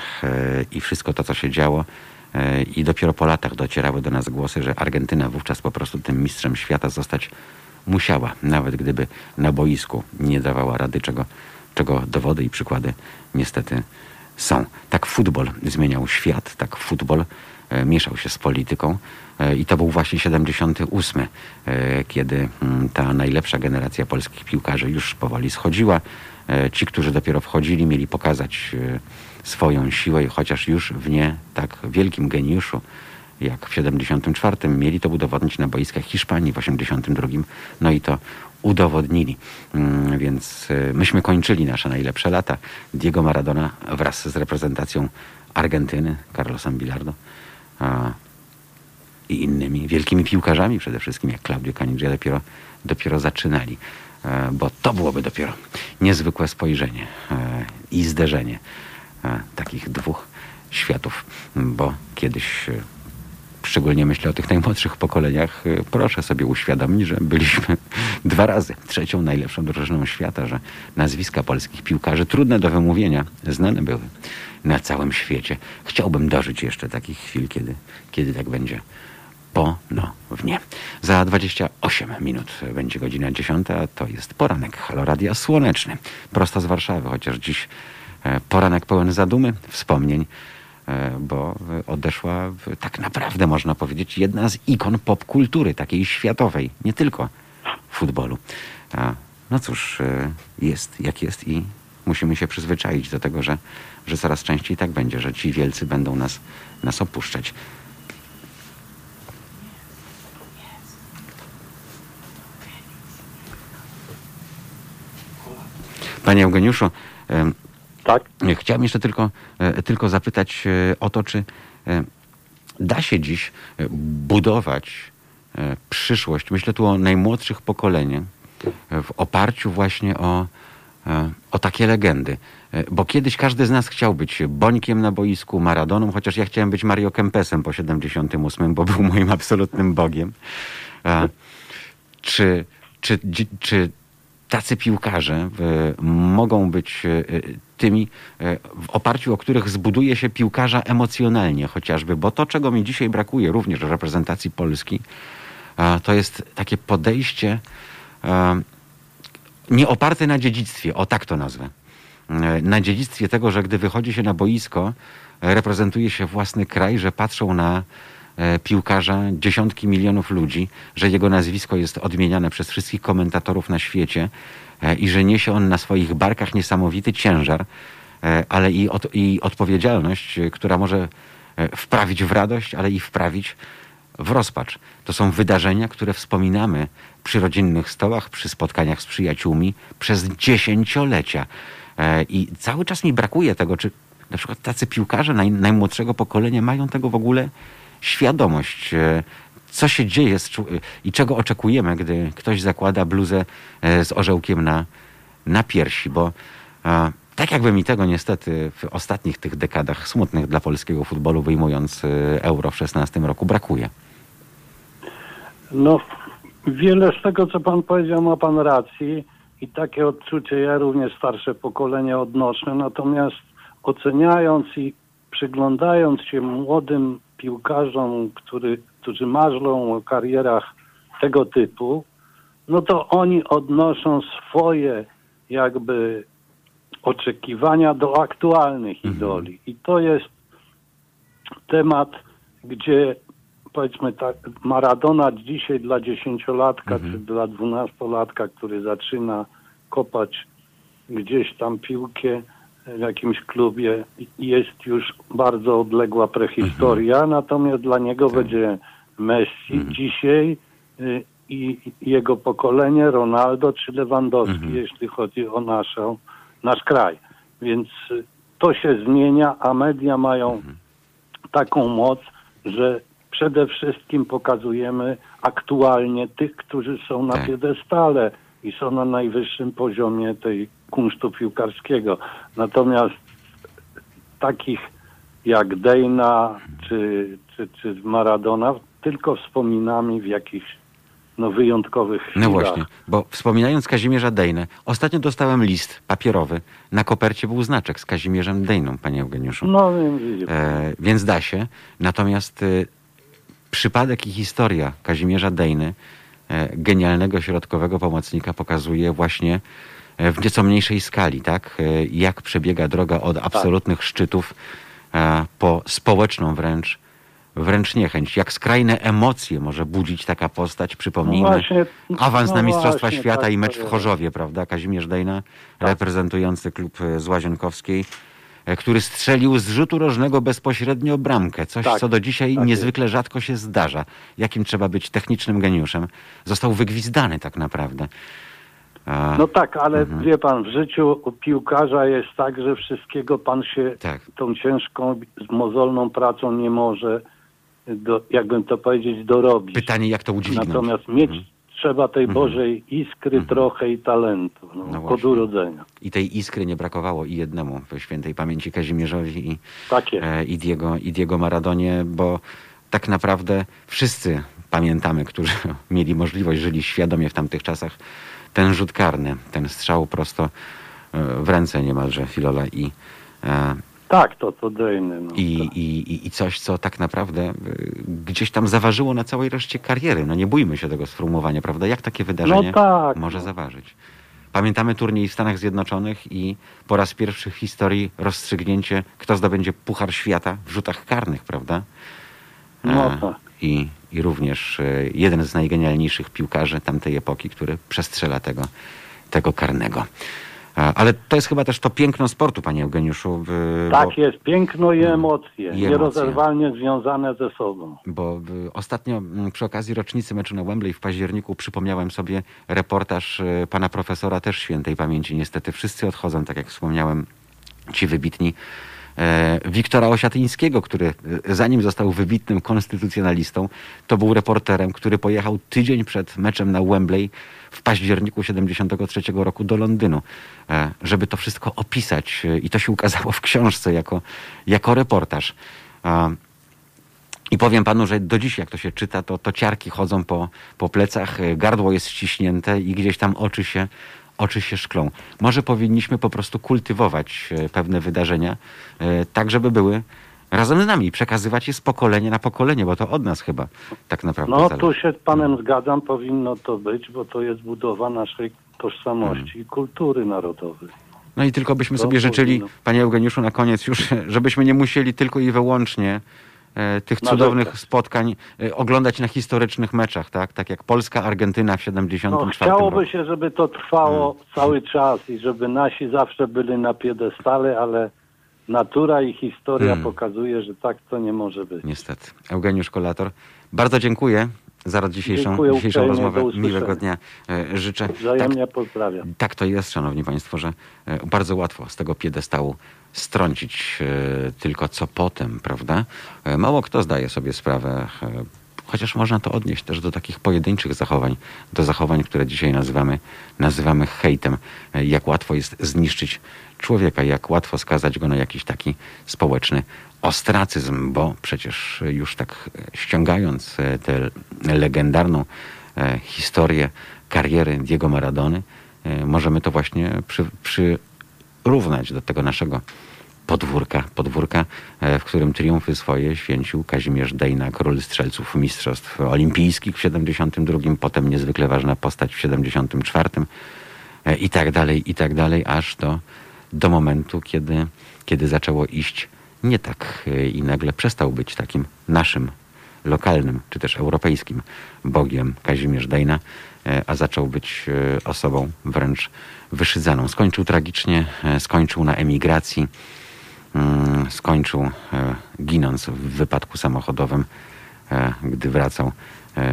i wszystko to, co się działo. I dopiero po latach docierały do nas głosy, że Argentyna wówczas po prostu tym mistrzem świata zostać musiała, nawet gdyby na boisku nie dawała rady, czego, czego dowody i przykłady niestety są. Tak futbol zmieniał świat, tak futbol mieszał się z polityką. E, I to był właśnie 78, e, kiedy mm, ta najlepsza generacja polskich piłkarzy już powoli schodziła. E, ci, którzy dopiero wchodzili, mieli pokazać swoją siłę, chociaż już w nie tak wielkim geniuszu, jak w 74 mieli to udowodnić na boiskach Hiszpanii w 82, no i to udowodnili. Mm, więc myśmy kończyli nasze najlepsze lata. Diego Maradona wraz z reprezentacją Argentyny, Carlosem Bilardo, i innymi wielkimi piłkarzami przede wszystkim, jak Claudio Caniggia, dopiero, dopiero zaczynali. E, bo to byłoby dopiero niezwykłe spojrzenie e, i zderzenie e, takich dwóch światów, bo kiedyś szczególnie myślę o tych najmłodszych pokoleniach, proszę sobie uświadomić, że byliśmy dwa razy trzecią najlepszą drużyną świata, że nazwiska polskich piłkarzy trudne do wymówienia, znane były na całym świecie. Chciałbym dożyć jeszcze takich chwil, kiedy, kiedy tak będzie ponownie. Za 28 minut będzie godzina 10. To jest poranek Haloradia Słoneczny. Prosto z Warszawy, chociaż dziś e, poranek pełen zadumy, wspomnień, e, bo odeszła tak naprawdę można powiedzieć jedna z ikon popkultury, takiej światowej, nie tylko futbolu. No cóż, e, jest jak jest i musimy się przyzwyczaić do tego, że, że coraz częściej tak będzie, że ci wielcy będą nas, nas opuszczać. Panie Eugeniuszu, tak? chciałem jeszcze tylko, e, tylko zapytać e, o to, czy e, da się dziś budować przyszłość, myślę tu o najmłodszych pokoleniach, w oparciu właśnie o, o takie legendy. Bo kiedyś każdy z nas chciał być Bońkiem na boisku, Maradoną, chociaż ja chciałem być Mario Kempesem po 78, bo był moim absolutnym bogiem. Czy, czy, czy tacy piłkarze e, mogą być e, tymi, e, w oparciu o których zbuduje się piłkarza emocjonalnie chociażby, bo to, czego mi dzisiaj brakuje również w reprezentacji Polski, to jest takie podejście nie oparte na dziedzictwie, o tak to nazwę. Na dziedzictwie tego, że gdy wychodzi się na boisko, reprezentuje się własny kraj, że patrzą na e, piłkarza dziesiątki milionów ludzi, że jego nazwisko jest odmieniane przez wszystkich komentatorów na świecie e, i że niesie on na swoich barkach niesamowity ciężar, e, ale i, od, i odpowiedzialność, e, która może e, wprawić w radość, ale i wprawić w rozpacz. To są wydarzenia, które wspominamy przy rodzinnych stołach, przy spotkaniach z przyjaciółmi przez dziesięciolecia. E, I cały czas mi brakuje tego, czy na przykład tacy piłkarze naj, najmłodszego pokolenia mają tego w ogóle świadomość, e, co się dzieje z, i czego oczekujemy, gdy ktoś zakłada bluzę e, z orzełkiem na, na piersi, bo tak jakby mi tego niestety w ostatnich tych dekadach smutnych dla polskiego futbolu, wyjmując Euro w 16 roku, brakuje. No, wiele z tego, co pan powiedział, ma pan racji i takie odczucie ja również starsze pokolenie odnoszę, natomiast oceniając i przyglądając się młodym piłkarzom, który, którzy marzlą o karierach tego typu, no to oni odnoszą swoje jakby oczekiwania do aktualnych idoli. I to jest temat, gdzie powiedzmy tak, Maradona dzisiaj dla dziesięciolatka czy dla dwunastolatka, który zaczyna kopać gdzieś tam piłkę w jakimś klubie, jest już bardzo odległa prehistoria, natomiast dla niego będzie Messi dzisiaj y, i jego pokolenie, Ronaldo czy Lewandowski, jeśli chodzi o naszą, nasz kraj. Więc y, to się zmienia, a media mają taką moc, że przede wszystkim pokazujemy aktualnie tych, którzy są na Tak. piedestale i są na najwyższym poziomie tej kunsztu piłkarskiego. Natomiast takich jak Dejna czy, czy, czy Maradona tylko wspominamy w jakichś no, wyjątkowych No chwilach. właśnie, bo wspominając Kazimierza Dejnę, ostatnio dostałem list papierowy. Na kopercie był znaczek z Kazimierzem Dejną, panie Eugeniuszu. No pan. E, więc da się. Natomiast e, przypadek i historia Kazimierza Dejny, e, genialnego środkowego pomocnika, pokazuje właśnie e, w nieco mniejszej skali, tak? E, jak przebiega droga od absolutnych szczytów po społeczną wręcz, wręcz niechęć. Jak skrajne emocje może budzić taka postać. Przypomnijmy, No właśnie, awans no na Mistrzostwa właśnie, Świata tak i mecz w jest. Chorzowie, prawda? Kazimierz Dejna, reprezentujący klub z Łazienkowskiej, który strzelił z rzutu rożnego bezpośrednio bramkę. Coś, Tak, co do dzisiaj tak niezwykle rzadko się zdarza. Jakim trzeba być technicznym geniuszem. Został wygwizdany tak naprawdę. No tak, ale Mhm. wie pan, w życiu piłkarza jest tak, że wszystkiego pan się Tak. tą ciężką, mozolną pracą nie może, do, jakbym to powiedzieć, dorobić. Pytanie, jak to udźwignąć? Natomiast mieć Mhm. Trzeba tej Bożej iskry trochę i talentu no, No od urodzenia. I tej iskry nie brakowało i jednemu w świętej pamięci Kazimierzowi i, Tak e, i, Diego, i Diego Maradonie, bo tak naprawdę wszyscy pamiętamy, którzy mieli możliwość, żyli świadomie w tamtych czasach, ten rzut karny, ten strzał prosto e, w ręce niemalże Filola i, e, Tak, to dejny. No, i, tak. i, i- coś, co tak naprawdę e, gdzieś tam zaważyło na całej reszcie kariery. No nie bójmy się tego sformułowania, prawda? Jak takie wydarzenie No tak, może no. zaważyć? Pamiętamy turniej w Stanach Zjednoczonych i po raz pierwszy w historii rozstrzygnięcie, kto zdobędzie Puchar Świata w rzutach karnych, prawda? No E, tak. I, I również e, jeden z najgenialniejszych piłkarzy tamtej epoki, który przestrzela tego, tego karnego. Ale to jest chyba też to piękno sportu, panie Eugeniuszu. w- Tak bo- jest, piękno i emocje, I nierozerwalnie związane ze sobą. Bo y, ostatnio mm, przy okazji rocznicy meczu na Wembley w październiku przypomniałem sobie reportaż y, pana profesora, też świętej pamięci. Niestety wszyscy odchodzą, tak jak wspomniałem, ci wybitni. E, Wiktora Osiatyńskiego, który y, zanim został wybitnym konstytucjonalistą, to był reporterem, który pojechał tydzień przed meczem na Wembley w październiku 73 roku do Londynu, e, żeby to wszystko opisać. y, I to się ukazało w książce jako, jako reportaż. A, i powiem panu, że do dziś jak to się czyta, to, to ciarki chodzą po, po plecach, e, gardło jest ściśnięte i gdzieś tam oczy się, oczy się szklą. Może powinniśmy po prostu kultywować e, pewne wydarzenia, e, tak żeby były razem z nami i przekazywać je z pokolenia na pokolenie, bo to od nas chyba tak naprawdę No zależy. tu się z panem zgadzam, powinno to być, bo to jest budowa naszej tożsamości i kultury narodowej. No i tylko byśmy To sobie życzyli, powinno. panie Eugeniuszu, na koniec już, żebyśmy nie musieli tylko i wyłącznie e, tych Narzekać. cudownych spotkań e, oglądać na historycznych meczach, tak? Tak jak Polska-Argentyna w No, 74 chciałoby roku. się, żeby to trwało Hmm. cały czas i żeby nasi zawsze byli na piedestale, ale natura i historia Hmm. pokazuje, że tak to nie może być. Niestety. Eugeniusz Kolator, bardzo dziękuję za dzisiejszą, Dziękuję dzisiejszą uprzejmie, rozmowę. Miłego dnia e, życzę. Tak, Wzajemnie pozdrawiam. tak to jest, szanowni państwo, że e, bardzo łatwo z tego piedestału strącić e, tylko co potem, prawda? Mało kto zdaje sobie sprawę, chociaż można to odnieść też do takich pojedynczych zachowań, do zachowań, które dzisiaj nazywamy, nazywamy hejtem. Jak łatwo jest zniszczyć człowieka, jak łatwo skazać go na jakiś taki społeczny ostracyzm, bo przecież już tak e, ściągając e, tę legendarną e, historię kariery Diego Maradony, możemy to właśnie przy, przyrównać do tego naszego podwórka, podwórka, w którym triumfy swoje święcił Kazimierz Dejna, król strzelców mistrzostw olimpijskich w 72, potem niezwykle ważna postać w 74 e, i tak dalej, i tak dalej, aż do, do momentu, kiedy, kiedy zaczęło iść nie tak e, i nagle przestał być takim naszym lokalnym, czy też europejskim bogiem Kazimierz Dejna, e, a zaczął być e, osobą wręcz wyszydzaną. Skończył tragicznie, skończył na emigracji, mm, skończył ginąc w wypadku samochodowym, gdy wracał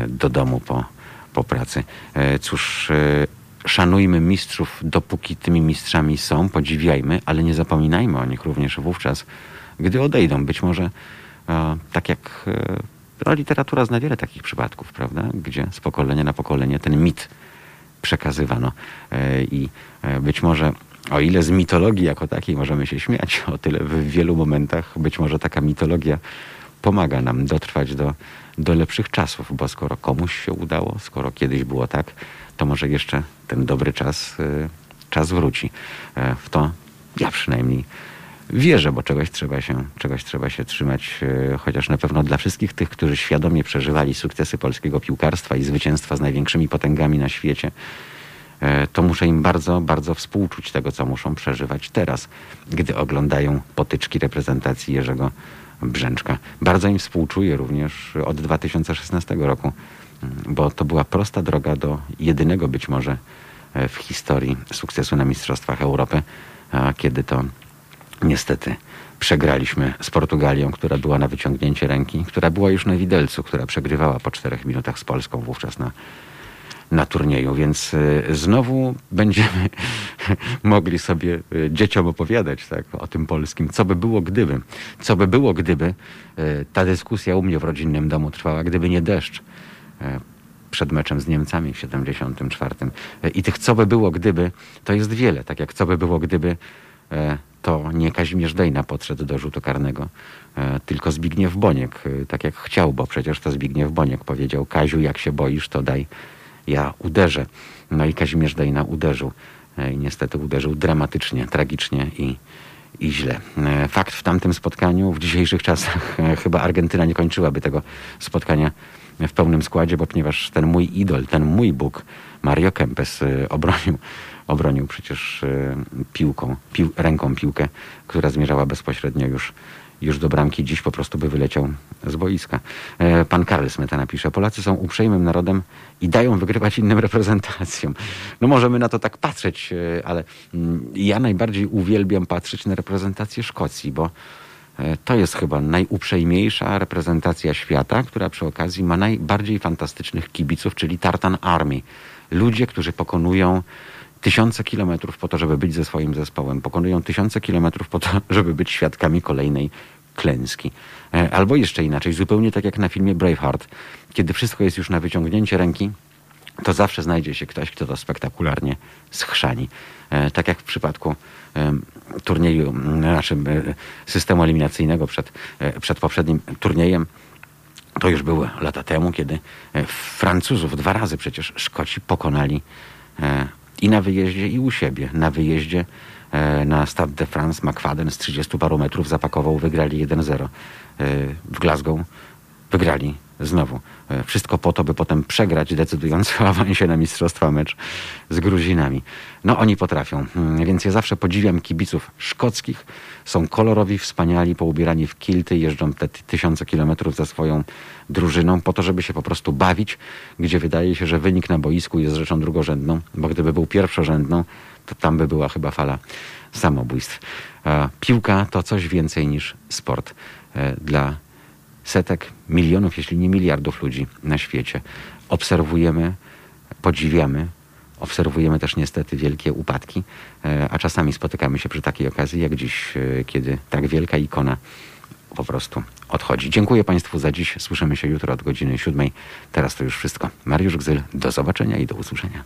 do domu po, po pracy. Cóż, szanujmy mistrzów, dopóki tymi mistrzami są, podziwiajmy, ale nie zapominajmy o nich również wówczas, gdy odejdą. Być może e, tak jak e, no, literatura zna wiele takich przypadków, prawda? Gdzie z pokolenia na pokolenie ten mit przekazywano. E, I e, być może, o ile z mitologii jako takiej możemy się śmiać, o tyle w wielu momentach być może taka mitologia pomaga nam dotrwać do, do lepszych czasów, bo skoro komuś się udało, skoro kiedyś było tak, to może jeszcze ten dobry czas, e, czas wróci. E, W to ja przynajmniej wierzę, bo czegoś trzeba się, czegoś trzeba się trzymać, e, chociaż na pewno dla wszystkich tych, którzy świadomie przeżywali sukcesy polskiego piłkarstwa i zwycięstwa z największymi potęgami na świecie, e, to muszę im bardzo, bardzo współczuć tego, co muszą przeżywać teraz, gdy oglądają potyczki reprezentacji Jerzego Brzęczka. Bardzo im współczuję również od 2016 roku, bo to była prosta droga do jedynego być może e, w historii sukcesu na Mistrzostwach Europy, kiedy to niestety przegraliśmy z Portugalią, która była na wyciągnięcie ręki, która była już na widelcu, która przegrywała po czterech minutach z Polską wówczas na, na turnieju, więc y, znowu będziemy mogli sobie y, dzieciom opowiadać tak, o tym polskim. Co by było gdyby? Co by było gdyby y, ta dyskusja u mnie w rodzinnym domu trwała, gdyby nie deszcz przed meczem z Niemcami w 74. Y, I tych co by było gdyby, to jest wiele. Tak jak co by było gdyby to nie Kazimierz Dejna podszedł do rzutu karnego, tylko Zbigniew Boniek, tak jak chciał, bo przecież to Zbigniew Boniek powiedział, Kaziu, jak się boisz, to daj, ja uderzę. No i Kazimierz Dejna uderzył. E, I niestety uderzył dramatycznie, tragicznie i, i źle. E, Fakt w tamtym spotkaniu, w dzisiejszych czasach, e, chyba Argentyna nie kończyłaby tego spotkania w pełnym składzie, bo ponieważ ten mój idol, ten mój Bóg, Mario Kempes obronił, obronił przecież piłką, pił, ręką piłkę, która zmierzała bezpośrednio już, już do bramki. Dziś po prostu by wyleciał z boiska. E, Pan Karl Smetana pisze, Polacy są uprzejmym narodem i dają wygrywać innym reprezentacjom. No możemy na to tak patrzeć, e, ale mm, ja najbardziej uwielbiam patrzeć na reprezentację Szkocji, bo E, To jest chyba najuprzejmiejsza reprezentacja świata, która przy okazji ma najbardziej fantastycznych kibiców, czyli Tartan Army. Ludzie, którzy pokonują tysiące kilometrów po to, żeby być ze swoim zespołem. Pokonują tysiące kilometrów po to, żeby być świadkami kolejnej klęski. E, Albo jeszcze inaczej, zupełnie tak jak na filmie Braveheart, kiedy wszystko jest już na wyciągnięcie ręki, to zawsze znajdzie się ktoś, kto to spektakularnie schrzani. E, tak jak w przypadku turnieju naszym e, systemu eliminacyjnego przed, przed poprzednim turniejem. To już było lata temu, kiedy Francuzów dwa razy przecież Szkoci pokonali i na wyjeździe, i u siebie. Na wyjeździe na Stade de France McFadden z 30 paru metrów zapakował, wygrali 1-0. E, W Glasgow wygrali Znowu, e, wszystko po to, by potem przegrać decydujący awansie na Mistrzostwa mecz z Gruzinami. No oni potrafią, Mm, więc ja zawsze podziwiam kibiców szkockich. Są kolorowi, wspaniali, poubierani w kilty, jeżdżą te ty- tysiące kilometrów za swoją drużyną po to, żeby się po prostu bawić, gdzie wydaje się, że wynik na boisku jest rzeczą drugorzędną, bo gdyby był pierwszorzędną, to tam by była chyba fala samobójstw. Piłka to coś więcej niż sport. E, Dla setek, milionów, jeśli nie miliardów ludzi na świecie. Obserwujemy, podziwiamy, obserwujemy też niestety wielkie upadki, e, a czasami spotykamy się przy takiej okazji jak dziś, e, kiedy tak wielka ikona po prostu odchodzi. Dziękuję Państwu za dziś. Słyszymy się jutro od godziny siódmej. Teraz to już wszystko. Mariusz Gzyl, do zobaczenia i do usłyszenia.